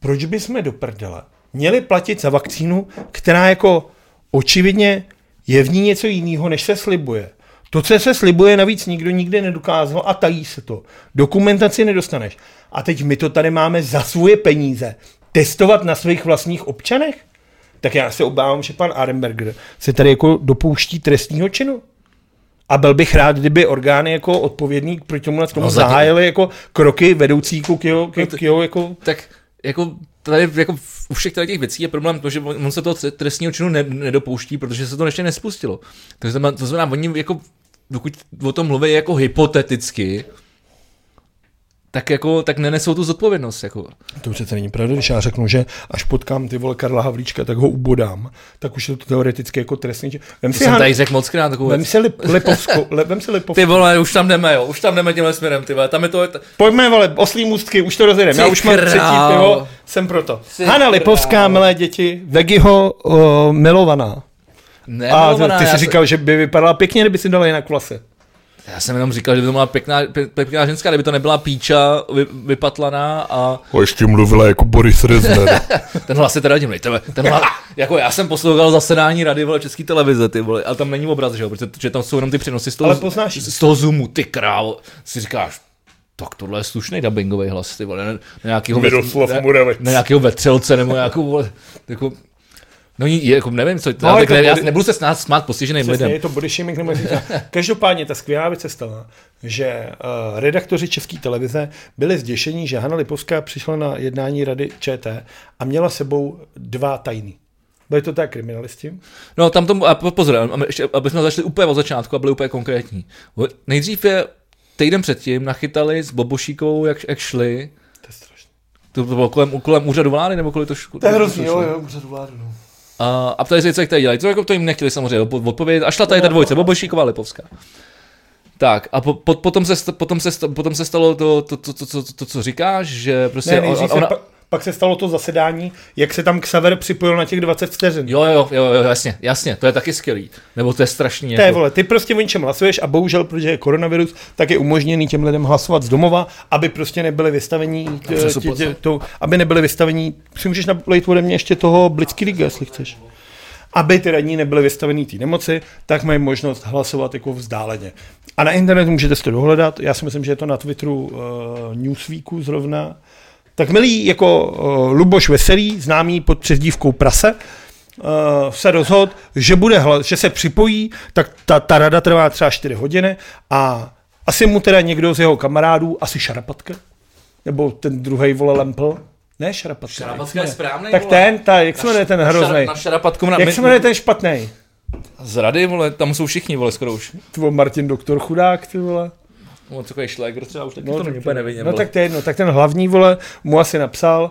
proč bychom do prdele měli platit za vakcínu, která jako očividně je v ní něco jiného, než se slibuje. To, co se slibuje, navíc nikdo nikdy nedokázal a tají se to. Dokumentaci nedostaneš. A teď my to tady máme za svoje peníze testovat na svých vlastních občanech? Tak já se obávám, že pan Arenberger se tady jako dopouští trestního činu. A byl bych rád, kdyby orgány jako odpovědný proti tomu, tomu no, zahájily jako kroky vedoucí k jeho, k, k jeho jako... Tak jako tady jako u všech těch věcí je problém to, že on se toho trestního činu nedopouští, protože se to ještě nespustilo. To znamená, to znamená oni jako, dokud o tom mluví jako hypoteticky, tak jako, tak nenesou tu zodpovědnost. Jako. To přece není pravda, když já řeknu, že až potkám ty vole Karla Havlíčka, tak ho ubodám, tak už je to teoreticky jako trestný. Vem si jsem tady řekl moc krát takovou Vem si Lip, Lipovsko, le, vem si Lipovsko. Ty vole, už tam jdeme, jo, už tam jdeme tímhle směrem, ty vole, tam je to... Pojďme, vole, oslí můstky, už to rozjedeme, já už mám třetí pivo, jsem proto. Ty Hanna Lipovská, milé děti, Vegiho uh, milovaná. Ne, a milovaná, ty jsi říkal, že by vypadala pěkně, kdyby si dala jinak klase. Já jsem jenom říkal, že by to byla pěkná, pěkná ženská, kdyby to nebyla píča vy, vypatlaná a... O, ještě mluvila jako Boris Rezner. ten hlas je teda divný. Ten, ten hlas, jako já jsem poslouchal zasedání rady vole, české televize, ty vole, ale tam není obraz, že jo, protože tam jsou jenom ty přenosy z toho, ale poznáš, z toho zoomu, ty král, si říkáš, tak tohle je slušný dubbingový hlas, ty vole, ne, ne nějakýho, Miroslav ne, ne, nějakýho vetřelce, nebo nějakou, vole, jako, No jako nevím, co to, no, tak ne, já nebudu se snad smát postiženým lidem. je to body shaming, nebo Každopádně ta skvělá věc se stala, že uh, redaktoři České televize byli zděšení, že Hanna Lipovská přišla na jednání rady ČT a měla sebou dva tajný. Byli to tak kriminalisti? No tam tomu, a pozor, ještě, aby jsme začali úplně od začátku a byli úplně konkrétní. Nejdřív je týden předtím nachytali s Bobošíkou, jak, jak šli. To je strašné. To, to bylo kolem, kolem úřadu vlády, nebo kolik to šlo? To je hrozný, jo, jo, úřadu vlády, no. A, a ptali se, co tady dělají. To, jako to jim nechtěli samozřejmě odpovědět. A šla tady ta dvojce, Bobošíková, Lipovská. Tak a po, po, potom, se, potom, se, potom se stalo to, to, to, to, to, to, co říkáš, že prostě... Ne, ona, se, pak se stalo to zasedání, jak se tam Xaver připojil na těch 20 vteřin. Jo, jo, jo, jo, jasně, jasně, to je taky skvělý. Nebo to je strašně. To je, jako... vole, ty prostě o něčem hlasuješ a bohužel, protože je koronavirus, tak je umožněný těm lidem hlasovat z domova, aby prostě nebyli vystavení, tě, tě, tě, to, aby nebyli vystavení, si můžeš nalejt ode mě ještě toho Blitzkriega, jestli chceš aby ty radní nebyly vystavený té nemoci, tak mají možnost hlasovat jako vzdáleně. A na internetu můžete si to dohledat, já si myslím, že je to na Twitteru uh, Newsweeku zrovna, tak milý jako uh, Luboš Veselý, známý pod přezdívkou Prase, uh, se rozhodl, že, bude hlas, že se připojí, tak ta, ta rada trvá třeba 4 hodiny a asi mu teda někdo z jeho kamarádů, asi Šarapatka, nebo ten druhý vole Lempl, ne Šarapatka. Šarapatka je správný, Tak vole. ten, ta, jak se jmenuje ten hrozný? Na Šarapatku na, jak se jmenuje ten špatný? Z rady, vole, tam jsou všichni, vole, skoro už. Tvo Martin Doktor Chudák, ty vole. On takový šlegr třeba už taky no, to není úplně nevidím. No tak to je jedno, tak ten hlavní, vole, mu asi napsal,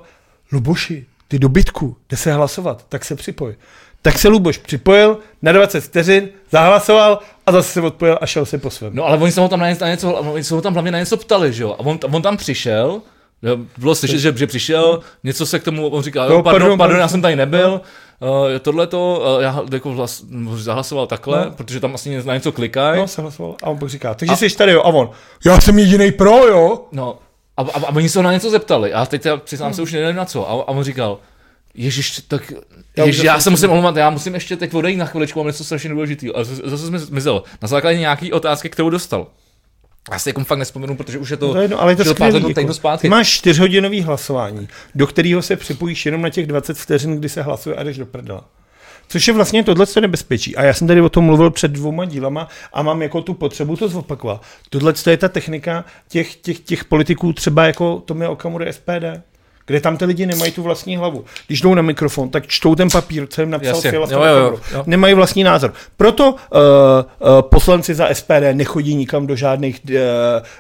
Luboši, ty dobytku, jde se hlasovat, tak se připoj. Tak se Luboš připojil, na 20 vteřin, zahlasoval a zase se odpojil a šel si po svém. No ale oni se ho tam na něco, oni se ho tam hlavně na něco ptali, že jo? A on, on tam přišel, bylo slyšet, že, že přišel, něco se k tomu, on říkal, no, pardon, pardon, pardon, já jsem tady nebyl, uh, tohle to, uh, já jako vlas, zahlasoval takhle, no. protože tam asi na něco klikají. No, jsem hlasoval. A on pak říká, takže a, jsi tady, jo, a on, já jsem jediný pro, jo. No, a, a, a oni se ho na něco zeptali, a teď já přiznám hmm. se už nevím na co, a, a on říkal, Ježíš, tak Ježiš, já se musím omlouvat, já musím ještě teď odejít na chviličku, mám něco strašně důležitého. A zase jsme zmizel. Na základě nějaký otázky, kterou dostal. Já si jako fakt nespomenu, protože už je to, no to jedno, ale je to skvělý, jako, zpátky. Máš čtyřhodinový hlasování, do kterého se připojíš jenom na těch 20 vteřin, kdy se hlasuje a jdeš do prdela. Což je vlastně tohle to nebezpečí. A já jsem tady o tom mluvil před dvouma dílama a mám jako tu potřebu to zopakovat. Tohle je ta technika těch, těch, těch politiků, třeba jako Tomio Okamury SPD kde tam ty lidi nemají tu vlastní hlavu. Když jdou na mikrofon, tak čtou ten papír, co jim napsal Jasně. Fiala jo, jo, jo. Nemají vlastní názor. Proto uh, uh, poslanci za SPD nechodí nikam do žádných uh,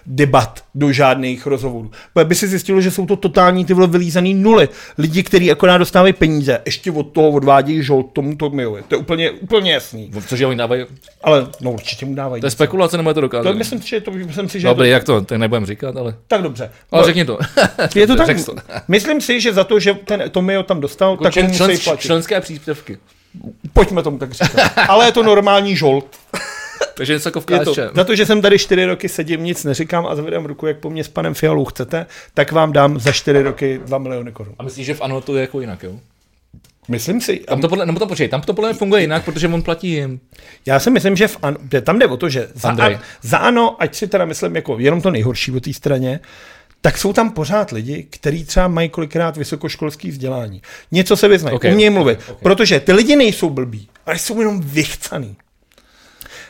debat do žádných rozhovorů. By si zjistilo, že jsou to totální ty vylízaný nuly. Lidi, kteří akorát dostávají peníze, ještě od toho odvádějí žol tomu to miluje. To je úplně, úplně jasný. Cože oni dávají, Ale no určitě mu dávají. to je spekulace, nebo je to To dokázané? myslím si, že to, myslím si, že Dobrý, je jak to, tak nebudem říkat, ale... to, tak dobře. Ale No, řekni to. je to tak, to. myslím si, že za to, že ten Tomio tam dostal, tak mu Člen, musí člen, platit. členské příspěvky. Pojďme tomu tak říkat. Ale je to normální žolt. Takže něco jako v Je to, KSČ. za to, že jsem tady čtyři roky sedím, nic neříkám a zvedám ruku, jak po mně s panem Fialou chcete, tak vám dám za čtyři roky 2 miliony korun. A myslíš, že v ANO to je jako jinak, jo? Myslím si. Tam to podle, nebo to počkej, tam to podle mě funguje jinak, protože on platí jim. Já si myslím, že v ano, tam jde o to, že za, Andrej. a, za ano, ať si teda myslím jako jenom to nejhorší o té straně, tak jsou tam pořád lidi, kteří třeba mají kolikrát vysokoškolský vzdělání. Něco se vyznají, Okay. okay. umějí mluvit. Okay. Okay. Protože ty lidi nejsou blbí, ale jsou jenom vychcaný.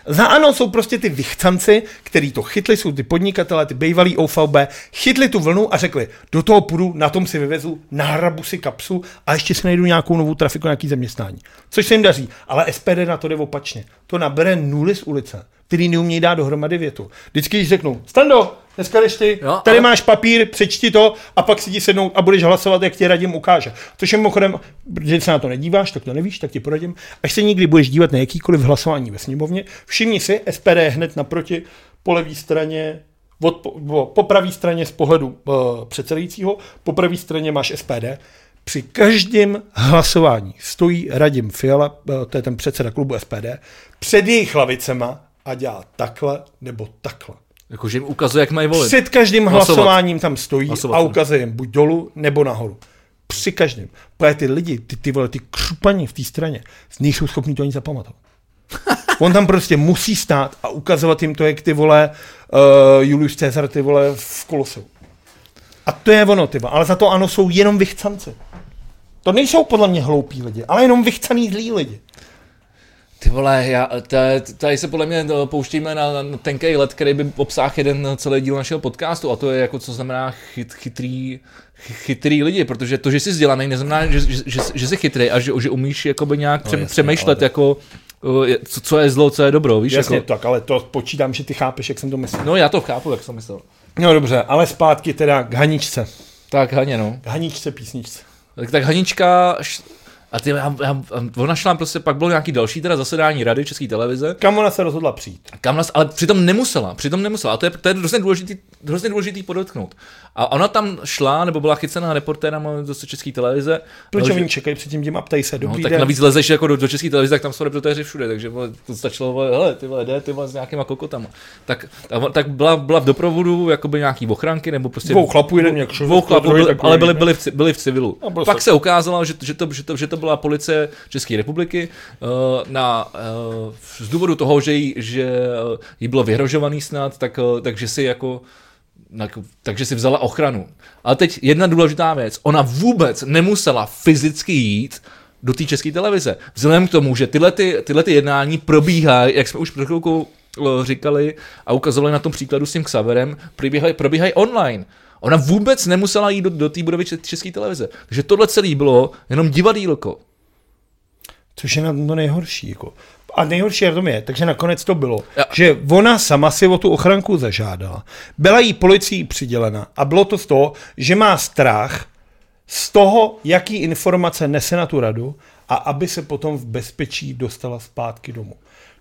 Za ano jsou prostě ty vychcanci, který to chytli, jsou ty podnikatelé, ty bývalí OVB, chytli tu vlnu a řekli, do toho půjdu, na tom si vyvezu, nahrabu si kapsu a ještě si najdu nějakou novou trafiku, nějaký zaměstnání. Což se jim daří, ale SPD na to jde opačně. To nabere nuly z ulice, který neumějí dát dohromady větu. Vždycky, když řeknou, Stando, dneska jdeš ty, Jo, tady ale- máš papír, přečti to a pak si ti sednout a budeš hlasovat, jak ti radím ukáže. Což je mimochodem, protože se na to nedíváš, tak to nevíš, tak ti poradím. Až se někdy budeš dívat na jakýkoliv hlasování ve sněmovně, všimni si, SPD je hned naproti po levé straně od, po, po pravé straně z pohledu uh, předsedajícího, po pravé straně máš SPD. Při každém hlasování stojí Radim Fiala, eh, to je ten předseda klubu SPD, před jejich lavicema a dělá takhle nebo takhle. Jakože jim ukazuje, jak mají volit. Před každým Hlasovat. hlasováním tam stojí Hlasovat, a ne. ukazuje jim buď dolů nebo nahoru. Při každém. Protože ty lidi, ty, ty vole, ty křupaní v té straně, nejsou schopni to ani zapamatovat. On tam prostě musí stát a ukazovat jim to, jak ty vole uh, Julius Caesar, ty vole v koloseu. A to je ono, ty vole. Ale za to ano, jsou jenom vychcanci. To nejsou podle mě hloupí lidi, ale jenom vychcaný zlí lidi. Ty vole, já, tady, tady se podle mě no, pouštíme na, tenký let, který by obsáhl jeden celý díl našeho podcastu a to je jako, co znamená chyt, chytrý, chy- chytrý lidi, protože to, že jsi vzdělaný, neznamená, že, že, že, že jsi chytrý a že, že umíš jakoby nějak pře, jasně, přemýšlet ale- jako, je- co, co je zlo, co je dobro, víš? Jasně, Jako, tak, ale to počítám, že ty chápeš, jak jsem to myslel. no já to chápu, jak jsem myslel. No dobře, ale zpátky teda k Haničce. Tak Haně, no. K Haničce písničce. Tak, tak Hanička, a ty, já, já, ona šla prostě, pak bylo nějaký další teda zasedání rady České televize, Kam ona se rozhodla přijít? Kam nás, ale přitom nemusela, přitom nemusela. A to je, to je hrozně důležitý, hrozně důležitý podotknout. A ona tam šla, nebo byla chycená reportérem z české televize. Proč oni čekají před tím, a ptají se, No, dobrý tak den. navíc lezeš jako do, do české televize, tak tam jsou reportéři všude, takže vole, to stačilo, vole, hele, ty vole, jde, ty vole, s nějakýma kokotama. Tak, a, tak byla, byla v doprovodu jakoby nějaký ochranky, nebo prostě Dvou chlapů, jeden jak šel, dvou chlapů, byli, ale byli, ne? byli, v, byli v civilu. Byl Pak se- se ukázalo, že, že, to, že, to, že to byla policie České republiky uh, na, uh, z důvodu toho, že jí, že uh, jí bylo vyhrožovaný snad, tak, takže si jako takže si vzala ochranu. Ale teď jedna důležitá věc. Ona vůbec nemusela fyzicky jít do té české televize. Vzhledem k tomu, že tyhle, ty, tyhle ty jednání probíhají, jak jsme už před chvilkou eh, říkali a ukazovali na tom příkladu s tím Xaverem, probíhají, probíhají online. Ona vůbec nemusela jít do, do té budovy Če- české televize. Takže tohle celé bylo jenom divadýlko. Což je na to nejhorší. Jako. A nejhorší na tom je, takže nakonec to bylo, Ja. že ona sama si o tu ochranku zažádala, byla jí policií přidělena a bylo to z toho, že má strach z toho, jaký informace nese na tu radu a aby se potom v bezpečí dostala zpátky domů.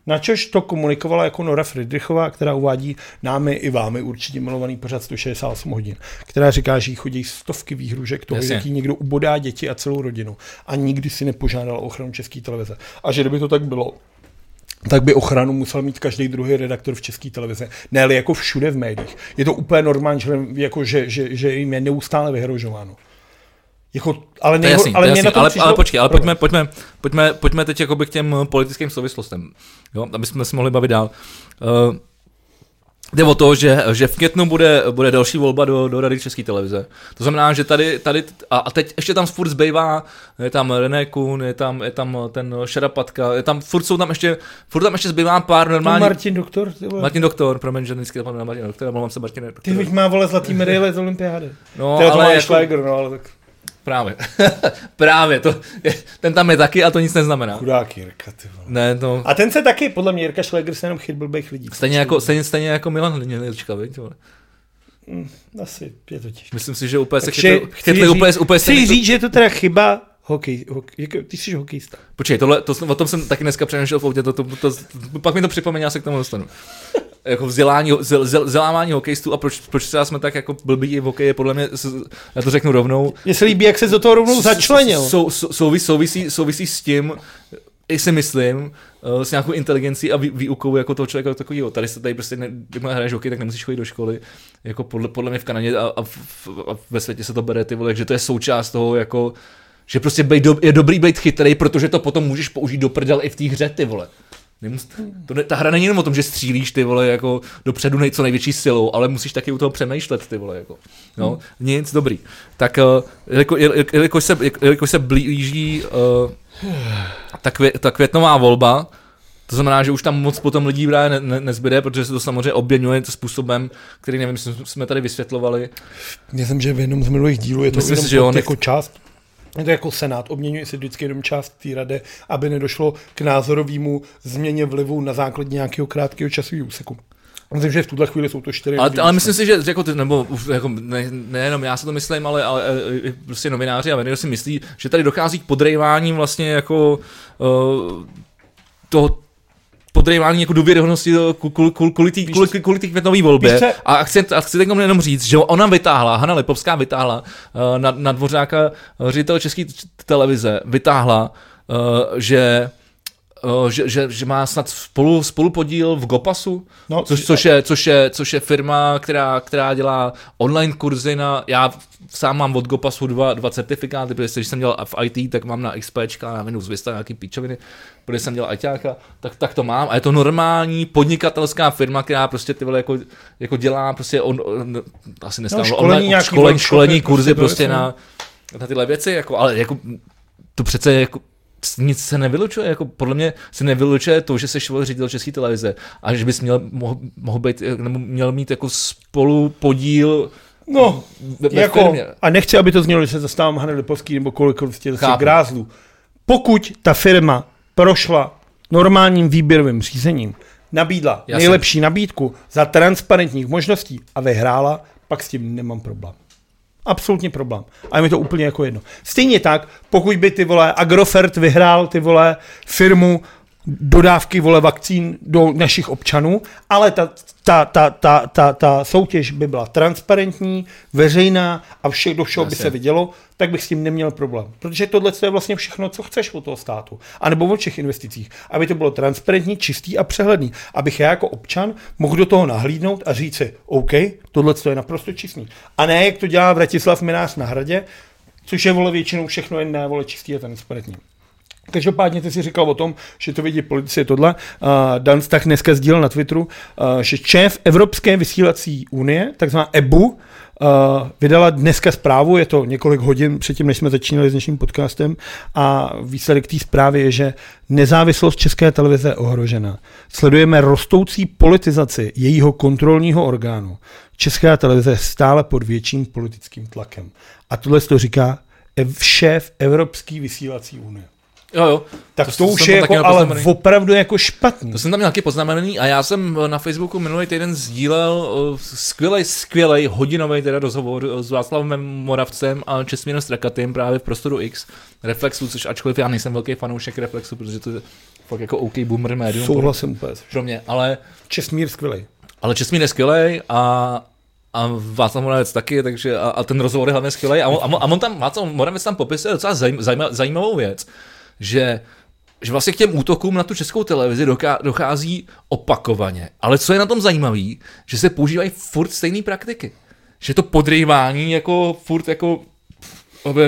Načož to komunikovala jako Nora Friedrichová, která uvádí námi i vámi určitě milovaný pořad 168 hodin, která říká, že jí chodí stovky výhružek toho, Jasně. jak jí někdo ubodá děti a celou rodinu a nikdy si nepožádal o ochranu české televize. A že kdyby to tak bylo, tak by ochranu musel mít každý druhý redaktor v české televizi. Ne, ale jako všude v médiích. Je to úplně normální, že, jako, že, že, že jim je neustále vyhrožováno. Jako, ale To je nejhor, jasný, ale to je mě jasný. ale, přišlo- ale počkej, ale pojďme, pojďme, pojďme, pojďme teď jakoby k těm politickým souvislostem, jo, aby jsme se mohli bavit dál. Uh, Jde o to, že, že v květnu bude, bude další volba do, do Rady České televize. To znamená, že tady, tady a, a teď ještě tam furt zbývá, je tam René Kuhn, je tam, je tam ten Šarapatka, je tam, furt jsou tam ještě, furt tam ještě zbývá pár normálních... Martin Doktor, ty vole. Martin Doktor, promiň, že vždycky zapomínám na Martin Doktor, omlouvám se Martin Ty Doktor. bych má vole zlatý medaile z olympiády. No, Teda to má ale jako... Schläger, no, ale tak právě, právě, to, je, ten tam je taky a to nic neznamená. chudák Jirka, ty vole. Ne, to, A ten se taky, podle mě Jirka Schläger se jenom chyt blbých lidí. Stejně jako, stejně, stejně jako Milan Hnilička, viď, vole. Mm, asi je to těžké. Myslím si, že úplně se Takže chytli, chci chytli říct- úplně, úplně se Chci říct, že je to teda chyba hokej, hokej jako, ty jsi hokejista. Počkej, tohle, to, o tom jsem taky dneska přemýšlel v autě, to, to, to, to, pak mi to připomene, já se k tomu dostanu. Jako vzdělání, vzdělávání hokejistů a proč, proč třeba jsme tak jako blbí i v hokeji, podle mě, já to řeknu rovnou, Mně se líbí, jak se do toho rovnou začlenil. Sou, sou, souvisí, souvisí, souvisí s tím, i si myslím, eh, s nějakou inteligencí a vý, výukou jako toho člověka takového. Tady se tady prostě, ne, když hraješ hokej, tak nemusíš chodit do školy. Jako podle, podle mě v Kanadě a, a, v, a ve světě se to bere, ty vole, že to je součást toho jako že prostě do, je dobrý být chytrý, protože to potom můžeš použít do prdel i v té hře, ty vole. Nemus, to ne, ta hra není jenom o tom, že střílíš ty vole jako dopředu nej, co největší silou, ale musíš taky u toho přemýšlet ty vole jako. No, hmm. nic dobrý. Tak uh, jeliko, jel- jelikož, se, jelikož se blíží uh, ta, kvě, ta květnová volba, to znamená, že už tam moc potom lidí právě ne, ne, nezbyde, protože se to samozřejmě oběňuje způsobem, který nevím, jestli jsme tady vysvětlovali. Myslím, že v jednom z minulých dílů je to Myslím jenom že jo, nech- jako část. Je to jako senát, obměňuje se vždycky jenom část té rady, aby nedošlo k názorovému změně vlivu na základě nějakého krátkého časového úseku. Myslím, že v tuhle chvíli jsou to čtyři. Ale, ale myslím si, že jako nebo jako ne, nejenom já si to myslím, ale, ale e, e, prostě novináři a média si myslí, že tady dochází k podrejvání vlastně jako uh, toho podrejvání jako důvěryhodnosti ku- kvůli té kvůli, kvůli té květnové volbě. A chci, a chci teď jenom říct, že ona vytáhla, Hanna Lipovská vytáhla uh, na, na dvořáka uh, ředitel České televize, vytáhla, že že, že, že, má snad spolu, spolupodíl v Gopasu, No, což, což, je, což, je, což je firma, která, která dělá online kurzy na, já sám mám od Gopasu dva, dva certifikáty, protože když jsem dělal v IT, tak mám na XPčka, na Windows Vista nějaký píčoviny, protože jsem dělal ITáka, tak, tak to mám. A je to normální podnikatelská firma, která prostě ty vole jako, jako dělá prostě on, on asi dneska No, školení, online, školení, školení prostě kurzy prostě věci, na, na tyhle věci, jako, ale jako to přece jako nic se nevylučuje, jako podle mě se nevylučuje to, že jsi ředitel České televize a že bys měl, mohl, mohl být, nebo měl mít jako spolu podíl No, ve, ve jako, firmě. a nechci, aby to znělo, že se zastávám Hany Lipovský nebo kolik prostě zase Chápu. grázlů. Pokud ta firma prošla normálním výběrovým řízením, nabídla Jasně. nejlepší nabídku za transparentních možností a vyhrála, pak s tím nemám problém. Absolutně problém. A je mi to úplně jako jedno. Stejně tak, pokud by ty vole Agrofert vyhrál ty vole firmu dodávky vole vakcín do našich občanů, ale ta, ta, ta, ta, ta, ta soutěž by byla transparentní, veřejná a vše, do všeho by se vidělo, tak bych s tím neměl problém. Protože tohle je vlastně všechno, co chceš od toho státu. A nebo od všech investicích. Aby to bylo transparentní, čistý a přehledný. Abych já jako občan mohl do toho nahlídnout a říct si, OK, tohle je naprosto čistý. A ne, jak to dělá Vratislav Minář na hradě, což je vole většinou všechno jen ne, vole čistý a transparentní. Každopádně ty si říkal o tom, že to vidí policie tohle. Dan tak dneska sdílel na Twitteru, že šéf Evropské vysílací unie, takzvaná EBU, vydala dneska zprávu, je to několik hodin předtím, než jsme začínali s dnešním podcastem a výsledek té zprávy je, že nezávislost České televize je ohrožena. Sledujeme rostoucí politizaci jejího kontrolního orgánu. Česká televize je stále pod větším politickým tlakem. A tohle to říká ev- šéf Evropské vysílací unie. Jo, jo. Tak To to, to už je jako, ale opravdu jako špatný. To jsem tam měl taky poznamenaný a já jsem na Facebooku minulý týden sdílel skvělý, skvělý hodinový teda rozhovor eh, s Václavem Moravcem a Česmírem Strakatým právě v prostoru X Reflexu, což ačkoliv já nejsem velký fanoušek Reflexu, protože to je fakt jako OK boomer médium Souhlasím úplně. pro mě, ale, Česmír skvělej. ale Česmír je skvělý a a Václav Moravec taky, takže a, a ten rozhovor je hlavně skvělý. A, on- a, on- a on tam, Václav Moravec tam popisuje docela zajím, zajímavou věc, že že vlastně k těm útokům na tu českou televizi dochází opakovaně. Ale co je na tom zajímavé, že se používají furt stejné praktiky. Že to podrývání jako furt jako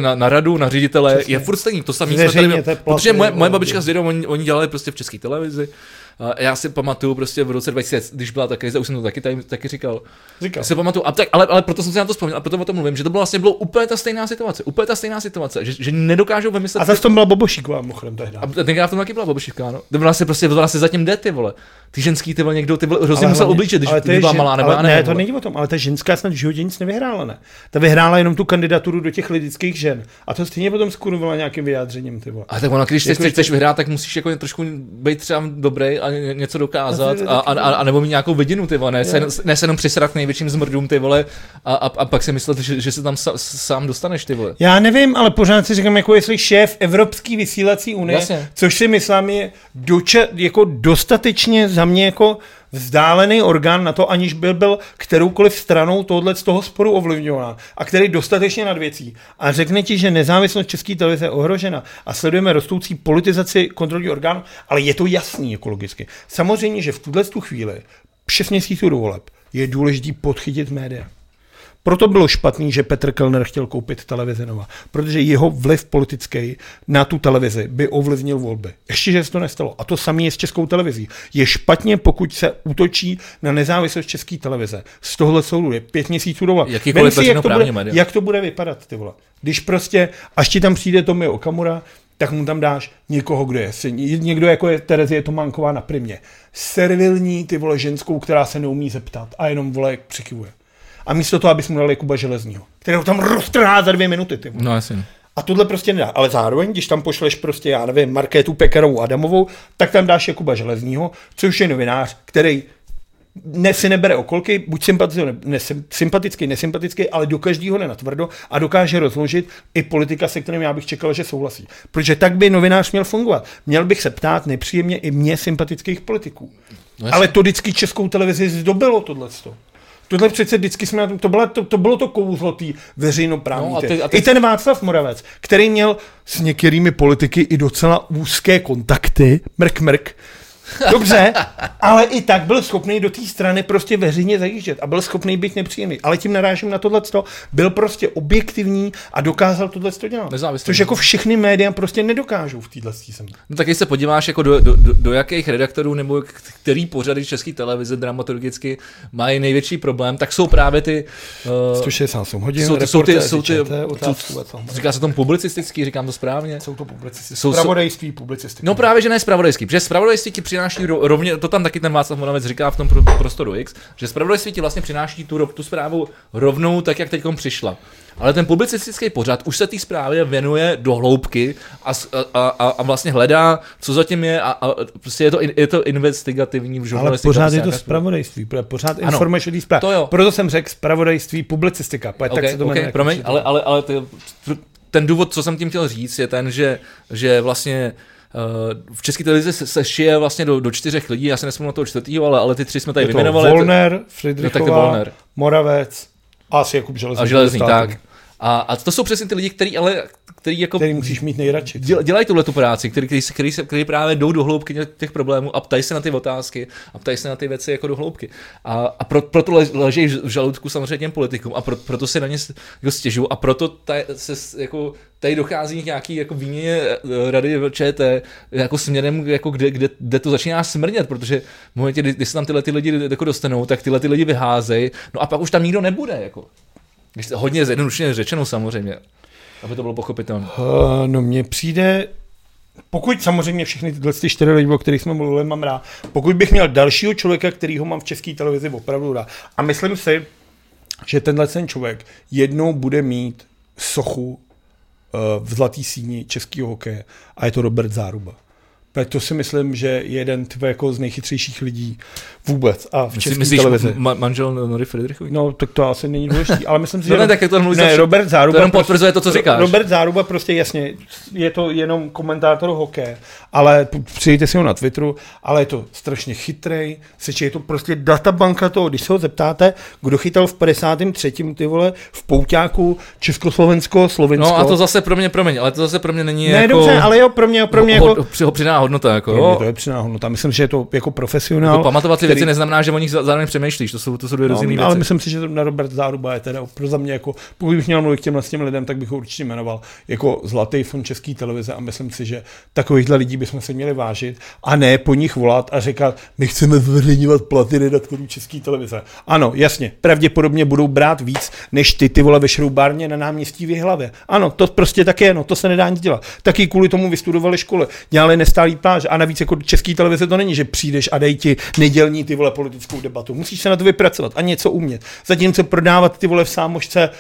na, na radu, na ředitele, Přesně. je furt stejný. To samé Zveřejněte platy, protože moje, moje babička s dědou, oni, oni dělali prostě v české televizi. A já si pamatuju prostě v roce 2000, když byla ta krize, už jsem to taky, tady, taky říkal, Říkal. já si pamatuju, a tak, ale, ale proto jsem si na to vzpomněl a proto o tom mluvím, že to bylo vlastně bylo úplně ta stejná situace, úplně ta stejná situace, že, že nedokážou vymyslet. A zase tam byla Bobošíková mimochodem tehdy. a tenkrát v tom taky byla babušivka, no. To vlastně prostě, to vlastně zatím jde, ty vole. Ty ženský, ty vole, někdo, ty vole, hrozně musel oblíčit, když, když byla žen- malá, nebo ale ne, nevím, to není o tom, ale ta ženská snad v životě nic nevyhrála, ne? Ta vyhrála jenom tu kandidaturu do těch lidických žen. A to stejně potom skurvila nějakým vyjádřením, ty vole. A tak ono, když Jako, chceš, chceš vyhrát, tak musíš jako trošku být třeba dobrý a něco dokázat a, a, a, a nebo mít nějakou vidinu, ty vole, ne, se, ne se jenom přisrat k největším zmrdům, ty vole, a, a, a pak si myslet, že, že se tam sa, sám dostaneš, ty vole. Já nevím, ale pořád si říkám, jako jestli šéf Evropský vysílací unie, Jasně. což si myslím je doča, jako dostatečně za mě jako vzdálený orgán na to, aniž by byl kteroukoliv stranou tohle z toho sporu ovlivňován a který dostatečně nad věcí a řekne ti, že nezávislost české televize je ohrožena a sledujeme rostoucí politizaci kontrolní orgánů, ale je to jasný ekologicky. Samozřejmě, že v tuhle tu chvíli, 6 měsíců do voleb, je důležité podchytit média. Proto bylo špatný, že Petr Kellner chtěl koupit televizi Nova, protože jeho vliv politický na tu televizi by ovlivnil volby. Ještě, že se to nestalo. A to samé je s českou televizí. Je špatně, pokud se útočí na nezávislost české televize. Z tohle soudu je pět měsíců do voleb. Jakýkoliv Vem si, jak to, bude, média. jak to bude vypadat, ty vole. Když prostě, až ti tam přijde Tomi Okamura, tak mu tam dáš někoho, kdo je. Někdo jako je Terezie Tománková na primě. Servilní, ty vole, ženskou, která se neumí zeptat a jenom, vole, přikivuje. A místo toho, abys mu dal Jakuba Železního, kterého tam roztrhá za dvě minuty. Ty. No jasně. A tohle prostě nedá. Ale zároveň, když tam pošleš prostě, já nevím, Markétu Pekarovou Adamovou, tak tam dáš Jakuba Železního, což je novinář, který ne, si nebere okolky, buď sympatický, ne, ne, sympatický, nesympatický, ale do každého jde natvrdo a dokáže rozložit i politika, se kterým já bych čekal, že souhlasí. Protože tak by novinář měl fungovat. Měl bych se ptát nepříjemně i mě sympatických politiků. No ale to vždycky českou televizi zdobilo tohle. Tohle přece vždycky jsme, na tom- to, byla, to, to bylo to kouzlo té veřejnoprávní. No No a ty- a ty- I ten Václav Moravec, který měl s některými politiky i docela úzké kontakty, mrk mrk, Dobře, ale i tak byl schopný do té strany prostě veřejně zajíždět a byl schopný být nepříjemný. Ale tím narážím na tohle, byl prostě objektivní a dokázal tohle dělat. Nezávislý. Což jako všechny média prostě nedokážou v téhle země. No tak když se podíváš jako do, do, do, do jakých redaktorů nebo který pořady české televize dramaturgicky mají největší problém, tak jsou právě ty, uh, 168 hodin, jsou ty, jsou ty, jsou ty, co? říká se tomu publicistický, říkám to správně? Jsou to publicistické. Jsou- Spravodajství, publicistiky. No právě, že ne spravodajský, protože spravodajství ti přináší ro- rovně, to tam taky ten Václav Moravec říká v tom pro, prostoru X, že spravodajství ti vlastně přináší tu, tu zprávu rovnou tak, jak teď přišla. Ale ten publicistický pořad už se té zprávě věnuje do hloubky a, a, a, a vlastně hledá, co zatím je a, a prostě je to, in- je to investigativní v ale pořád prostě je to nějaká- spravodajství, pořád Ano, informační zpráva. to jo. Proto jsem řekl spravodajství, publicistika. Okay, tak se to okay, promiň, ale, ale, ale ty, ten důvod, co jsem tím chtěl říct, je ten, že, že vlastně v české televizi se, se šije vlastně do, do čtyřech lidí, já se nespomínám na toho čtvrtýho, ale, ale ty tři jsme tady je vyjmenovali. Volner, No, tak to Friedrichová, Volner. Moravec a asi Jakub Železný. A železný, tak. A, a to jsou přesně ty lidi, kteří ale který jako Který musíš mít nejradši. děl, dělají tuhle tu práci, který, který, se- který, se, který právě jdou do hloubky těch, problémů a ptají se na ty otázky a ptají se na ty věci jako do hloubky. A, a pro, proto le- leží v žaludku samozřejmě těm politikům a pro, proto se na ně jako stěžují a proto taj, se jako, tady dochází k nějaký jako výměně eh, rady ČT jako směrem, jako kde, kde, kde, to začíná smrdět, protože v momentě, kdy, kdy se tam tyhle ty lidi jako dostanou, tak tyhle ty lidi vyházejí, no a pak už tam nikdo nebude. Jako. Když to hodně zjednodušeně řečeno samozřejmě, aby to bylo pochopitelné. Uh, no mně přijde, pokud samozřejmě všechny tyhle ty čtyři lidi, o kterých jsme mluvili, mám rád, pokud bych měl dalšího člověka, kterýho mám v české televizi opravdu rád, a myslím si, že tenhle ten člověk jednou bude mít sochu uh, v zlatý síni českého hokeje a je to Robert Záruba. Protože To si myslím, že je jeden typ jako z nejchytřejších lidí vůbec a v české myslíš televizi. ma- manžel Nory Friedrichovi? No, tak to asi není důležité, ale myslím si, No že... ne, tak to mluvíš za ne, Robert Záruba... to jenom potvrzuje to, co říkáš. Robert Záruba prostě jasně, je to jenom komentátor hokeje, ale přijďte si ho na Twitteru, ale je to strašně chytrej, seče, je to prostě databanka toho, když se ho zeptáte, kdo chytal v 53. ty vole v pouťáku Československo, Slovensko. No a to zase pro mě, promiň, ale to zase pro mě není ne, jako... dobře, ale jo, pro mě, pro mě ho, jako... ho, ho přidaná hodnota, jako, Pro mě to je přidaná hodnota. Myslím, že je to jako profesionál. Jako pamatovat ty který- věci neznamená, že o nich zároveň přemýšlíš, to jsou, to jsou dvě No, ale věci. myslím si, že na Robert Záruba je teda pro za mě jako, pokud bych měl mluvit k těmhle s těm lidem, tak bych ho určitě jmenoval jako zlatý fond české televize a myslím si, že takovýchhle lidí bychom se měli vážit a ne po nich volat a říkat, my chceme zveřejňovat platy redaktorů české televize. Ano, jasně, pravděpodobně budou brát víc, než ty ty vole ve šroubárně na náměstí v Jihlavě. Ano, to prostě tak je, no, to se nedá nic dělat. Taky kvůli tomu vystudovali školy, dělali nestálý pláž a navíc jako český televize to není, že přijdeš a dej ti nedělní ty vole politickou debatu. Musíš se na to vypracovat a něco umět. Zatímco prodávat ty vole v sámošce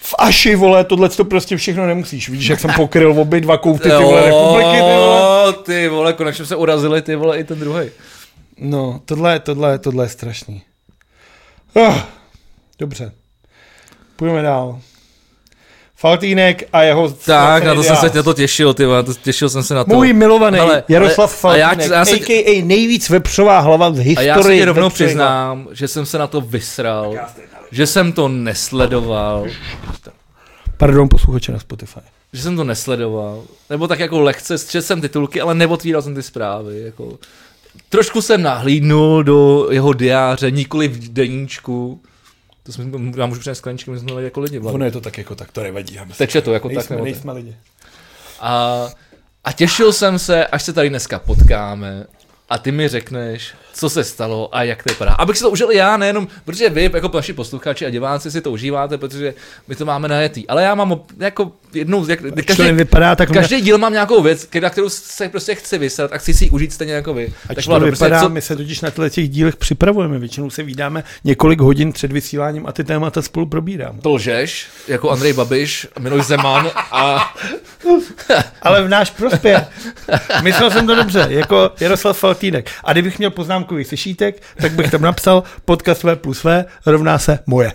v Aši, vole, tohle to prostě všechno nemusíš. Víš, jak jsem pokryl obě dva kouty, ty vole, republiky, ty vole. Ty vole, konečně se urazili, ty vole, i ten druhý. No, tohle, tohle, tohle je strašný. Oh, dobře. Půjdeme dál. Faltýnek a jeho... Tak, na to jsem se na to těšil, ty těšil jsem se na to. Můj milovaný Ale- Jaroslav ale- a já- Faltýnek, já se- a.k.a. nejvíc vepřová hlava v A historii. já se ti rovnou přiznám, že jsem se na to vysral, že jsem to nesledoval, Pardon, posluchače na Spotify. že jsem to nesledoval, nebo tak jako lehce, četl jsem titulky, ale neotvíral jsem ty zprávy, jako. Trošku jsem nahlídnul do jeho diáře, nikoli v deníčku. To jsme, já můžu přinést skleničky, my jsme to jako lidi. Ono Vlad. je to tak jako tak, to nevadí. já myslím. Teče to jako tak, nejsme, nebo tak. nejsme lidi. A, a těšil jsem se, až se tady dneska potkáme a ty mi řekneš, co se stalo a jak to vypadá. Abych si to užil i já, nejenom, protože vy, jako naši posluchači a diváci si to užíváte, protože my to máme najetý. Ale já mám jako jednou, jak, Každý, nevypadá tak... každý díl mám nějakou věc, na kterou se prostě chci vysrat a chci si ji užít stejně jako vy. Ať to Vlado, vypadá, co- my se totiž na těch dílech připravujeme. Většinou se vydáme několik hodin před vysíláním a ty témata spolu probíráme. to lžeš, jako Andrej Babiš, Miloš Zeman a Ale v náš prospěch. Myslel jsem to dobře, jako Jaroslav Faltýnek. A kdybych měl poznámkový sešítek, tak bych tam napsal podcast V plus V rovná se moje.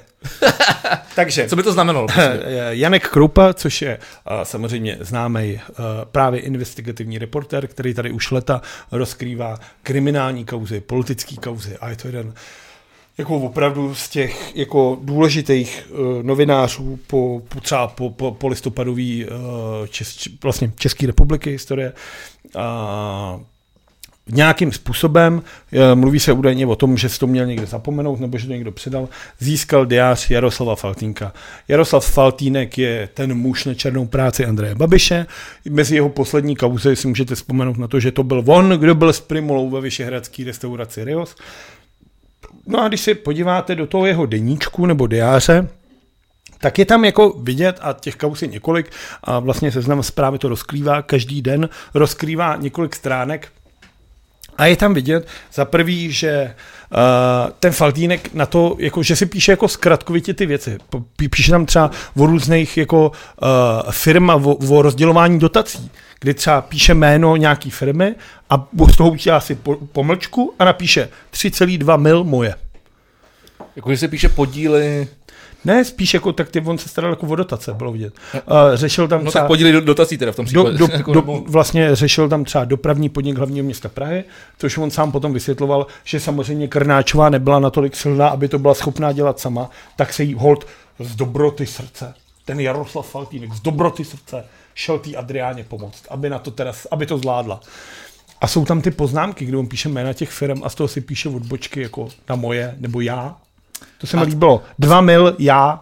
Takže co by to znamenalo? prostě? Janek Kroupa, což je uh, samozřejmě známý uh, právě investigativní reportér, který tady už leta rozkrývá kriminální kauzy, politické kauzy a je to jeden jako opravdu z těch jako důležitých uh, novinářů po, po třeba po, po, po listopadový uh, čes, vlastně České republiky historie. Uh, nějakým způsobem, eh, mluví se údajně o tom, že to měl někde zapomenout nebo že to někdo předal, získal diář Jaroslava Faltínka. Jaroslav Faltínek je ten muž na černou práci Andreje Babiše. Mezi jeho poslední kauzy si můžete vzpomenout na to, že to byl on, kdo byl s Primulou ve vyšehradské restauraci Rios. No a když se podíváte do toho jeho deníčku nebo diáře, tak je tam jako vidět, a těch kaus je několik, a vlastně seznam zprávy to rozkrývá, každý den rozkrývá několik stránek, a je tam vidět za prvý, že uh, ten Faltínek na to, jako, že si píše jako zkratkovitě ty věci. Píše tam třeba o různých jako uh, firm a o, o rozdělování dotací, kdy třeba píše jméno nějaký firmy a z toho udělá si po, pomlčku a napíše 3,2 mil moje. Jako, že se píše podíly, Ne, spíš jako tak ty, on se staral jako o dotace, bylo vidět. Uh, řešil tam no třeba... tak podíly do, dotací teda v tom do, případě. do, jako, do, nebo- vlastně řešil tam třeba dopravní podnik hlavního města Prahy, což on sám potom vysvětloval, že samozřejmě Krnáčová nebyla natolik silná, aby to byla schopná dělat sama, tak se jí hold z dobroty srdce, ten Jaroslav Faltýnek z dobroty srdce šel té Adriáně pomoct, aby, na to teda, aby to zvládla. A jsou tam ty poznámky, kde on píše jména těch firm a z toho si píše odbočky jako na moje nebo já. To se mi líbilo. Dva mil, já.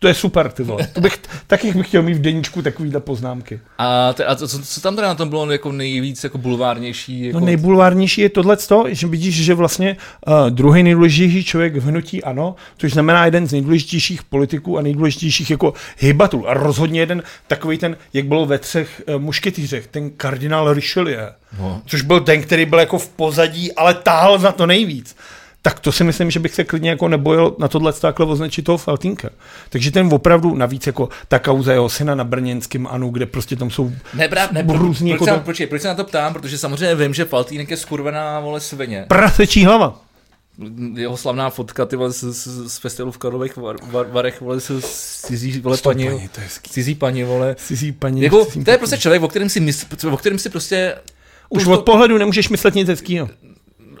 To je super, ty vole. To bych, taky bych chtěl mít v deníčku takovýhle poznámky. A, te, a co, co, co tam teda na tom bylo jako nejvíc jako bulvárnější? Jako... No nejbulvárnější je tohle, že vidíš, že vlastně uh, druhý nejdůležitější člověk v hnutí ano, což znamená jeden z nejdůležitějších politiků a nejdůležitějších jako hybatů. A rozhodně jeden takový ten, jak bylo ve třech uh, mušketýřech, ten kardinál Richelieu, No. což byl ten, který byl jako v pozadí, ale táhl za to nejvíc. Tak to si myslím, že bych se klidně jako nebojil na tohle takhle označit toho Faltínka. Takže ten opravdu navíc jako ta kauza jeho syna na Brněnském Anu, kde prostě tam jsou Ne, právě, ne, pro, různý proč, jako se, to- počkej, proč se na to ptám? Protože samozřejmě vím, že Faltýnek je skurvená vole svině. prasečí hlava. Jeho slavná fotka ty vole, z, z, z festivalu v Karlových var, var, Varech vole, s cizí vole paní, paní, to je hezký. cizí paní vole. Cizí paní. Jako, cizí to je prostě člověk, o kterém si, mysl, o kterém si prostě Už to- od pohledu nemůžeš myslet nic hezkýho.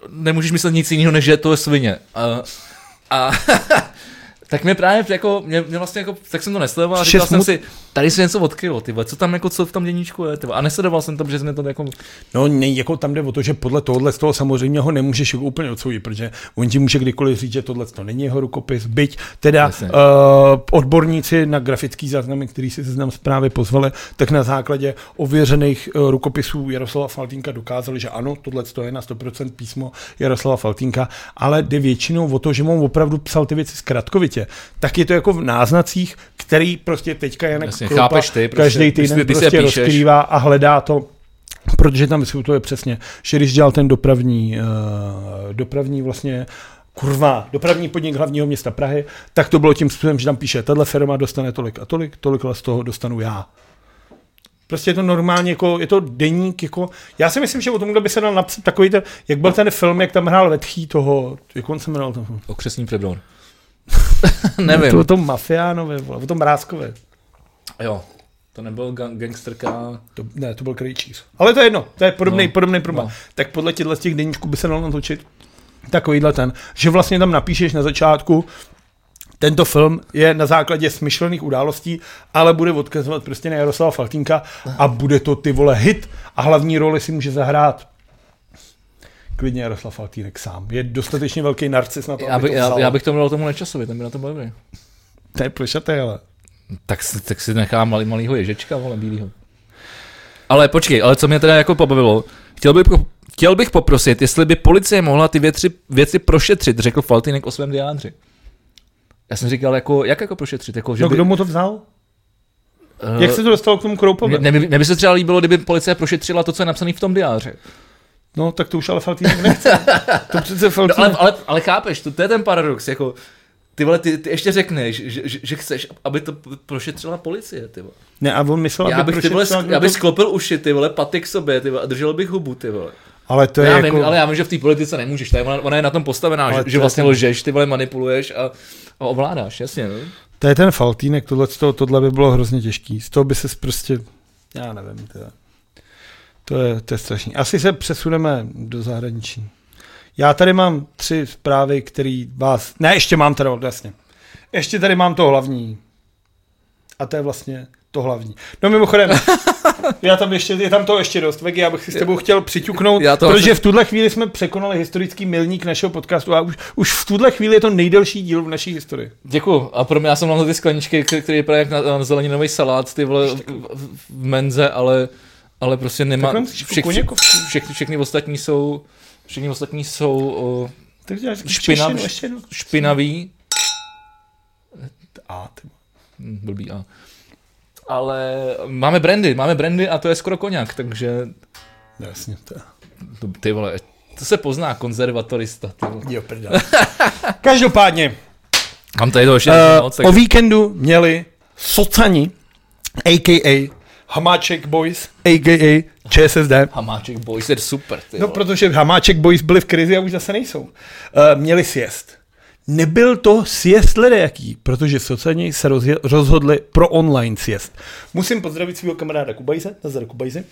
Nemůžeš myslet nic jiného, než že to je svině. A, a tak mě právě jako, mě, mě vlastně jako, tak jsem to nesledoval a říkal jsem si, tady se něco odkrylo, ty co tam jako, co v tom děníčku je, ty vole. a nesledoval jsem to, protože jsme to jako, No, ne, jako tam jde o to, že podle tohohle z toho samozřejmě ho nemůžeš jako úplně odsoudit, protože on ti může kdykoliv říct, že tohle to není jeho rukopis, byť teda Jasně. uh, odborníci na grafický záznamy, který si seznam zprávy pozvali, tak na základě ověřených uh, rukopisů Jaroslava Faltínka dokázali, že ano, tohle to je na 100% písmo Jaroslava Faltínka, ale jde většinou o to, že mu on opravdu psal ty věci zkratkovitě. Tak je to jako v náznacích, který prostě teďka Janek Jasně, Kroupa chápeš ty, prostě, každý týden prostě píšeš. rozkrývá a hledá to Protože tam vysvětluje přesně, že když dělal ten dopravní, uh, dopravní vlastně kurva, dopravní podnik hlavního města Prahy, tak to bylo tím způsobem, že tam píše, tahle firma dostane tolik a tolik, tolik z toho dostanu já. Prostě je to normálně, jako, je to deník, jako, já si myslím, že o tomhle by se dal napsat takový ten, jak byl ten film, jak tam hrál Vetchý toho, jak on se jmenoval toho? Okřesní predor. Nevím. To, o tom mafiánovi, o tom Mrázkovi. Jo, to nebyl gang- gangsterka. To, ne, to byl Krejčíř. Ale to je jedno, to je podobný, No. podobný problém. No. Tak podle těchto z těch deníčků by se dal natočit takovýhle ten, že vlastně tam napíšeš na začátku, tento film je na základě smyšlených událostí, ale bude odkazovat prostě na Jaroslava Faltínka a bude to ty vole hit a hlavní roli si může zahrát klidně Jaroslav Faltýnek sám. Je dostatečně velký narcis na to, Já, aby by, to já, vzal. já bych to dal tomu nečasovi, ten by na to byl dobrý. To je plešaté, ale. Tak, si- tak si nechá malý, malýho ježečka, vole, bílýho. Ale počkej, ale co mě teda jako pobavilo, chtěl bych, chtěl bych poprosit, jestli by policie mohla ty věci, věci prošetřit, řekl Faltýnek o svém diádři. Já jsem říkal, jako, jak jako prošetřit? Jako, že No, by, kdo mu to vzal? eh, Jak se to dostalo k tomu Kroupovi? Mně mě by se třeba líbilo, kdyby policie prošetřila to, co je napsané v tom diáři. No, tak to už ale Faltýnek nechce. To přece No, Faltýnek... ale, ale, ale chápeš, to, to je ten paradox, jako ty vole, ty, ty ještě řekneš, že, že, že chceš, aby to prošetřila policie, ty vole. Ne, a on myslel, Já aby bych, ty vole, sk- já bych sklopil uši, ty vole, paty k sobě, ty vole, a držel bych hubu, ty vole. Ale to je já jako... vím, ale já vím, že v té politice nemůžeš, tady ona, ona, je na tom postavená, Ale že, to že vlastně ten- lžeš, ty vole, manipuluješ a, a ovládáš, jasně, no. To je ten Faltýnek, tohle, tohle by bylo hrozně těžký. Z toho by se prostě... Já nevím, to je, to je, to je strašný. Asi se přesuneme do zahraničí. Já tady mám tři zprávy, které vás... Ne, ještě mám teda, jasně. Ještě tady mám to hlavní. A to je vlastně to hlavní. No mimochodem, já tam ještě, je tam toho ještě dost. Vegy, já bych si s tebou chtěl přiťuknout, Já to- protože v tuhle chvíli jsme překonali historický milník našeho podcastu a už, už v tuhle chvíli je to nejdelší díl v naší historii. Děkuju. A pro mě já jsem mám ty skleničky, které vypadají jak na, na zeleninový salát, ty vole, v, v, v menze, ale, ale prostě nemá, jako všech, koněkovku. všechny, všechny ostatní jsou, všechny ostatní jsou o, Špinav- špinavý, A, ty. Hm, blbý A. Ale máme brandy, máme brandy a to je skoro koněk, takže No, jasně, to je. to, ty vole, to se pozná konzervatorista. Ty vole. Jo, prdele. Každopádně, Mám tady to ještě uh, moc, o víkendu měli socani, a.k.a. Hamáček Boys, a.k.a. ČSSD. Hamáček Boys je super, ty No, vole. protože Hamáček Boys byli v krizi a už zase nejsou. Uh, měli sjezd. Nebyl to sjezd ledajaký, protože socani se rozje- rozhodli pro online sjezd. Musím pozdravit svého kamaráda Kubajze, Nazar Kubajze,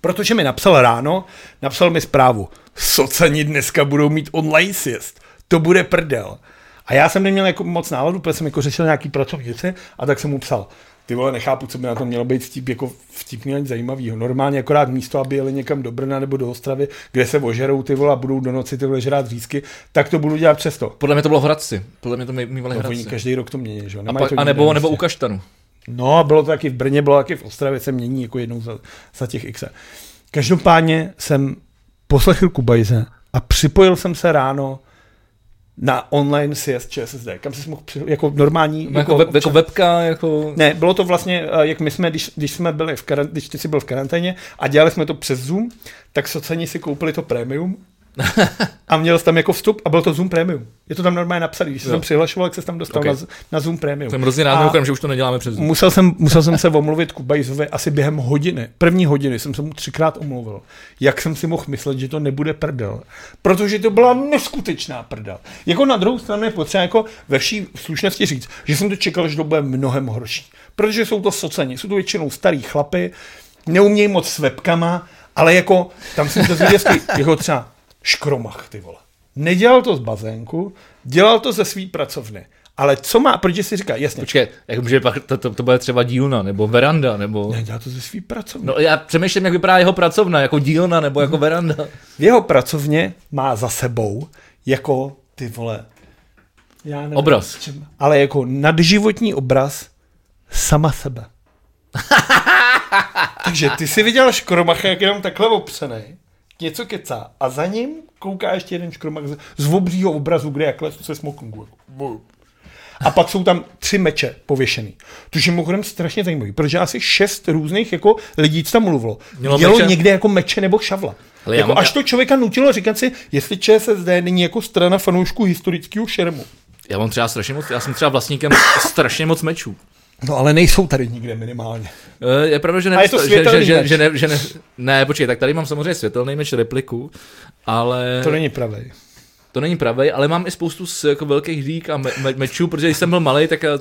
protože mi napsal ráno, napsal mi zprávu, socani dneska budou mít online sjezd, to bude prdel. A já jsem neměl jako moc náladu, protože jsem jako řešil nějaký pracovní věci a tak jsem mu psal, ty vole, nechápu, co by na to mělo být vtip, jako vtipný ani zajímavýho. Normálně akorát místo, aby jeli někam do Brna nebo do Ostravy, kde se ožerou ty vole a budou do noci ty vole žrát řízky, tak to budu dělat přesto. Podle mě to bylo v Hradci. Podle mě to mý- mývali No, Hradci. oni každý rok to mění, že jo? a, to a nebo, nebo u. Kaštanu. No, bylo to taky v Brně, bylo taky v Ostravě, se mění jako jednou za, za těch x. Každopádně jsem poslechl Kubajze a připojil jsem se ráno na online sjezd ČSSD, kam se mohl při, jako normální... Jako, jako, web, jako webka, jako... Ne, bylo to vlastně, eh, jak my jsme, když, když jsme byli v karanténě, když ty jsi byl v karanténě a dělali jsme to přes Zoom, tak socani si koupili to premium a měl jsi tam jako vstup a byl to Zoom premium. Je to tam normálně napsané, když Jo. tam přihlašoval, jak se tam dostal Okay. na, na Zoom premium. Jsem hrozně rád, mimochodem, že už to neděláme přes Zoom. Musel jsem, musel jsem se omluvit Kubajzovi asi během hodiny. První hodiny jsem se mu třikrát omluvil. Jak jsem si mohl myslet, že to nebude prdel. Protože to byla neskutečná prdel. Jako na druhou stranu je potřeba jako ve vší slušnosti říct, že jsem to čekal, že to bude mnohem horší. Protože jsou to soceni, jsou to většinou starý chlapy, neumějí moc s webkama, ale jako tam jsem to zvěděl, jako třeba škromach, ty vole. Nedělal to z bazénku, dělal to ze svý pracovny. Ale co má, protože si říká, jasně, Počkej, jak že pak to, to, to bude třeba dílna, nebo veranda, nebo... ne, dělal to ze svý pracovny. No já přemýšlím, jak vypadá jeho pracovna, jako dílna, nebo jako veranda. V jeho pracovně má za sebou jako ty vole, já nevím, Obraz. Čem, ale jako nadživotní obraz sama sebe. Takže ty si viděl škromacha, jak je jenom takhle opřený, něco kecá a za ním kouká ještě jeden škromach z, z obřího obrazu, kde jakhle se smokngu. A pak jsou tam tři meče pověšený. Což je mimochodem strašně zajímavý, protože asi šest různých jako lidí, co tam mluvilo, Mělo mělo meče? někde jako meče nebo šavla. Hele, jako mám- až to člověka nutilo říkat si, jestli ČSSD není jako strana fanoušků historického šermu. Já mám třeba strašně moc, já jsem třeba vlastníkem strašně moc mečů. No ale nejsou tady nikde minimálně. Eh, Je pravda, že, A je to nevysta- že, že, že, že, ne, že ne, ne, počkej, tak tady mám samozřejmě světelný meč repliku, ale To není pravý. to není pravý, ale mám i spoustu z, jako velkých dík a me, me, mečů, protože když jsem byl malý, tak, tak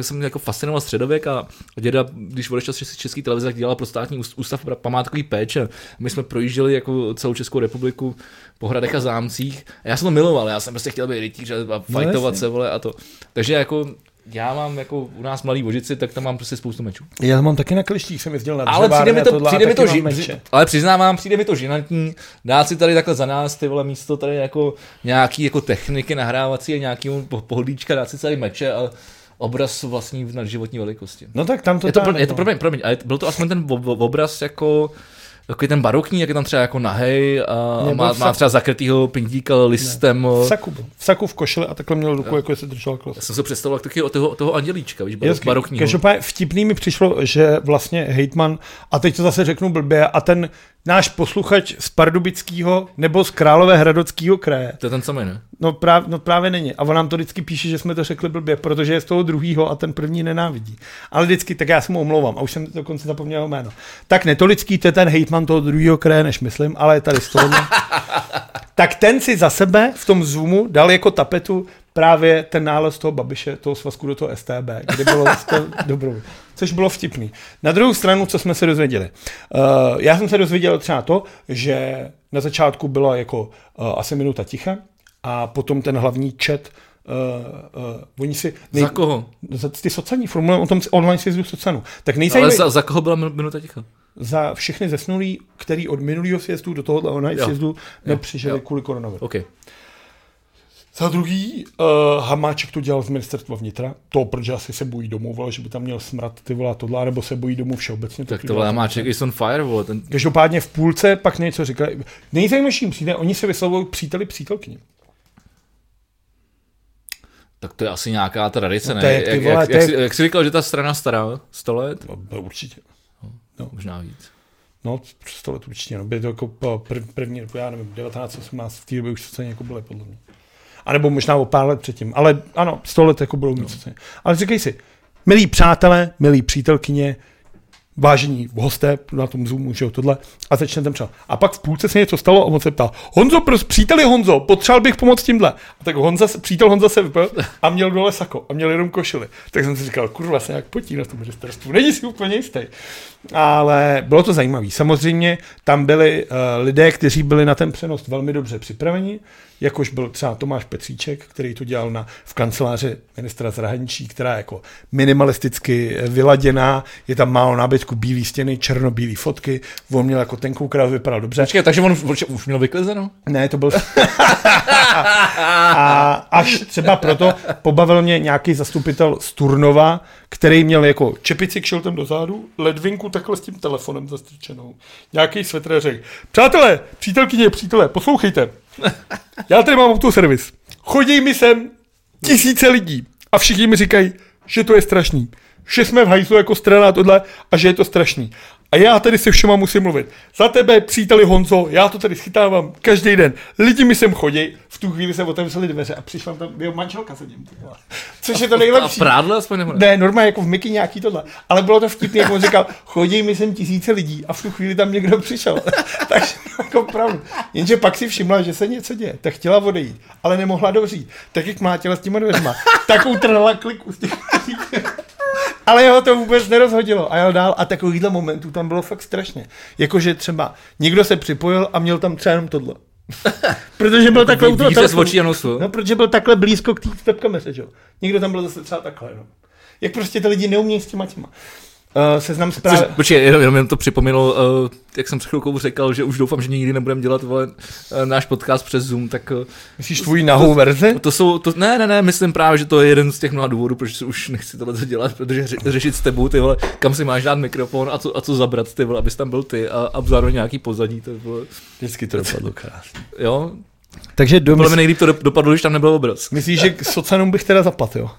jsem jako fascinoval středověk a děda, když odešel z české televize, tak dělal pro státní úst- ústav pro památkový péče. My jsme projížděli jako celou Českou republiku po hradech a zámcích a já jsem to miloval, já jsem prostě chtěl být rytíř a fajtovat No se, vole, a to. Takže jako já mám jako u nás malý vožici, tak tam mám prostě spoustu mečů. Já mám taky na klištích, jsem jezdil na Ale přijde mi to, tohle přijde mi to ži, meče. ale přiznávám, přijde mi to žinantní dát si tady takhle za nás ty vole místo tady jako nějaký jako techniky nahrávací a nějaký po- pohodlíčka, dát si tady meče a obraz vlastní v nadživotní velikosti. No tak tam to Je to, tam, pro, je to no. promiň, promiň, a je, byl to aspoň ten ob- ob- obraz jako Takový ten barokní, jak je tam třeba jako nahej a má, má třeba zakrytýho pindíka listem. V saku. V saku v košili a takhle měl ruku, jako se držel klos. Já jsem se představoval taky od toho, toho andělíčka, víš, Jasně, barokního. Každopádně vtipný mi přišlo, že vlastně hejtman, a teď to zase řeknu blbě, a ten náš posluchač z Pardubického nebo z Králové Hradockého kraje, To je ten samý, ne? no, práv, no právě není. A on nám to vždycky píše, že jsme to řekli blbě, protože je z toho druhýho a ten první nenávidí. Ale vždycky, tak já se mu omlouvám, a už jsem dokonce zapomněl jeho jméno. Tak netolický, to je ten hejtman toho druhého kraje, než myslím, ale je tady z toho. tak ten si za sebe v tom Zoomu dal jako tapetu právě ten nález toho Babiše, toho svazku do toho STB, kde bylo to dobrou. Což bylo vtipný. Na druhou stranu, co jsme se dozvěděli. Uh, já jsem se dozvěděl třeba to, že na začátku byla jako uh, asi minuta ticha a potom ten hlavní chat Uh, uh, oni si... Za koho? Za ty socani, formulujeme o tom online sjezdu socanu. Tak Ale nejzajímavější za, za koho byla min- minuta ticha? Za všechny zesnulí, který od minulého sjezdu do tohohle Jo. sjezdu nepřišli kvůli koronaviru. OK. Za druhý, uh, Hamáček to dělal z ministerstva vnitra, to, protože asi se bojí domů, vole, že by tam měl smrad ty vole tohle, nebo se bojí domů všeobecně. Tak to to dělal. má check is on fire, vole. Ten, Každopádně v půlce pak něco říkali. Nejzajímavější přijde, oni se vyslovují příteli přítelkyni. tak to je asi nějaká tradice, No ne? to je, ty jak, vole, jak, jak, je- jsi, jak jsi říkal, že ta strana stará 100 let? No, no. Možná víc. No, přes 100 let určitě. No. Bylo to jako po prv, první, já nevím, 1918, v té době už to jako byly, podle mě. A nebo možná o pár let předtím. Ale ano, 100 let jako budou mít. No. Ale říkej si, milí přátelé, milí přítelkyně, vážení hosté na tom Zoomu, že jo, tohle, a začne ten třeba. A pak v půlce se něco stalo a on se ptá, Honzo, pros, příteli Honzo, potřeboval bych pomoct tímhle. A tak Honza, přítel Honza se vypil a měl dole sako a měl jenom košily. Tak jsem si říkal, kurva, se nějak potí na tom ministerstvu, není si úplně jistý. Ale bylo to zajímavé. Samozřejmě tam byli uh, lidé, kteří byli na ten přenos velmi dobře připraveni, jakož byl třeba Tomáš Petříček, který to dělal na, v kanceláři ministra zahraničí, která je jako minimalisticky vyladěná, je tam málo nábytku, bílé stěny, černobílé fotky, on měl jako tenkou krávu, vypadal dobře. Počkej, takže on už, už měl vyklizeno? Ne, to byl... a až třeba proto pobavil mě nějaký zastupitel z Turnova, který měl jako čepici kšiltem do zádu, ledvinku takhle s tím telefonem zastrčenou. Nějaký svetr řekl, přátelé, přítelkyně, přátelé, poslouchejte. Já tady mám autoservis. Chodí mi sem tisíce lidí a všichni mi říkají, že to je strašný. Že jsme v hajzlu jako strana tohle a že je to strašný. A já tady se všema musím mluvit. Za tebe, příteli Honzo, já to tady schytávám každý den. Lidi mi sem chodí, v tu chvíli se otevřely dveře a přišla tam jeho manželka se ním. Což je to A nejlepší. prádlo aspoň nebo ne? Ne, normálně jako v Mickey nějaký tohle. Ale bylo to vtipné, jak on říkal, chodí mi sem tisíce lidí a v tu chvíli tam někdo přišel. Takže jako pravdu. Jenže pak si všimla, že se něco děje, tak chtěla odejít, ale nemohla dovřít. Tak jak mlátila s těma dveřma, tak utrhla kliku z těch. Ale jeho to vůbec nerozhodilo a jel dál a takovýchhle momentů tam bylo fakt strašně. Jakože třeba někdo se připojil a měl tam třeba jenom tohle. Protože byl takhle u toho. No, protože byl takhle blízko k té webkameře, že jo. Někdo tam byl zase třeba takhle, no. Jak prostě ty lidi neumějí s těma těma. Uh, seznam Což, zpráv. počkej, jenom, jenom to připomenulo, uh, jak jsem před chvilkou říkal, že už doufám, že nikdy nebudeme dělat vole, uh, náš podcast přes Zoom, tak uh, Myslíš tvůj nahou verzi? to jsou, to, ne, ne, ne, myslím právě, že to je jeden z těch mnoha důvodů, proč už nechci tohle dělat, protože ře, řešit s tebou, ty vole, kam si máš dát mikrofon a co, a co zabrat, ty vole, abys tam byl ty a, a zároveň nějaký pozadí, to bylo, Vždycky to dopadlo krásně. jo, Takže do, Podle mě nejlíp to do- dopadlo, když tam nebyl obraz. myslíš, že k socanům bych teda zaplatil?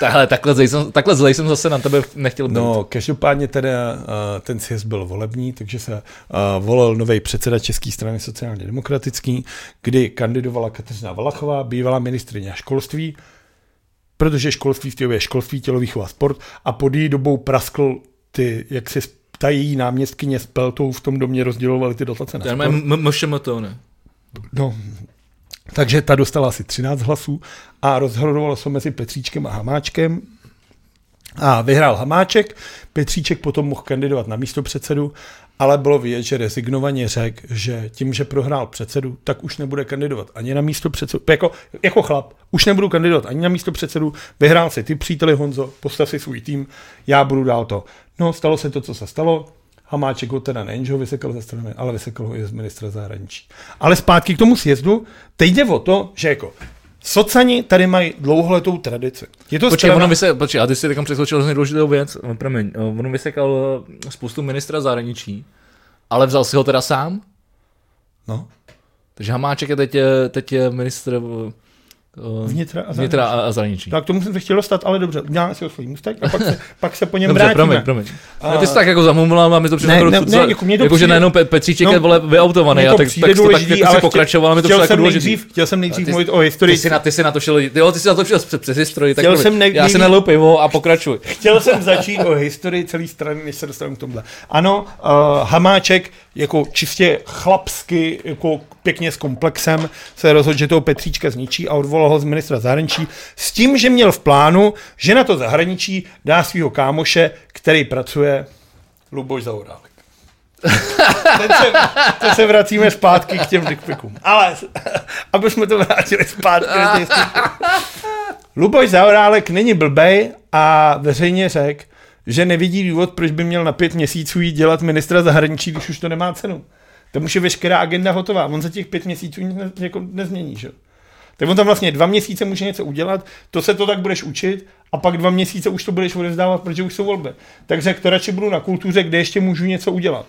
Tahle, takhle, zlej jsem, takhle zlej jsem zase na tebe nechtěl být. No, každopádně teda uh, ten sjezd byl volební, takže se uh, volil nový předseda České strany sociálně demokratický, kdy kandidovala Kateřina Valachová, bývalá ministrině školství, protože školství v té době je školství, tělovýchova a sport a pod její dobou praskl ty, jak se ta její náměstkyně s Peltou v tom domě rozdělovali ty dotace na To je sport. To, ne? No, takže ta dostala asi 13 hlasů a rozhodovalo se mezi Petříčkem a Hamáčkem. A vyhrál Hamáček, Petříček potom mohl kandidovat na místo předsedu, ale bylo vidět, že rezignovaně řekl, že tím, že prohrál předsedu, tak už nebude kandidovat ani na místo předsedu. Jako, jako chlap, už nebudu kandidovat ani na místo předsedu, vyhrál si ty příteli Honzo, postav si svůj tým, já budu dál to. No, stalo se to, co se stalo, Hamáček ho teda nejen, že ho vysekal ze strany, ale vysekal ho i z ministra zahraničí. Ale zpátky k tomu sjezdu, teď jde o to, že jako Socani tady mají dlouholetou tradici. Je to Počkej, strana... ono počkej, a ty jsi teď přeskočil hrozně důležitou věc, No, promiň, ono vysekal eh, spoustu ministra zahraničí, ale vzal si ho teda sám, No, takže Hamáček je teď, teď je ministr eh, vnitra a vnitra a, a zahraničí. Tak tomu jsem se chtěl dostat, ale dobře, uděláme si ho svůj můstek a pak se, pak se po něm Dobře, vrátíme. promiň, promiň. A- A... Ty jsi tak jako zamumla a mi to přišlo Ne, jako, ne, ne, jako mně to jako, že přijde- najednou Pe- Petříček No, je vole vyautovaný, a tak, tak, důležitý, tak, ale si pokračoval, mi to chtěl přišlo jako jsem důležitý. nejdřív, chtěl jsem nejdřív mluvit o historii. Ty jsi, na, ty jsi na to šel, ty, jo, ty jsi na to šel přes, přes historii, tak Chtěl jsem já si nalil pivo a pokračuj. Chtěl jsem začít o historii celé strany, než se dostaneme k tomhle. Ano, uh, Hamáček jako čistě chlapsky, jako pěkně s komplexem se rozhodl, že toho Petříčka zničí a odvolal ho z ministra zahraničí s tím, že měl v plánu, že na to zahraničí dá svého kámoše, který pracuje Luboš Zaurálek. Teď se, teď se vracíme zpátky k těm dickpikům. Ale, aby jsme to vrátili zpátky Luboš Zaorálek není blbej a veřejně řekl, že nevidí důvod, proč by měl na pět měsíců jít dělat ministra zahraničí, když už to nemá cenu. Tam už je veškerá agenda hotová. On za těch pět měsíců nic ne, jako nezmění. Že? Tak on tam vlastně dva měsíce může něco udělat, to se to tak budeš učit a pak dva měsíce už to budeš odevzdávat, protože už jsou volby. Tak řekl, to radši budu na kultuře, kde ještě můžu něco udělat.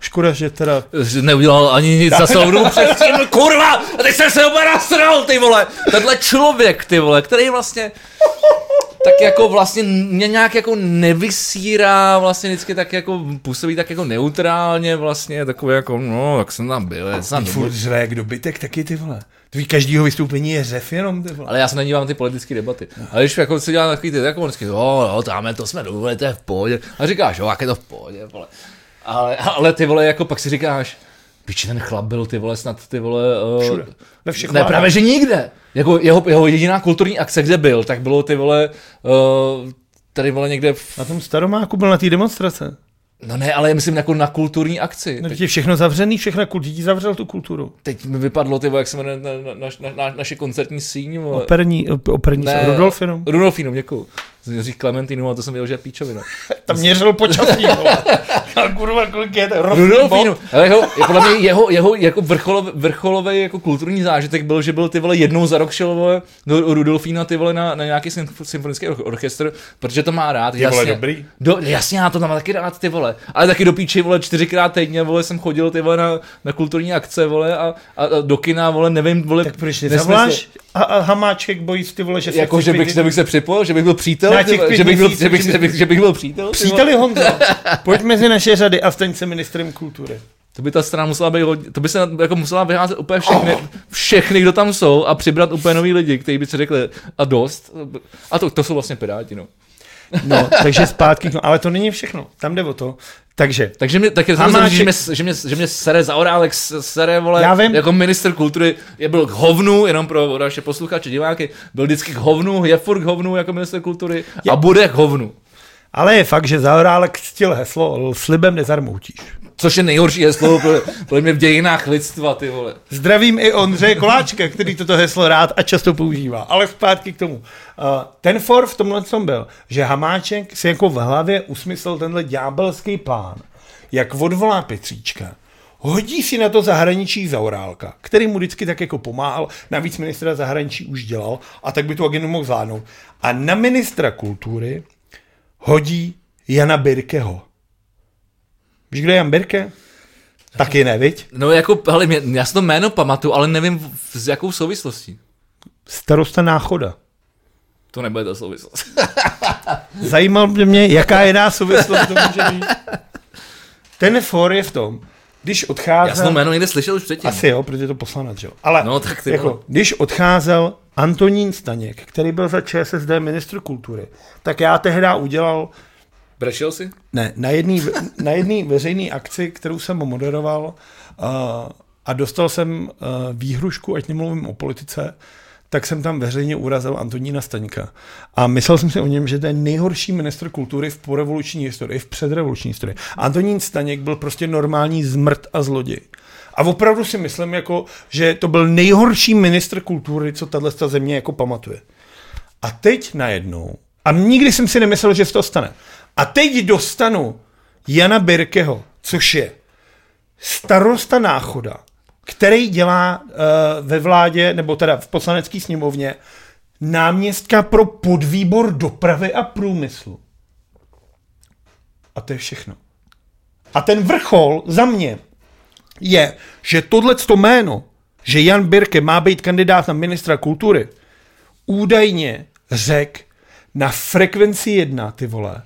Škoda, že teda Že Neudělal ani nic za předtím, kurva! A teď jsem se úplně nasral, ty vole! Tenhle člověk, ty vole, který vlastně tak jako vlastně mě nějak jako nevysírá, vlastně vždycky tak jako působí tak jako neutrálně vlastně, takový jako, no, tak jsem tam byl, jsem tam furt jak dobytek, taky ty vole. Tvý každýho vystoupení je řev jenom, ty vole. Ale já se nedívám ty politické debaty. Ale když jako si dělám takový ty, jako on vždycky, jo, jo, tam to jsme dovolili, to je v pohodě. A říkáš, jo, jak je to v pohodě, vole. Ale, ale ty vole, jako pak si říkáš, Piči, ten chlap byl ty vole snad ty vole... Uh, Všude. Ve všech ne, právě že nikde. Jako jeho, jeho jediná kulturní akce, kde byl, tak bylo ty vole, uh, tady vole někde, v, Na tom staromáku byl na té demonstrace. No ne, ale myslím jako na kulturní akci. No, teď je všechno zavřený, všechno kultí zavřel tu kulturu. Teď mi vypadlo ty jak se jmenuje na, na, na, na, naše koncertní síň. Vole. Operní, op- operní Ne, ne, Rudolfinum. Rudolfínum, děkuju. Jsem říct Klementinu, a to jsem věděl, že je píčovina. Tam měřil počasí, kurva, kolik je to? Rudolfínu. Ale jeho, podle mě jeho, jeho jako vrcholový, vrcholový jako kulturní zážitek byl, že byl ty vole jednou za rok šel vole, do Rudolfína ty vole na, na nějaký symf- symfonický or- orchestr, protože to má rád. Je, vole, dobrý. Do, jasně, já to tam taky rád ty vole. Ale taky do píči vole čtyřikrát týdně vole jsem chodil ty vole na, na kulturní akce vole a, a, a do kina vole nevím vole. Tak proč nezavoláš a, a Hamáček bojí ty vole, že se Jako, že bych, že bych se připojil, že bych byl přítel, Na ty těch že bych byl, že bych, že bych, že bych byl přítel. Příteli Honzo, pojď mezi naše řady a staň se ministrem kultury. To by ta strana musela být hodně, to by se jako musela vyházet úplně všechny, všechny, kdo tam jsou a přibrat úplně nový lidi, kteří by si řekli a dost. A to, to jsou vlastně piráti, no. No, takže zpátky, no, ale to není všechno, tam jde o to. Takže, Takže mě, tak je Hamáček- samozřejmě, že mě, že mě, že mě sere za orálek, s- sere, vole, Já vím. jako minister kultury, je byl k hovnu, jenom pro naše posluchače, diváky, byl vždycky k hovnu, je furt k hovnu jako minister kultury Je- a bude k hovnu. Ale je fakt, že Zaorálek stil heslo slibem nezarmoutíš. Což je nejhorší heslo podle, podle mě v dějinách lidstva, ty vole. Zdravím i Ondřeje Koláčka, který toto heslo rád a často používá. Ale zpátky k tomu. Uh, ten for v tomhle tom byl, že Hamáček si jako v hlavě usmyslel tenhle ďábelský plán, jak odvolá Petříčka, hodí si na to zahraničí Zaurálka, který mu vždycky tak jako pomáhal, navíc ministra zahraničí už dělal a tak by tu agendu mohl zvládnout. A na ministra kultury hodí Jana Birkeho. Víš, kdo je Jan Birke? Taky ne, viď? No jako, hele, mě- já si to jméno pamatuju, ale nevím s jakou souvislostí. Starosta Náchoda. To nebude ta souvislost. Zajímal by mě, jaká jiná souvislost to může být. Ten for je v tom, když Já jsem to odcházel... jméno někde slyšel už předtím. Asi jo, protože je to poslanec, jo. Ale No, tak ty jako, když odcházel Antonín Staněk, který byl za ČSSD ministr kultury, tak já tehdy udělal Brešel si? Ne, na jedné na jedný veřejné akci, kterou jsem moderoval uh, a dostal jsem uh, výhrušku, ať nemluvím o politice, tak jsem tam veřejně urazil Antonína Staňka. A myslel jsem si o něm, že to je nejhorší ministr kultury v porevoluční historii, v předrevoluční historii. Antonín Staněk byl prostě normální zmrt a zloděj. A opravdu si myslím, jako, že to byl nejhorší ministr kultury, co tato země jako pamatuje. A teď najednou, a nikdy jsem si nemyslel, že se to stane, a teď dostanu Jana Birkeho, což je starosta náchoda, který dělá uh, ve vládě, nebo teda v poslanecké sněmovně, náměstka pro podvýbor dopravy a průmyslu. A to je všechno. A ten vrchol za mě je, že tohleto jméno, že Jan Birke má být kandidát na ministra kultury, údajně řek na frekvenci jedna, ty vole,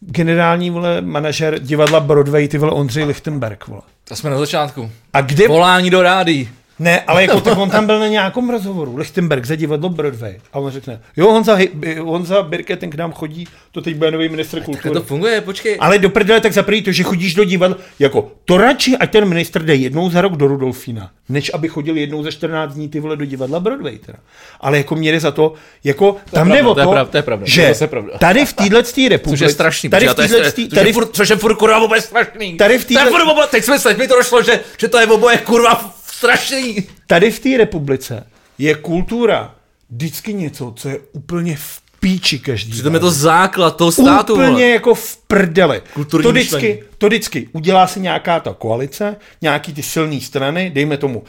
generální vole manažer divadla Broadway, ty vole Ondřej Lichtenberg, vole. To jsme na začátku. A kde... Volání do rádí. Ne, ale jako tak on tam byl na nějakém rozhovoru, Lichtenberg za divadlo Broadway. A on řekne, jo, Honza, Honza Birke, ten k nám chodí, to teď bude nový ministr kultury. to funguje, počkej. Ale do prdele tak zaprý to, že chodíš do divadla, jako to radši, ať ten ministr jde jednou za rok do Rudolfína, než aby chodil jednou za 14 dní ty vole do divadla Broadway teda. Ale jako mě jde za to, jako tam jde pravda, o to je to, pravda, to je pravda, to že je zase pravda. tady v téhle Což republice, je strašný, tady v to je téhle, což tady je furt, což je kurva vůbec strašný. Tady v to je téhle- teď, jsme, teď mi to došlo, že, že to je oboje kurva strašný. tady v té republice je kultura vždycky něco, co je úplně v píči každý. Přitom je to základ toho státu. Úplně vole. jako v prdeli. Kulturní to vždycky, myšlení. to vždycky udělá si nějaká ta koalice, nějaký ty silné strany, dejme tomu,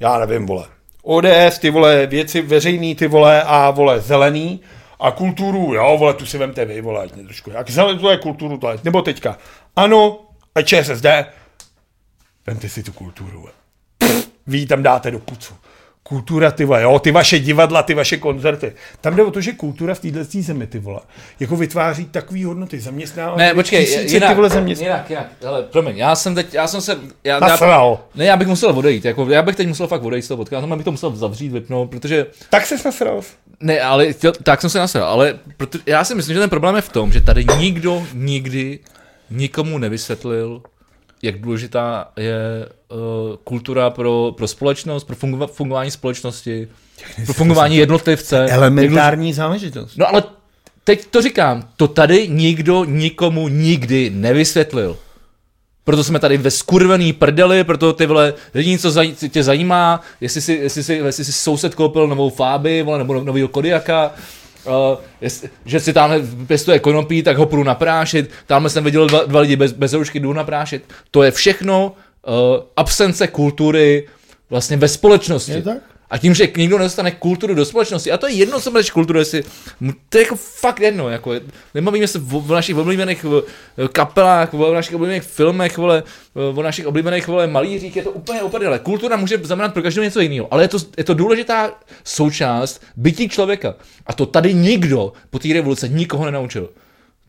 já nevím, vole, ODS, ty vole, věci veřejný, ty vole, a vole, zelený, a kulturu, jo, vole, tu si vemte vy, vole, ať mě trošku, jak zelený, to je kulturu, to je, nebo teďka, ano, a ČSSD, vemte si tu kulturu, vole. Vy ji tam dáte do pucu. Kultura, ty vole, jo, ty vaše divadla, ty vaše koncerty. Tam jde o to, že kultura v této zemi, ty vole, jako vytváří takové hodnoty, zaměstnává Ne, počkej, tisíce, jinak, ty vole zaměstná. jinak, jinak, hele, promiň, já jsem teď, já jsem se, já, já, Nasral. ne, já bych musel odejít, jako, já bych teď musel fakt odejít z toho podcastu, já bych to musel zavřít, vypnout, protože, Tak se nasral. ne, ale, chtěl, tak jsem se nasral, ale proto, já si myslím, že ten problém je v tom, že tady nikdo nikdy nikomu nevysvětlil, jak důležitá je uh, kultura pro, pro společnost, pro fungu, fungování společnosti, pro fungování jednotlivce. jak důležitá- Elementární záležitost. No ale teď to říkám, to tady nikdo nikomu nikdy nevysvětlil. Proto jsme tady ve skurvený prdeli, proto ty vole, jediný, co zaj, tě zajímá, jestli si, jestli, si, jestli si soused koupil novou Fáby, vole, nebo novýho Kodiaka, uh, jest, že si tamhle pěstuje konopí, tak ho půjdu naprášit, tamhle jsem viděl dva, dva lidi bez, bez roušky, jdu naprášit. To je všechno uh, absence kultury vlastně ve společnosti. Je tak? A tím, že někdo nedostane kulturu do společnosti, a to je jedno, co budeš kulturu, jestli, to je jako fakt jedno, jako, nebavíme se o, o našich oblíbených eh, kapelách, o našich oblíbených filmech, vole, eh, o našich oblíbených vole, malířích, je to úplně uprdele. Kultura může znamenat pro každého něco jiného, ale je to, je to důležitá součást bytí člověka. A to tady nikdo po té revoluce nikoho nenaučil.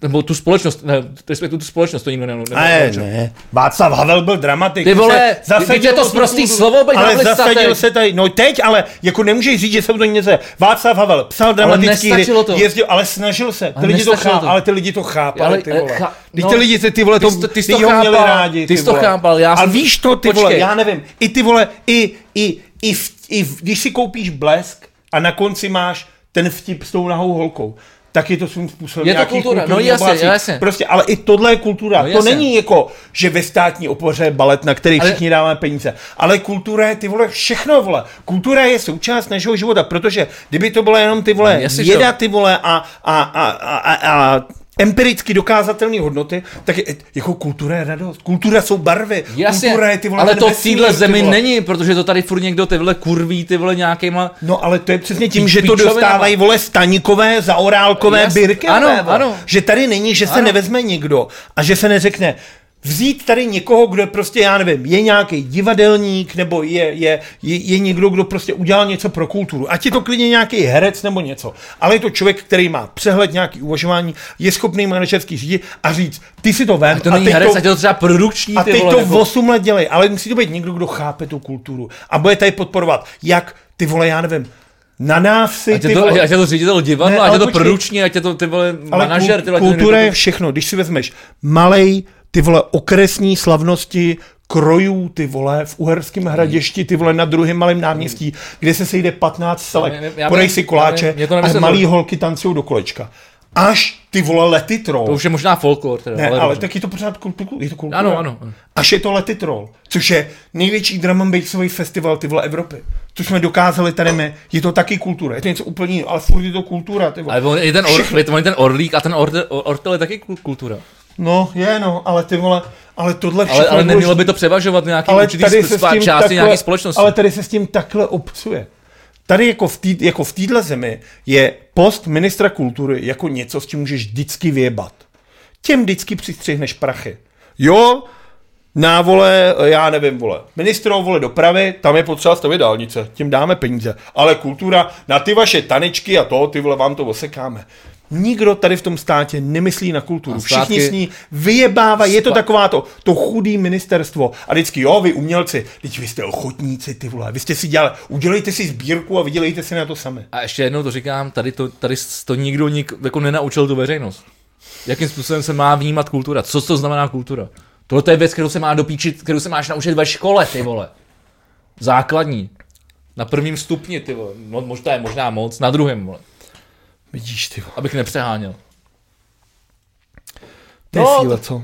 Nebo tu společnost, ne, respektive tu společnost to nikdo nenau- Ne, nenaučil. ne. Václav Havel byl dramatik. Ty vole, Se zasadil teď je to kulturu. slovo, být Ale zasadil se tady, no teď, ale jako nemůžeš říct, že jsem to něco. Václav Havel psal dramatický hry, nestačilo to. jezdil, ale snažil se. Ty Ale lidi to chápali, to. ale ty lidi to chápali, Ale, ty eh, vole. Teď no, ty lidi, ty, ty vole, ty to, ty jsi ty to ho měli chápal, rádi. ty jsi to chápal, já A jsem- víš to, ty vole, já nevím, i ty vole, i, i, i, i když si koupíš blesk a na konci máš ten vtip s tou nahou holkou, tak je to svým způsobem Je to kultura, no jasně, jasně. Prostě, ale i tohle je kultura. No to není jako, že ve státní opoře je balet, na který Ale- všichni dáváme peníze. Ale kultura je, ty vole, všechno, vole. Kultura je součást našeho života, protože kdyby to bylo jenom ty vole, No, věda, jo. ty vole, a, a, a, a, a, a empiricky dokázatelné hodnoty, tak je, jako kultura je radost. Kultura jsou barvy. Jasně, kultura je ty vole, ale to v téhle zemi vole. není, protože to tady furt někdo ty vole kurví, ty vole nějakýma... No ale to je přesně tím, že to dostávají vole staníkové, zaorálkové, Jas- birky. ano, vole. ano. Že tady není, že se Ano. nevezme nikdo a že se neřekne, vzít tady někoho, kdo je prostě, já nevím, je nějaký divadelník, nebo je, je, je, je někdo, kdo prostě udělal něco pro kulturu. Ať je to klidně nějaký herec nebo něco. Ale je to člověk, který má přehled, nějaký uvažování, je schopný manažerský řídit a říct, ty si to vem. A to není teď herec, to, je to třeba produkční, a ty vole, to nebo- 8 let dělej, ale musí to být někdo, kdo chápe tu kulturu a bude tady podporovat, jak ty vole, já nevím, na návsi, Ať ty je, to, vole, ať je to ředitel divadla, Ne, ať ale je to počkej. produkční, ať je to ty vole ale manažer, ty vole, kultura ty- je všechno, když si vezmeš malej, ty vole, okresní slavnosti, krojů, ty vole, v Uherském hradišti, ty vole, na druhém malém náměstí, kde se sejde 15 selek, podej si koláče mě to a malý holky tancují do kolečka. Až ty vole lety troll. To už je možná folklor, teda, Ne, ale, ale, ale dobře. tak je to pořád kultura. Je to kultura. Ano, ano. Až je to Lety Troll, což je největší drum and bassový festival ty vole Evropy. Což jsme dokázali tady my. Je to taky kultura. Je to něco úplně jiného, ale furt je to kultura. Ty vole. Ale on je ten, or, je ten orlík a ten ortel, ortel je taky kul- kultura. No, je no, ale ty vole, ale tohle všechno Ale, ale nemělo by to převažovat nějaký ale určitý tady se s tím části takhle, nějaké společnosti. Ale tady se s tím takhle obcuje. Tady jako v, tý, jako v téhle zemi je post ministra kultury jako něco, s čím můžeš vždycky vyjebat. Těm vždycky přistřihneš prachy. Jo, na vole, já nevím, vole, ministro vole dopravy, tam je potřeba stavit dálnice, tím dáme peníze. Ale kultura, na ty vaše tanečky a to, ty vole, vám to osekáme. Nikdo tady v tom státě nemyslí na kulturu. A Všichni s ní vyjebávají. Je to taková to, to chudý ministerstvo. A vždycky, jo, vy umělci, teď vy jste ochotníci, ty vole. Vy jste si dělali, udělejte si sbírku a vydělejte si na to sami. A ještě jednou to říkám, tady to, tady to nikdo nik, jako nenaučil tu veřejnost. Jakým způsobem se má vnímat kultura? Co to znamená kultura? Tohle je věc, kterou se má dopíčit, kterou se máš naučit ve škole, ty vole. Základní. Na prvním stupni, ty vole. No, možná je možná moc, na druhém, vole. Vidíš, ty. Abych nepřeháněl. To je No, síla, co?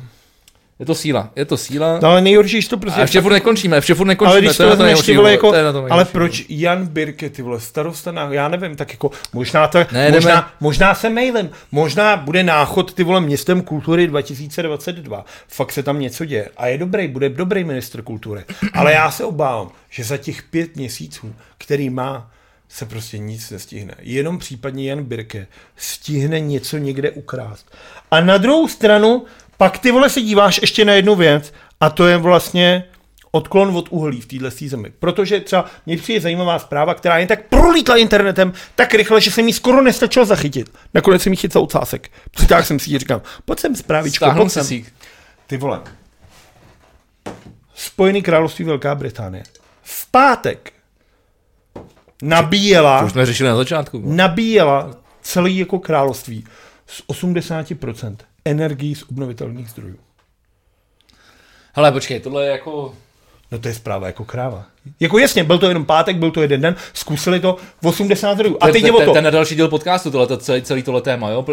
Je to síla, je to síla. No, ale nejhorší, že to prostě... A ještě furt nekončíme, ještě furt nekončíme. ale když to je na vezmeš, nejhorší, vole, jako, to je na to ale proč Jan Birke, ty vole, starosta na, já nevím, tak jako, možná to, Ne, jdeme- možná, možná se mailem, možná bude náchod, ty vole, městem kultury 2022, fakt se tam něco děje a je dobrý, bude dobrý ministr kultury, ale já se obávám, že za těch pět měsíců, který má, se prostě nic nestihne. Jenom případně Jan Birke stihne něco někde ukrást. A na druhou stranu, pak ty vole se díváš ještě na jednu věc, a to je vlastně odklon od uhlí v téhle zemi. Protože třeba mě přijde zajímavá zpráva, která jen tak prolítla internetem tak rychle, že jsem ji skoro nestačil zachytit. Nakonec jsem ji chytil ocásek. Přitáhl jsem si ji říkám, pojď sem zprávičko, Stáhnul pojď se sem. sík. Ty vole. Spojený království Velká Británie. V pátek nabíjela, To už jsme řešili na začátku. nabíjela celý jako království z 80% energií z obnovitelných zdrojů. Hele, počkej, tohle je jako... No to je zpráva jako kráva. Jako jasně, byl to jenom pátek, byl to jeden den, zkusili to v 80 zdrojů. A teď je o to. Ten na další díl podcastu, tohle, to celý, celý tohle téma, jo?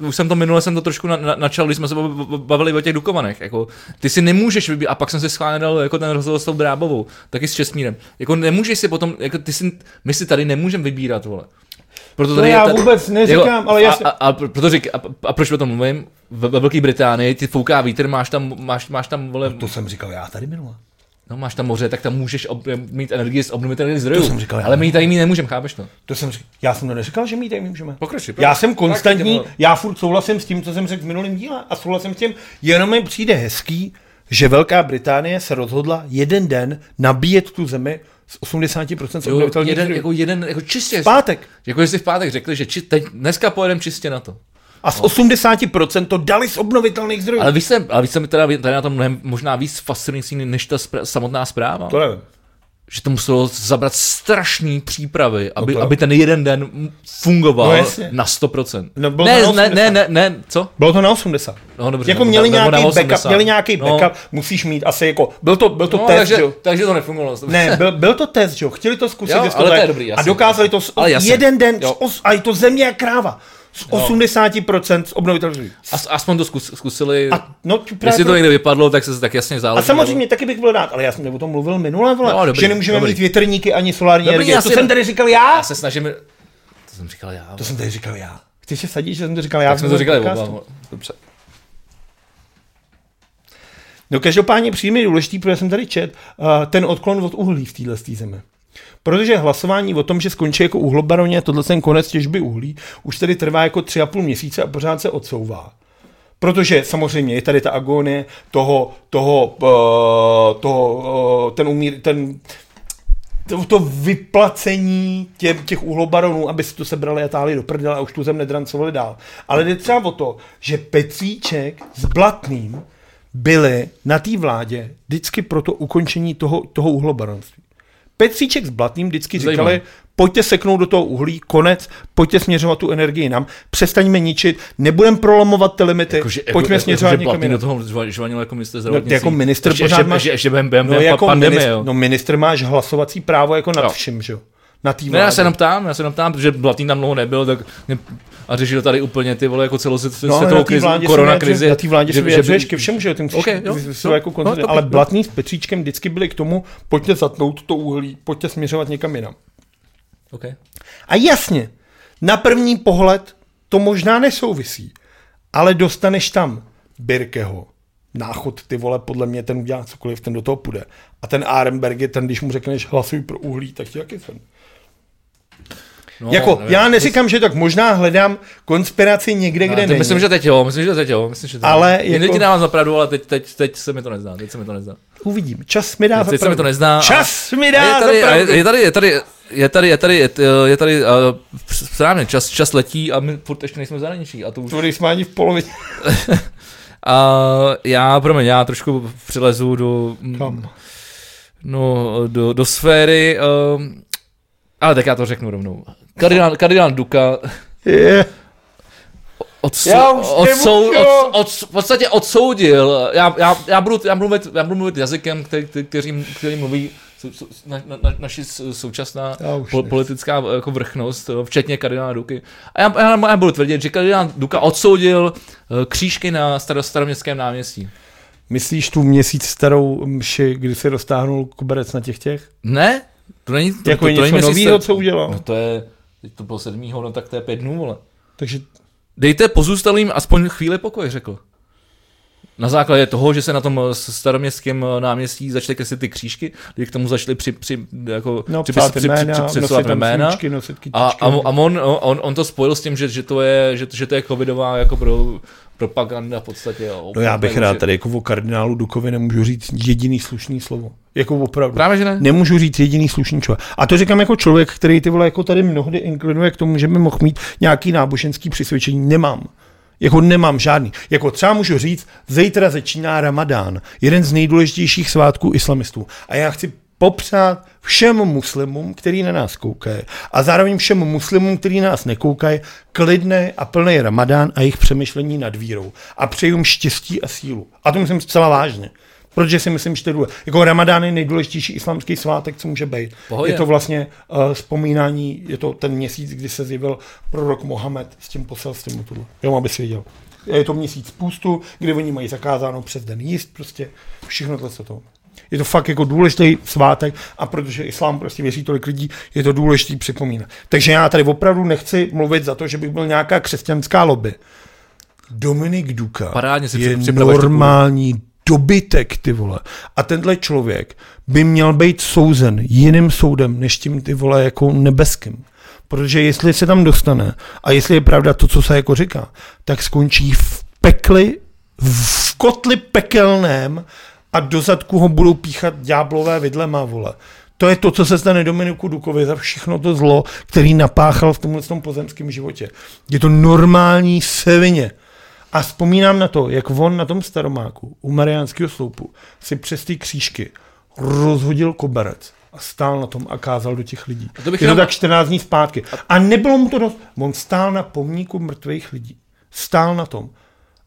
Už jsem to minule, jsem to trošku na, na, načal, když jsme se bav- bavili o těch Dukovanech, jako, ty si nemůžeš vybírat, a pak jsem si schválně dal jako ten rozhovor s tou Drábovou, taky s Česmírem, jako nemůžeš si potom, jako ty si, my si tady nemůžeme vybírat, vole. Proto To tady já ta- vůbec neříkám, ale a, jasně. a, a, proto řík, a, a, proč o tom mluvím? Ve, ve Velké Británii ty fouká vítr, máš tam, máš, máš tam, vole, To jsem říkal já tady minule. No, máš tam moře, tak tam můžeš ob, mít energii z obnovitelných zdrojů. To jsem říkal já. ale my ji tady mít nemůžeme, chápeš to? To jsem říkal. Já jsem to neříkal, že my ji tady můžeme. Pokračuj, Já jsem konstantní, Tak, já furt souhlasím s tím, co jsem řekl v minulém díle a souhlasím s tím, jenom mi přijde hezký, že Velká Británie se rozhodla jeden den nabíjet tu zemi z 80% z obnovitelných jeden, zdrojů. jako jeden, jako čistě. V pátek. Jako jestli v pátek řekli, že či, teď, dneska pojedeme čistě na to. A z 80% to dali z obnovitelných zdrojů. Ale víš se, ale víš se mi teda tady na tom mnohem možná víc fascinující než ta spra- samotná zpráva. To nevím. Že to muselo zabrat strašný přípravy, aby, No to jo. aby ten jeden den fungoval No jasně. na 100%. No, bylo ne, to na ne, 80. ne, ne, ne, co? Bylo to na 80. No, dobře, jako nebo měli nebo nějaký 80. backup, měli nějaký No. backup, musíš mít asi jako, byl to, byl to No, test, takže, jo. takže to nefungovalo. Ne, byl, byl to test, jo. Chtěli to zkusit, Jo, jestli ale to je dobrý, a jasně. dokázali to Ale jasně. jeden den, Jo. a je to země jak kráva. Z 80% z obnovitelných. As, aspoň to zkus, zkusili. A, no, právě Jestli to to- někde vypadlo, tak se tak jasně záleží. a samozřejmě taky bych byl rád, ale já jsem o tom mluvil minule, vole, No, dobrý, že nemůžeme dobrý. mít větrníky ani solární Dobrý, energie. já To jsem tady říkal já. Já se snažím... To jsem říkal já. To jsem tady říkal já. Chceš se sadit, že jsem to říkal já? tak jsme to říkali oba. Dobře. No každopádně přijde mi důležitý, protože jsem tady čet, uh, ten odklon od uhlí v téhle zemi. Protože hlasování o tom, že skončí jako uhlobaroně, tohle ten konec těžby uhlí, už tady trvá jako tři a půl měsíce a pořád se odsouvá. Protože samozřejmě je tady ta agonie toho, toho, uh, toho uh, ten umír, ten to, to vyplacení tě, těch uhlobaronů, aby si to sebrali a táhli do prdele a už tu zem nedrancovali dál. Ale jde třeba o to, že Petříček s Blatným byli na té vládě vždycky pro to ukončení toho, toho uhlobaronství. Petříček s Blatným vždycky Zajímavé. říkali, pojďte seknout do toho uhlí, konec, pojďte směřovat tu energii nám, přestaňme ničit, nebudeme prolomovat ty limity, Jakože, pojďme jako, směřovat jako, někam že jinam. do toho žva- žvanil jako minister No, zdravotnictví. jako ministr ještě, pořád ještě, máš- ještě, ještě během, No, jako pandemie, ministr, jo. no ministr máš hlasovací právo jako nad Jo. vším, že jo? Na té Ne, já se jenom ptám, já se jenom ptám, protože Blatný tam dlouho nebyl, tak mě, a řešil tady úplně ty vole jako No, celosvětovou na té krizi, korona se krizi. Na té vládě se že- že by- ke všemu, že jo? Ty musíš Ok, jo, jo, jako no, to- ale to- Blatný s Petříčkem vždycky byli k tomu, pojďte zatnout to uhlí, pojďte směřovat někam jinam. Okay. A jasně, na první pohled to možná nesouvisí, ale dostaneš tam Birkeho, náchod ty vole, podle mě ten udělá cokoliv, ten do toho půjde. A ten Arenberg je ten, když mu řekneš hlasuj pro uhlí, tak ti jaký jsem. No, jako, nevím. já neříkám, že tak možná hledám konspiraci někde, kde No, není. myslím, že teď jo, myslím, že teď jo, myslím, že teď Ale jo. jako- jako... dávám za pravdu, ale teď, teď, teď se mi to nezdá, teď se mi to nezdá. Uvidím. Čas mi dá Teď, za teď se mi to nezdá. a- Čas mi a dá je tady, za a pravdu. je, je tady, je tady, je tady, je tady, je, je tady, uh, správně, čas, čas letí a my furt ještě nejsme v zahraničí a to už To jsme ani v polovině. A já, promiň, já trošku přilezu do, Kam? no, do, do sféry, um, ale tak já to řeknu rovnou. Kardinál, kardinál Duka Je. od, Já už odsou, nemůžu. od, od, v podstatě odsoudil, já, já, já, budu, já, budu mluvit, já budu mluvit jazykem, který, který, který, mluví na, na, na, naši současná po, politická jako vrchnost, včetně kardinála Duky. A já, já, já budu tvrdit, že kardinál Duka odsoudil eh, křížky na staro, staroměstském náměstí. Myslíš tu měsíc starou mši, kdy se roztáhnul koberec na těch těch? Ne, to není to, jako to, je to něco nového, co udělal? No to je, teď to bylo sedmýho, no tak to je pět dnů, vole. Takže Dejte pozůstalým aspoň chvíli pokoj, řekl. Na základě toho, že se na tom eh, staroměstském eh, náměstí začaly kreslit ty křížky, kdy k tomu začaly při, při, jako, no, připis- při- při- jména, při- nosit připsovat tam jména. svíčky, nosit kytičky. A, a, a on, on, on, to spojil s tím, že, že, to, je, že, že to je covidová jako pro, propaganda v podstatě. jo. No já bych rád tady jako o kardinálu Dukovi nemůžu říct jediný slušný slovo. Jako opravdu. Právě, že ne? Nemůžu říct jediný slušný člověk. A to říkám jako člověk, který ty vole jako tady mnohdy inklinuje k tomu, že by mohl mít nějaký náboženský přisvědčení. Nemám. Jako nemám žádný. Jako třeba můžu říct, zítra začíná Ramadán, jeden z nejdůležitějších svátků islamistů. A já chci popřát všem muslimům, který na nás koukají, a zároveň všem muslimům, který na nás nekoukají, klidný a plný Ramadán a jejich přemýšlení nad vírou. A přeju jim štěstí a sílu. A to myslím zcela vážně. Protože si myslím, že to je. Jako Ramadán je nejdůležitější islamský svátek, co může být. Pohodě. Je to vlastně uh, vzpomínání, je to ten měsíc, kdy se zjevil prorok Mohamed s tím poselstvím. Jo, aby si věděl. Je to měsíc půstu, kdy oni mají zakázáno přes den jíst, prostě všechno tohle to. Je to fakt jako důležitý svátek a protože islám prostě věří tolik lidí, je to důležitý připomínat. Takže já tady opravdu nechci mluvit za to, že bych byl nějaká křesťanská lobby. Dominik Duka Parádně si je normální dobytek, ty vole. A tenhle člověk by měl být souzen jiným soudem, než tím ty vole jako nebeským. Protože jestli se tam dostane a jestli je pravda to, co se jako říká, tak skončí v pekli, v kotli pekelném a do zadku ho budou píchat ďáblové vidlema, vole. To je to, co se stane Dominiku Dukovi za všechno to zlo, který napáchal v tomhle tom pozemském životě. Je to normální sevině. A vzpomínám na to, jak on na tom staromáku u Mariánského sloupu si přes ty křížky rozhodil koberec a stál na tom a kázal do těch lidí. to bych je to tak 14 dní zpátky. A nebylo mu to dost. On stál na pomníku mrtvých lidí. Stál na tom.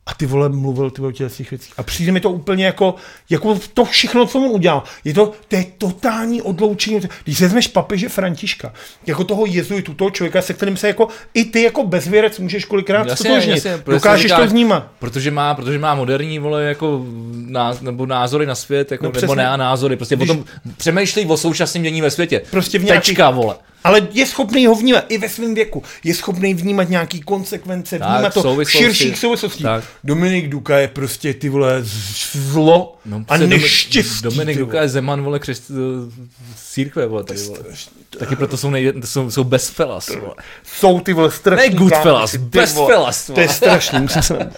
A ty vole mluvil ty o těch věcích. A přijde mi to úplně jako, jako to všechno, co on udělal. Je to, to je totální odloučení. Když se vezmeš papeže Františka, jako toho jezuitu, toho člověka, se kterým se jako i ty jako bezvěrec můžeš kolikrát Jasně, stotožnit. jasně, Dokážeš říká- to vnímat. Protože má, protože má moderní vole jako náz, nebo názory na svět, jako, No nebo ne názory, prostě Když- o tom přemýšlí o současném dění ve světě. Prostě v nějakých- Tečka, vole. Ale je schopný ho vnímat i ve svém věku. Je schopný vnímat nějaký konsekvence, Tak, vnímat to v širších souvislostí. Tak. Dominik Duka je prostě ty vole zlo No, a neštěstí. Dominik Duka je Zeman, vole, křest, z církve, vole, tady, vole. Taky proto jsou, nej, jsou, jsou bezfelas, vole. Jsou ty vole strašný Ne Goodfellas, vole. Bezfelas, To je strašný, musím se...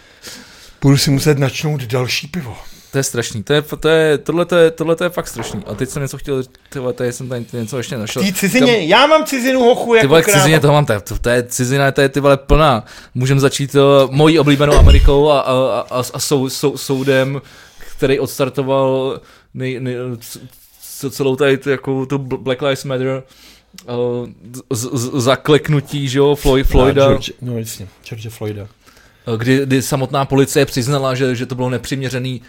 Budu si muset načnout další pivo. To je strašný, to je, to je, tohle, to je, tohle to je fakt strašný. A teď jsem něco chtěl, ty vole, tady jsem tady něco ještě našel. Tý cizině, Tam- já mám cizinu hochu Ty jako vole, k cizině toho mám, to, to, to je cizina, to je ty vole plná. Můžeme začít uh, mojí oblíbenou Amerikou a, a, a, a sou, sou, soudem, který odstartoval nej, nej, c- c- celou tady tu, jako tu Black Lives Matter uh, z, z, zakleknutí, že jo, Floyd, Floyda. A George, no jasně, George Floyda. kdy, kdy samotná policie přiznala, že, že to bylo nepřiměřený.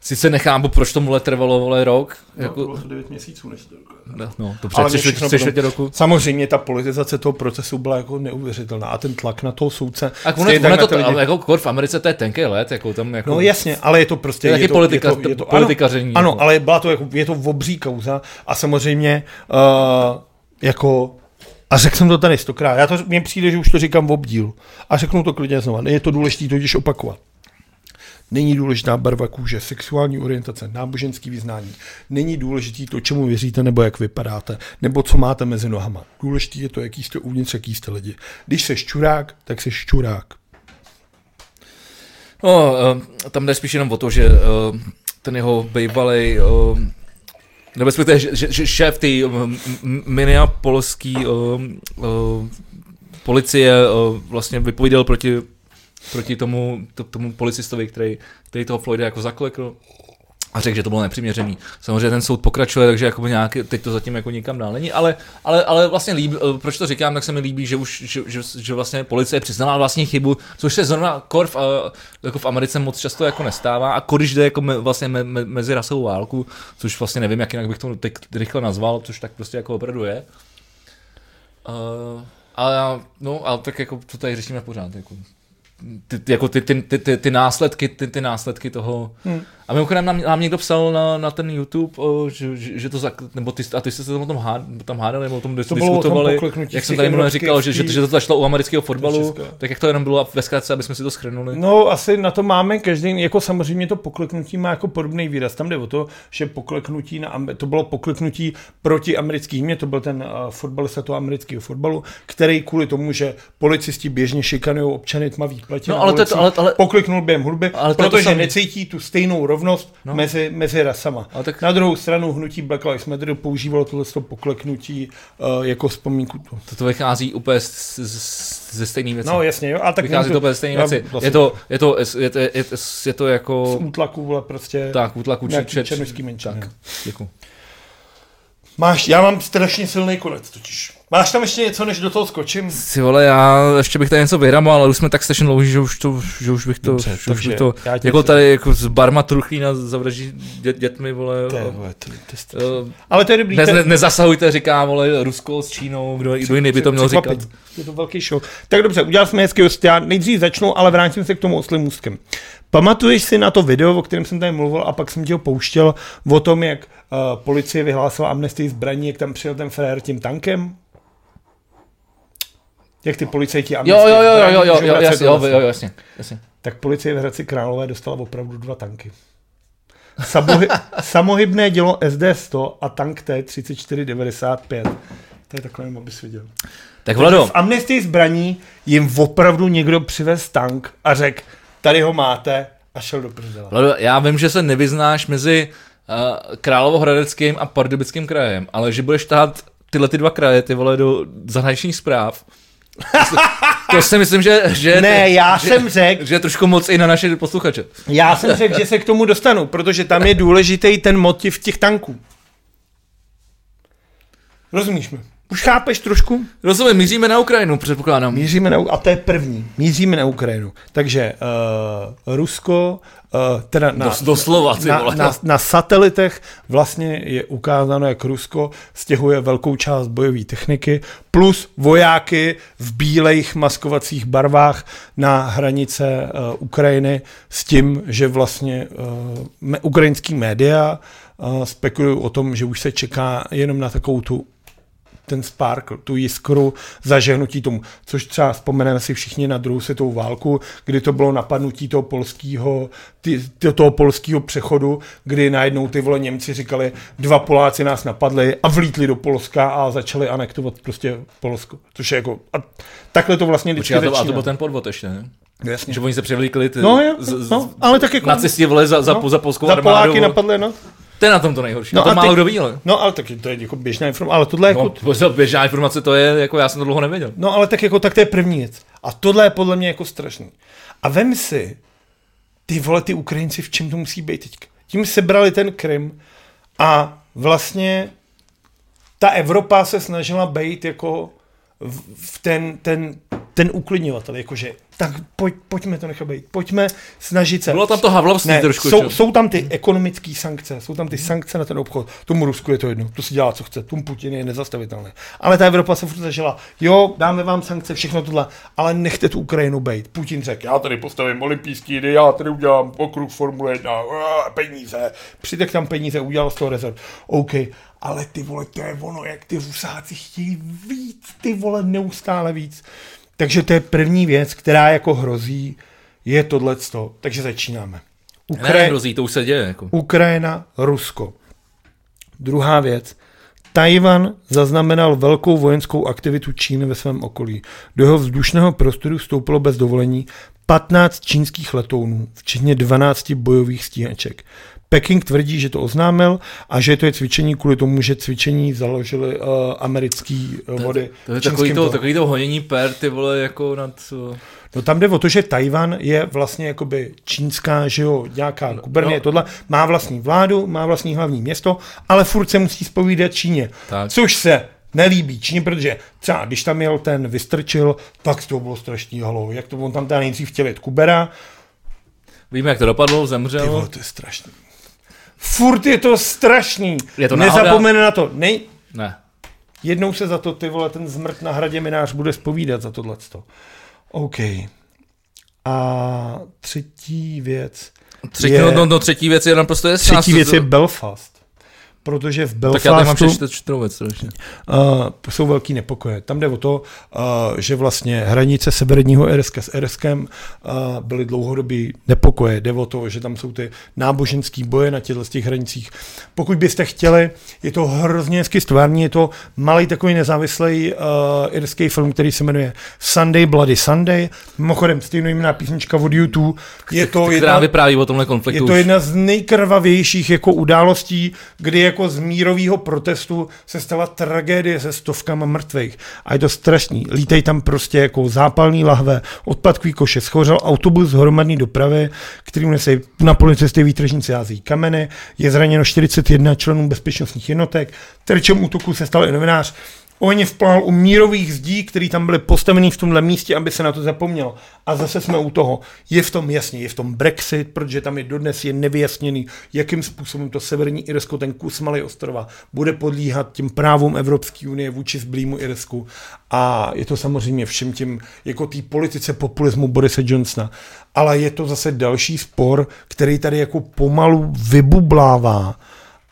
Sice nechápu, proč tomu trvalo vole, rok. Jako, 9 měsíců, než to no, no, to tři potom- roku. Samozřejmě ta politizace toho procesu byla jako neuvěřitelná a ten tlak na toho soudce. A ono, ono to, lidi- ale jako kor v Americe to je tenký let, jako tam jako... No jasně, ale je to prostě... To je to, politika- je to, je to, politikaření, Ano, ano jako. ale byla to jako, je to obří kauza a samozřejmě uh, jako a řekl jsem to tady stokrát. Já to, mně přijde, že už to říkám v obdíl. A řeknu to klidně znova. Je to důležité totiž opakovat. Není důležitá barva kůže, sexuální orientace, náboženský vyznání. Není důležitý to, čemu věříte, nebo jak vypadáte, nebo co máte mezi nohama. Důležitý je to, jaký jste uvnitř, jaký jste lidi. Když jsi šťurák, tak jsi šťurák. No, uh, tam jde spíš jenom o to, že uh, ten jeho bývalý, uh, nebo že, že, že šéf té minneapolský uh, policie vlastně vypovídal proti, proti tomu, to, tomu policistovi, který, který toho Floyda jako zaklekl a řekl, že to bylo nepřiměřený. Samozřejmě ten soud pokračuje, takže jako nějaký, teď to zatím jako nikam dál není, ale, ale, ale vlastně líbí, eh, proč to říkám, tak se mi líbí, že už, že, že, že vlastně policie přiznala vlastní chybu, což se zrovna kor v, eh, jako v Americe moc často jako nestává a když jde jako me, vlastně me, me, mezi rasovou válku, což vlastně nevím, jak jinak bych to teď rychle nazval, což tak prostě jako opravdu je. Uh, ale já- no, ale tak jako to tady řešíme pořád, jako ty, jako ty, ty, ty, ty, ty, následky, ty, ty následky toho. Hmm. A mimochodem nám, nám někdo psal na, na ten YouTube, o, že, že, to zak, nebo ty, a ty jste se tam o tom, hád, tam hádali, nebo o tom dis, To bylo o tom diskutovali, jak jsem tady minule říkal, že, že, tý- že, to začalo u amerického fotbalu, tak jak to jenom bylo ve zkratce, aby jsme si to schrnuli. No, asi na to máme každý, jako samozřejmě to pokleknutí má jako podobný výraz. Tam jde o to, že pokleknutí na, to bylo pokleknutí proti americký hymně, to byl ten uh, fotbalista toho amerického fotbalu, který kvůli tomu, že policisti běžně šikanují občany tmavých pletí No, ale to to- ale- ale- pokleknul během hudby, Ale to to protože necítí tu stejnou rovnost No. mezi, mezi rasama. Ale tak- Na druhou stranu hnutí Black Lives Matter používalo tohle pokleknutí uh, jako vzpomínku. To, to vychází úplně z, z, ze stejné věci. No jasně, jo, a tak vychází to úplně ze stejné věci. vlastně Je to, je to, je to, je je to z jako, útlaku, vole, prostě. tak, útlaku nějaký čet, černošský menšiny. Tak, děkuji. Máš, já mám strašně silný konec totiž. Máš tam ještě něco, než do toho skočím? Si vole, já ještě bych tady něco vyhramal, ale už jsme tak strašně dlouhí, že už, to, že už bych to, Dobře, že už bych to jako tady jako z barma truchlína zavraží dět, dětmi, vole. To vole, to, to je strašný. Ale to je dobrý. ne, ne, nezasahujte, říká, vole, Rusko s Čínou, kdo, kdo jiný by to měl říkat. Je to velký show. Tak dobře, udělal jsme hezký host. Já nejdřív začnu, ale vrátím se k tomu oslým můstkem. Pamatuješ si na to video, o kterém jsem tady mluvil a pak jsem ti ho pouštěl o tom, jak uh, policie vyhlásila amnestii zbraní, jak tam přijel ten frér tím tankem? Jak ty policajti Jo, amnestii jo, jo, jo, jo, jo, jo, vracet jasně, jo, jo, jasně, jasně. tak policie v Hradci Králové dostala opravdu dva tanky. Samohy, samohybné dělo SD-100 a tank T-3495. To je takhle, jenom abys viděl. Tak Vlado, V amnestii zbraní jim opravdu někdo přivez tank a řekl, tady ho máte a šel do prdele. Vlado, já vím, že se nevyznáš mezi uh, Královohradeckým a Pardubickým krajem, ale že budeš tahat tyhle ty dva kraje, ty vole, do zahraničních zpráv, to si myslím, že, že, Ne, já že, jsem řekl, že je trošku moc i na naše posluchače. já jsem řekl, že se k tomu dostanu, protože tam je důležitý ten motiv těch tanků. Rozumíš mi? Už chápeš trošku? Rozumím, míříme na Ukrajinu, předpokládám. Míříme na, a to je první, míříme na Ukrajinu. Takže uh, Rusko, teda na, Dos, doslova, ty na, na, na satelitech vlastně je ukázáno, jak Rusko stěhuje velkou část bojové techniky, plus vojáky v bílejch maskovacích barvách na hranice uh, Ukrajiny s tím, že vlastně uh, me, ukrajinský média uh, spekulují o tom, že už se čeká jenom na takovou tu ten sparkl, tu jiskru zažehnutí tomu. Což třeba vzpomeneme si všichni na druhou světovou válku, kdy to bylo napadnutí toho polského, ty, toho polského přechodu, kdy najednou ty vole Němci říkali, dva Poláci nás napadli a vlítli do Polska a začali anektovat prostě Polsko. Což je jako, a takhle to vlastně vždycky Počkej, a to, a to byl ten podvod ještě, ne? No, jasně. Že oni se převlíkli ty, No, jo, z, z, no, ale tak jako... na cestě vole za, za, no, za polskou za armádu. Poláky vole. napadly, no. To je na tom to nejhorší. No No, to málo ty- kdo ví, ale. No, ale tak to je jako běžná informace, ale tohle je jako... No, to běžná informace to je, jako já jsem to dlouho nevěděl. No ale tak jako tak to je první věc. A tohle je podle mě jako strašný. A vem si, ty vole, ty Ukrajinci, v čem to musí být teďka. Tím sebrali ten Krym a vlastně ta Evropa se snažila být jako v, v ten, ten, ten uklidňovatel, jakože tak pojď, pojďme to nechat být, pojďme snažit se. Bylo tam to havlovství Ne, trošku. jsou, čo? jsou tam ty ekonomické sankce, jsou tam ty sankce na ten obchod. Tomu Rusku je to jedno, to si dělá, co chce, tomu Putin je nezastavitelný. Ale ta Evropa se furt zažila, jo, dáme vám sankce, všechno tohle, ale nechte tu Ukrajinu být. Putin řekl, já tady postavím olympijský hry, já tady udělám okruh Formule 1, uá, peníze, přitek tam peníze, udělal z toho rezort. OK, ale ty vole, to je ono, jak ty Rusáci chtějí víc, ty vole, neustále víc. Takže to je první věc, která jako hrozí, je tohleto. Takže začínáme. Ne, hrozí, to už se děje. Jako. Ukrajina, Rusko. Druhá věc. Tajvan zaznamenal velkou vojenskou aktivitu Číny ve svém okolí. Do jeho vzdušného prostoru vstoupilo bez dovolení 15 čínských letounů, včetně 12 bojových stíhaček. Peking tvrdí, že to oznámil a že to je cvičení kvůli tomu, že cvičení založili uh, americký uh, vody. To je v takový to, takový to honění per, ty vole, jako nad... uh, No tam jde o to, že Tajvan je vlastně jakoby čínská, že jo, nějaká no, gubernie, no. tohle, má vlastní vládu, má vlastní hlavní město, ale furt se musí spovídat Číně. Tak. Což se nelíbí Číně, protože třeba když tam jel ten Vystrčil, tak to bylo strašný halo. Jak to on tam teda nejdřív chtěl jet Kubera, Víme, jak to dopadlo, ty zemřel. vole, to je strašný. Furt je to strašný. Je to náhoda? Nezapomene na to. Nej, Ne. jednou se za to ty vole, ten zmrt na hradě minář bude spovídat za tohleto. OK. A třetí věc. Třetí, je, no, no, no, třetí věc je naprosto jasná. třetí věc je Belfast. Protože v Tak já tady mám Belfastu čtyřou věc uh, jsou velký nepokoje. Tam jde o to, uh, že vlastně hranice severního Irska s Irskem uh, byly dlouhodobý nepokoje. Jde o to, že tam jsou ty náboženský boje na těchto těch hranicích. Pokud byste chtěli, je to hrozně hezky stvární, je to malý takový nezávislý uh, irský film, který se jmenuje Sunday Bloody Sunday. Mimochodem stejnojmenná písnička od YouTube. Je to Která jedna, vypráví o tomhle je konfliktu. to už. jedna z nejkrvavějších jako událostí, kdy jako z mírového protestu se stala tragédie se stovkama mrtvých. A je to strašný. Lítej tam prostě jako zápalný lahve, odpadkový koše, schořel autobus hromadné dopravy, který nese na policisty výtržníci hází kameny, je zraněno 41 členů bezpečnostních jednotek, terčem útoku se stal i novinář. Oni vplál u mírových zdí, které tam byly postavený v tomhle místě, aby se na to zapomnělo. A zase jsme u toho. Je v tom jasně, je v tom Brexit, protože tam je dodnes je nevyjasněný, jakým způsobem to severní Irsko, ten kus malý ostrova, bude podlíhat tím právům Evropské unie vůči zblímu Irsku. A je to samozřejmě všem tím, jako té politice populismu Borise Johnsona. Ale je to zase další spor, který tady jako pomalu vybublává.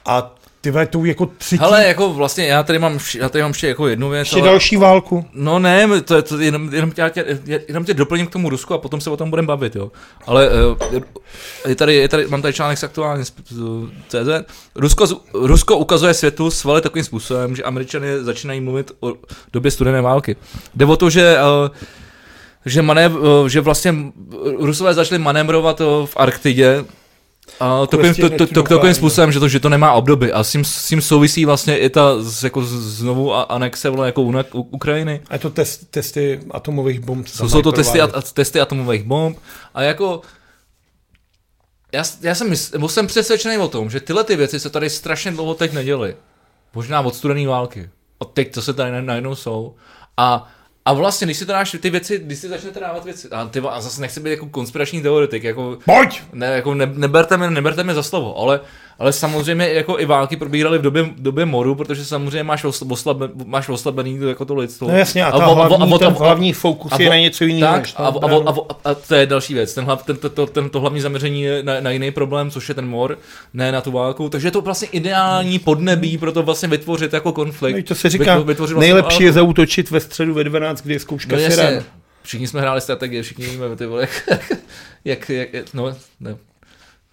A ty vole, tou jako třetí, Hele, jako vlastně já tady mám, já tady mám ještě jako jednu věc. ještě další válku. No ne, to je to jenom, jenom, tě, tě, jenom tě doplním k tomu Rusku a potom se o tom budeme bavit, jo. Ale uh, je tady, je tady, mám tady článek z aktuálně z CZ. Rusko, z- Rusko ukazuje světu svaly takovým způsobem, že američany začínají mluvit o době studené války. Jde o to, že uh, že, manév, uh, že vlastně Rusové začali manévrovat v Arktidě a takovým, to, to, to, takovým způsobem, že to, že to nemá obdoby a s tím, s tím souvisí vlastně i ta z- jako z- znovu anexe vole, jako u, u Ukrajiny. A je to test, testy atomových bomb. Jsou, jsou to testy, a, testy atomových bomb a jako já, já jsem, mysl, jsem přesvědčený o tom, že tyhle ty věci se tady strašně dlouho teď neděly. Možná od studené války. A teď to se tady na- najednou jsou. A a vlastně, když si to dáš ty věci, když si začnete dávat věci, a, ty, a zase nechci být jako konspirační teoretik, jako, Pojď! ne, jako ne, neberte, mě, neberte mě za slovo, ale, ale samozřejmě jako i války probíhaly v době, době moru, protože samozřejmě máš, osla, oslabe, máš oslabený jako to lidstvo. No jasně, a, ta vo- hlavní, a ten a vo- hlavní fokus a je na něco jiného. tak, a, a, a, a, a, to je další věc. Ten, ten, to, to, ten, to hlavní zaměření je na, na jiný problém, což je ten mor, ne na tu válku. Takže je to vlastně ideální podnebí pro to vlastně vytvořit jako konflikt. No, to se říká, Vytvo- vytvořit vlastně nejlepší je zautočit ve středu ve 12, kdy je zkouška No jasně, všichni jsme hráli strategie, všichni víme, ty vole, jak, jak, jak no, ne,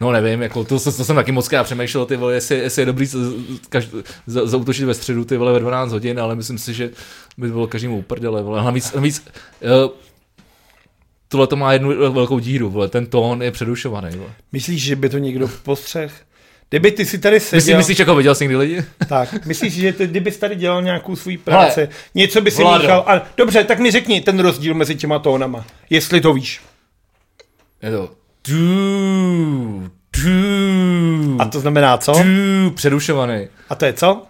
No nevím, jako to, to, to jsem taky moc krát přemýšlel, ty vole, jestli, jestli je dobrý z, každ, za, zautočit ve středu, ty vole, ve 12 hodin, ale myslím si, že by bylo každému uprdele, vole. Navíc, navíc uh, tohle to má jednu velkou díru, vole, ten tón je přerušovaný. Vole. Myslíš, že by to někdo postřeh? Kdyby ty si tady Myslíš, seděl... myslíš, jako viděl jsi někdy lidi? Tak, myslíš, že ty, kdybys tady dělal nějakou svůj práci, Hele, něco by si míchal... A, dobře, tak mi řekni ten rozdíl mezi těma tónama, jestli to víš. Je to tu, tu, A to znamená co? tu, přerušovaný. A to je co?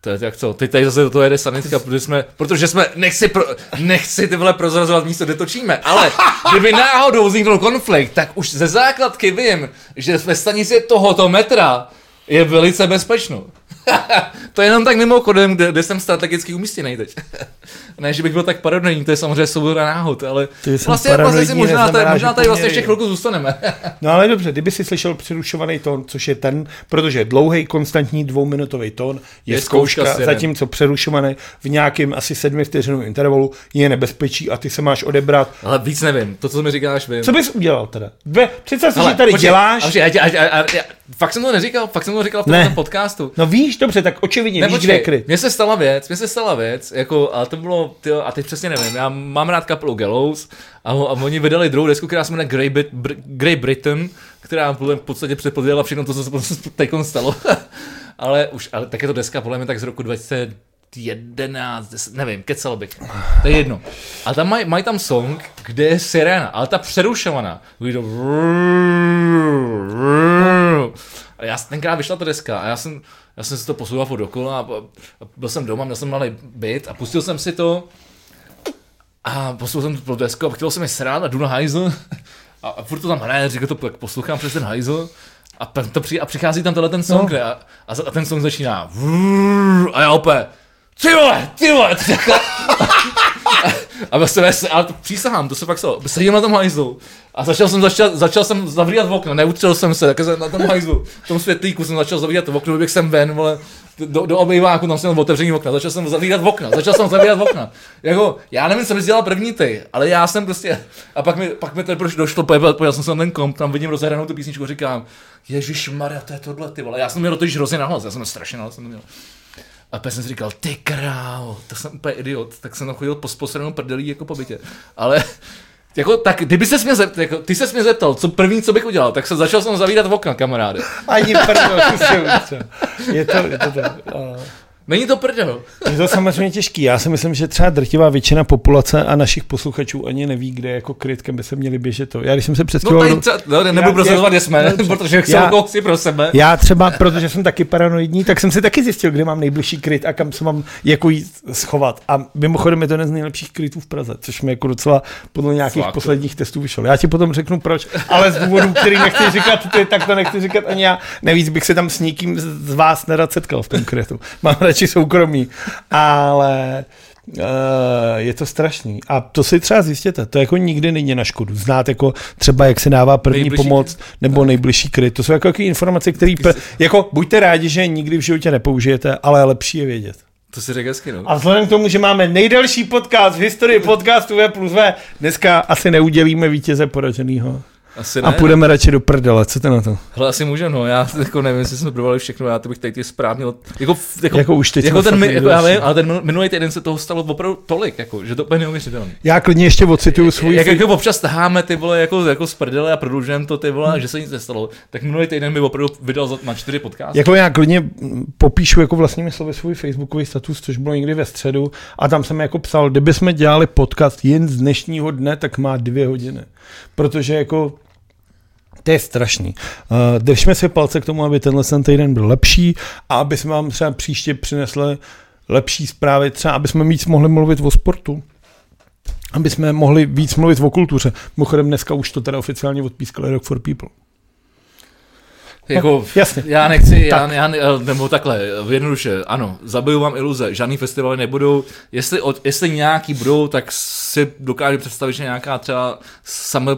To je jak co, teď tady zase do toho jede sanitka, protože jsme, protože jsme, nechci, pro, nechci ty vole prozrazovat místo, kde točíme, ale kdyby náhodou vzniknul konflikt, tak už ze základky vím, že ve stanici tohoto metra je velice bezpečno. To je jenom tak mimochodem, kde, kde jsem strategicky umístěný teď. ne, že bych byl tak paranoidní, to je samozřejmě souboda náhod, ale Ty vlastně, vlastně si paranoidní možná, tady, možná tady vlastně ještě chvilku zůstaneme. No ale dobře, kdyby si slyšel přerušovaný tón, což je ten, protože dlouhý konstantní dvouminutový tón je, Je zkouška zkouška, zatímco přerušovaný v nějakém asi sedmi vteřinovém intervalu je nebezpečí a ty se máš odebrat. ale víc nevím, to, co mi říkáš, vím. Co bys udělal teda? Dve, představ si, že tady počkej, děláš. a počkej, já, tě- a, a, a, a, fakt jsem to neříkal, fakt jsem to říkal v Ne. tom podcastu. No víš, dobře, tak očividně Ne, víš, počkej, kde kryt. mně se stala věc, mně se stala věc, jako, ale to bylo, tyjo, a teď přesně nevím, já mám rád kapelu Gallows a, a oni vydali druhou desku, která se jmenuje Grey, Brit, Br, Grey Britain, která v podstatě předpověděla všechno to, co se teď stalo. ale už, ale tak je to deska, podle mě tak z roku 2011, 10, nevím, kecal bych. To je jedno. A tam mají maj tam song, kde je sirena, ale ta přerušovaná. Kdy to... A já tenkrát vyšla ta deska a já jsem, já jsem si to poslouchal furt dokola a, a byl jsem doma, měl jsem malý byt a pustil jsem si to a poslouchal jsem tu desku a chtěl jsem mi srát a jdu na hajzl a, a furt to tam hraje, říkal to, tak poslouchám přes ten hajzl a, to při, a přichází tam tenhle ten song No. no. a, a, ten song začíná a já opět ty vole, ty vole, ty takhle. A vlastně, se, ale to přísahám, to se fakt stalo. Sedím na tom hajzlu a začal jsem, začal, začal jsem zavírat okno, neutřel jsem se, tak jsem na tom hajzlu, v tom světlíku jsem začal zavírat okno, vyběhl jsem ven, vole, do, do obejváku, tam jsem měl otevřený okna, začal jsem zavírat okna, začal jsem zavírat okna. Jako, já nevím, co bys dělal první ty, ale já jsem prostě, a pak mi, pak mi to proč došlo, pojel, jsem se na ten komp, tam vidím rozehranou tu písničku, říkám, Ježíš Maria, to je tohle, ty vole, já jsem měl to již hrozně nahlas, já jsem strašně nahlas, jsem to měl. A pak jsem si říkal, ty král, to jsem úplně idiot, tak jsem chodil po posranou prdelí jako po bytě. Ale jako, tak kdyby se mě zeptal, jako, ty se mě zeptal, co první, co bych udělal, tak se začal jsem zavírat okna, kamaráde. Ani prdel, utřel. Je to, je to, to. Není to prdel. Je to samozřejmě těžký. Já si myslím, že třeba drtivá většina populace a našich posluchačů ani neví, kde jako kryt, kam by se měli běžet to. Já když jsem se No přestěhoval... tady třeba, no, nebudu prosazovat, já- kde jsme, dobře. protože jsou kousy pro sebe. Já třeba, protože jsem taky paranoidní, tak jsem si taky zjistil, kde mám nejbližší kryt a kam se mám jako jít schovat. A mimochodem je to jeden z nejlepších krytů v Praze, což mi jako docela podle nějakých Fakt. posledních testů vyšlo. Já ti potom řeknu proč, ale z důvodů, který nechci říkat, ty, tak to nechci říkat ani já. Nevíc bych se tam s nikým z z vás nerad setkal v tom krytu. Mám radši soukromí. Ale Uh, je to strašný. A to si třeba zjistěte, to jako nikdy není na škodu. Znát jako třeba, jak se dává první Nejbližší pomoc nebo nejbližší kryt. To jsou jako takové informace, které pr- jako buďte rádi, že nikdy v životě nepoužijete, ale lepší je vědět. To si řekl hezky, no. A vzhledem k tomu, že máme nejdelší podcast v historii podcastu V plus V, dneska asi neudělíme vítěze poraženého. Asi ne. A půjdeme radši do prdele, co ty na to? Hele, asi můžeme, no, já jako nevím, jestli jsme probali všechno, já to bych tady ty správně, jako, jako, Jako už teď jako ten, mi- jako já vím, ale ten minulý týden se toho stalo opravdu tolik, jako, že to úplně neuvěřitelné. Já klidně ještě ocituju svůj... Jak, jako občas taháme ty vole jako, jako z prdele a prodlužujeme to ty vole, a že se nic nestalo, tak minulý týden mi opravdu vydal na čtyři podcasty. Jako já klidně popíšu jako vlastními slovy svůj facebookový status, což bylo někdy ve středu a tam jsem jako psal, kdyby jsme dělali podcast jen z dnešního dne, tak má dvě hodiny. Protože jako to je strašný. Uh, držme si palce k tomu, aby tenhle ten týden byl lepší a aby jsme vám třeba příště přinesli lepší zprávy, třeba aby jsme víc mohli mluvit o sportu. Aby jsme mohli víc mluvit o kultuře. Mimochodem dneska už to teda oficiálně odpískali Rock for People. Jako, Jasně. já nechci, já, já, ne- nebo takhle, jednoduše, ano, zabiju vám iluze, žádný festivaly nebudou, jestli, od, jestli nějaký budou, tak si dokážu představit, že nějaká třeba summer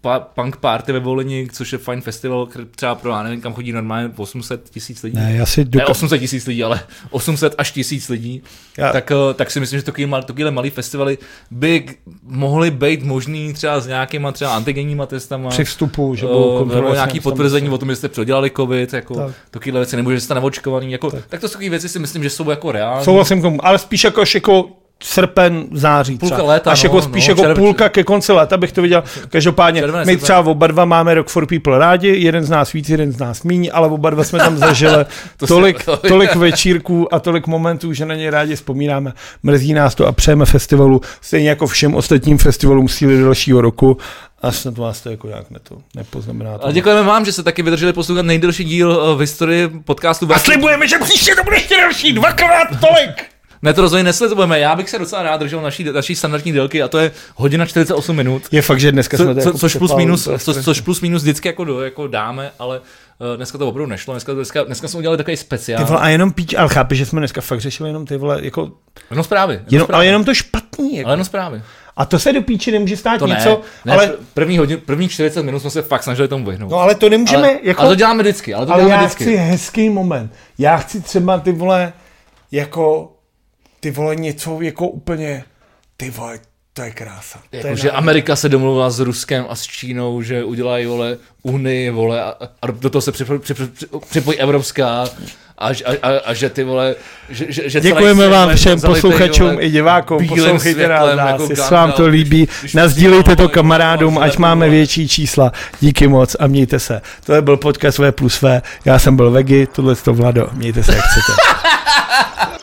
pa, punk party ve Voleni, což je fajn festival, který třeba pro, já nevím, kam chodí normálně 800 tisíc lidí. Ne, já si Ne doka- 800 tisíc lidí, ale 800 až tisíc lidí, Já- tak, eh, tak si myslím, že takový, mal- takovýhle malý festivaly by mohly být možný třeba s nějakýma třeba antigenníma testama. při vstupu, že budou nebo kontrolovat nějaký potvrzení o tom, že prodělali covid, jako Tak. takovéhle věci, nebo že jste neočkovaný, jako, tak. tak to jsou takové věci si myslím, že jsou jako reální. Souhlasím k tomu, ale spíš jako, jako srpen, září Půlka třeba. léta, Až no, jako spíš no, jako červ- půlka ke konci léta bych to viděl. Každopádně Červenec, my třeba oba dva máme Rock for People rádi, jeden z nás víc, jeden z nás míň, ale oba dva jsme tam zažili To tolik, to- tolik večírků a tolik momentů, že na ně rádi vzpomínáme. Mrzí nás to a přejeme festivalu, stejně jako všem ostatním festivalům síly do dalšího roku a snad vás to jako nějak ne to nepoznamená. To. Ale děkujeme vám, že jste taky vydrželi poslouchat nejdelší díl eh, v historii podcastu. A slibujeme, že příště to bude ještě další, dvakrát tolik! Ne, to rozhodně neslibujeme. Já bych se docela rád držel naší, naší standardní délky a to je hodina 48 minut. Je fakt, že dneska Co, jsme to co, jako což, plus minus, úplně co, což plus minus vždycky jako, do, jako dáme, ale uh, dneska to opravdu nešlo. Dneska, dneska, dneska jsme udělali takový Ty speciál. vole, a jenom píč, ale chápeš, že jsme dneska fakt řešili jenom ty vole, jako, Jenom zprávy. Jenom jenom, zprávy. ale jenom to špatný, jako. ale jenom zprávy. A to se do píči nemůže stát To něco, ne, ne ale, pr- první, hodin, první 40 minut jsme se fakt snažili tomu vyhnout. no ale to nemůžeme, ale, jako, ale to děláme vždycky, ale to ale děláme já vždycky. chci hezký moment. Já chci třeba ty vole, jako, ty vole něco jako úplně, ty vole, to je krása. to je Jako, že. Amerika se domluvila s Ruskem a s Čínou, že udělají vole Unii, vole, a, a do toho se připojí, připojí, připojí Evropská a, a, a, a, že ty vole, že, že, že Děkujeme vám všem posluchačům vole, i divákům, poslouchejte nás, nás jako jestli vám to líbí, nazdílejte to kamarádům, ať máme větší čísla. Díky moc a mějte se. To je byl podcast V plus V, já jsem byl Vegi, tohle je to Vlado, mějte se jak chcete.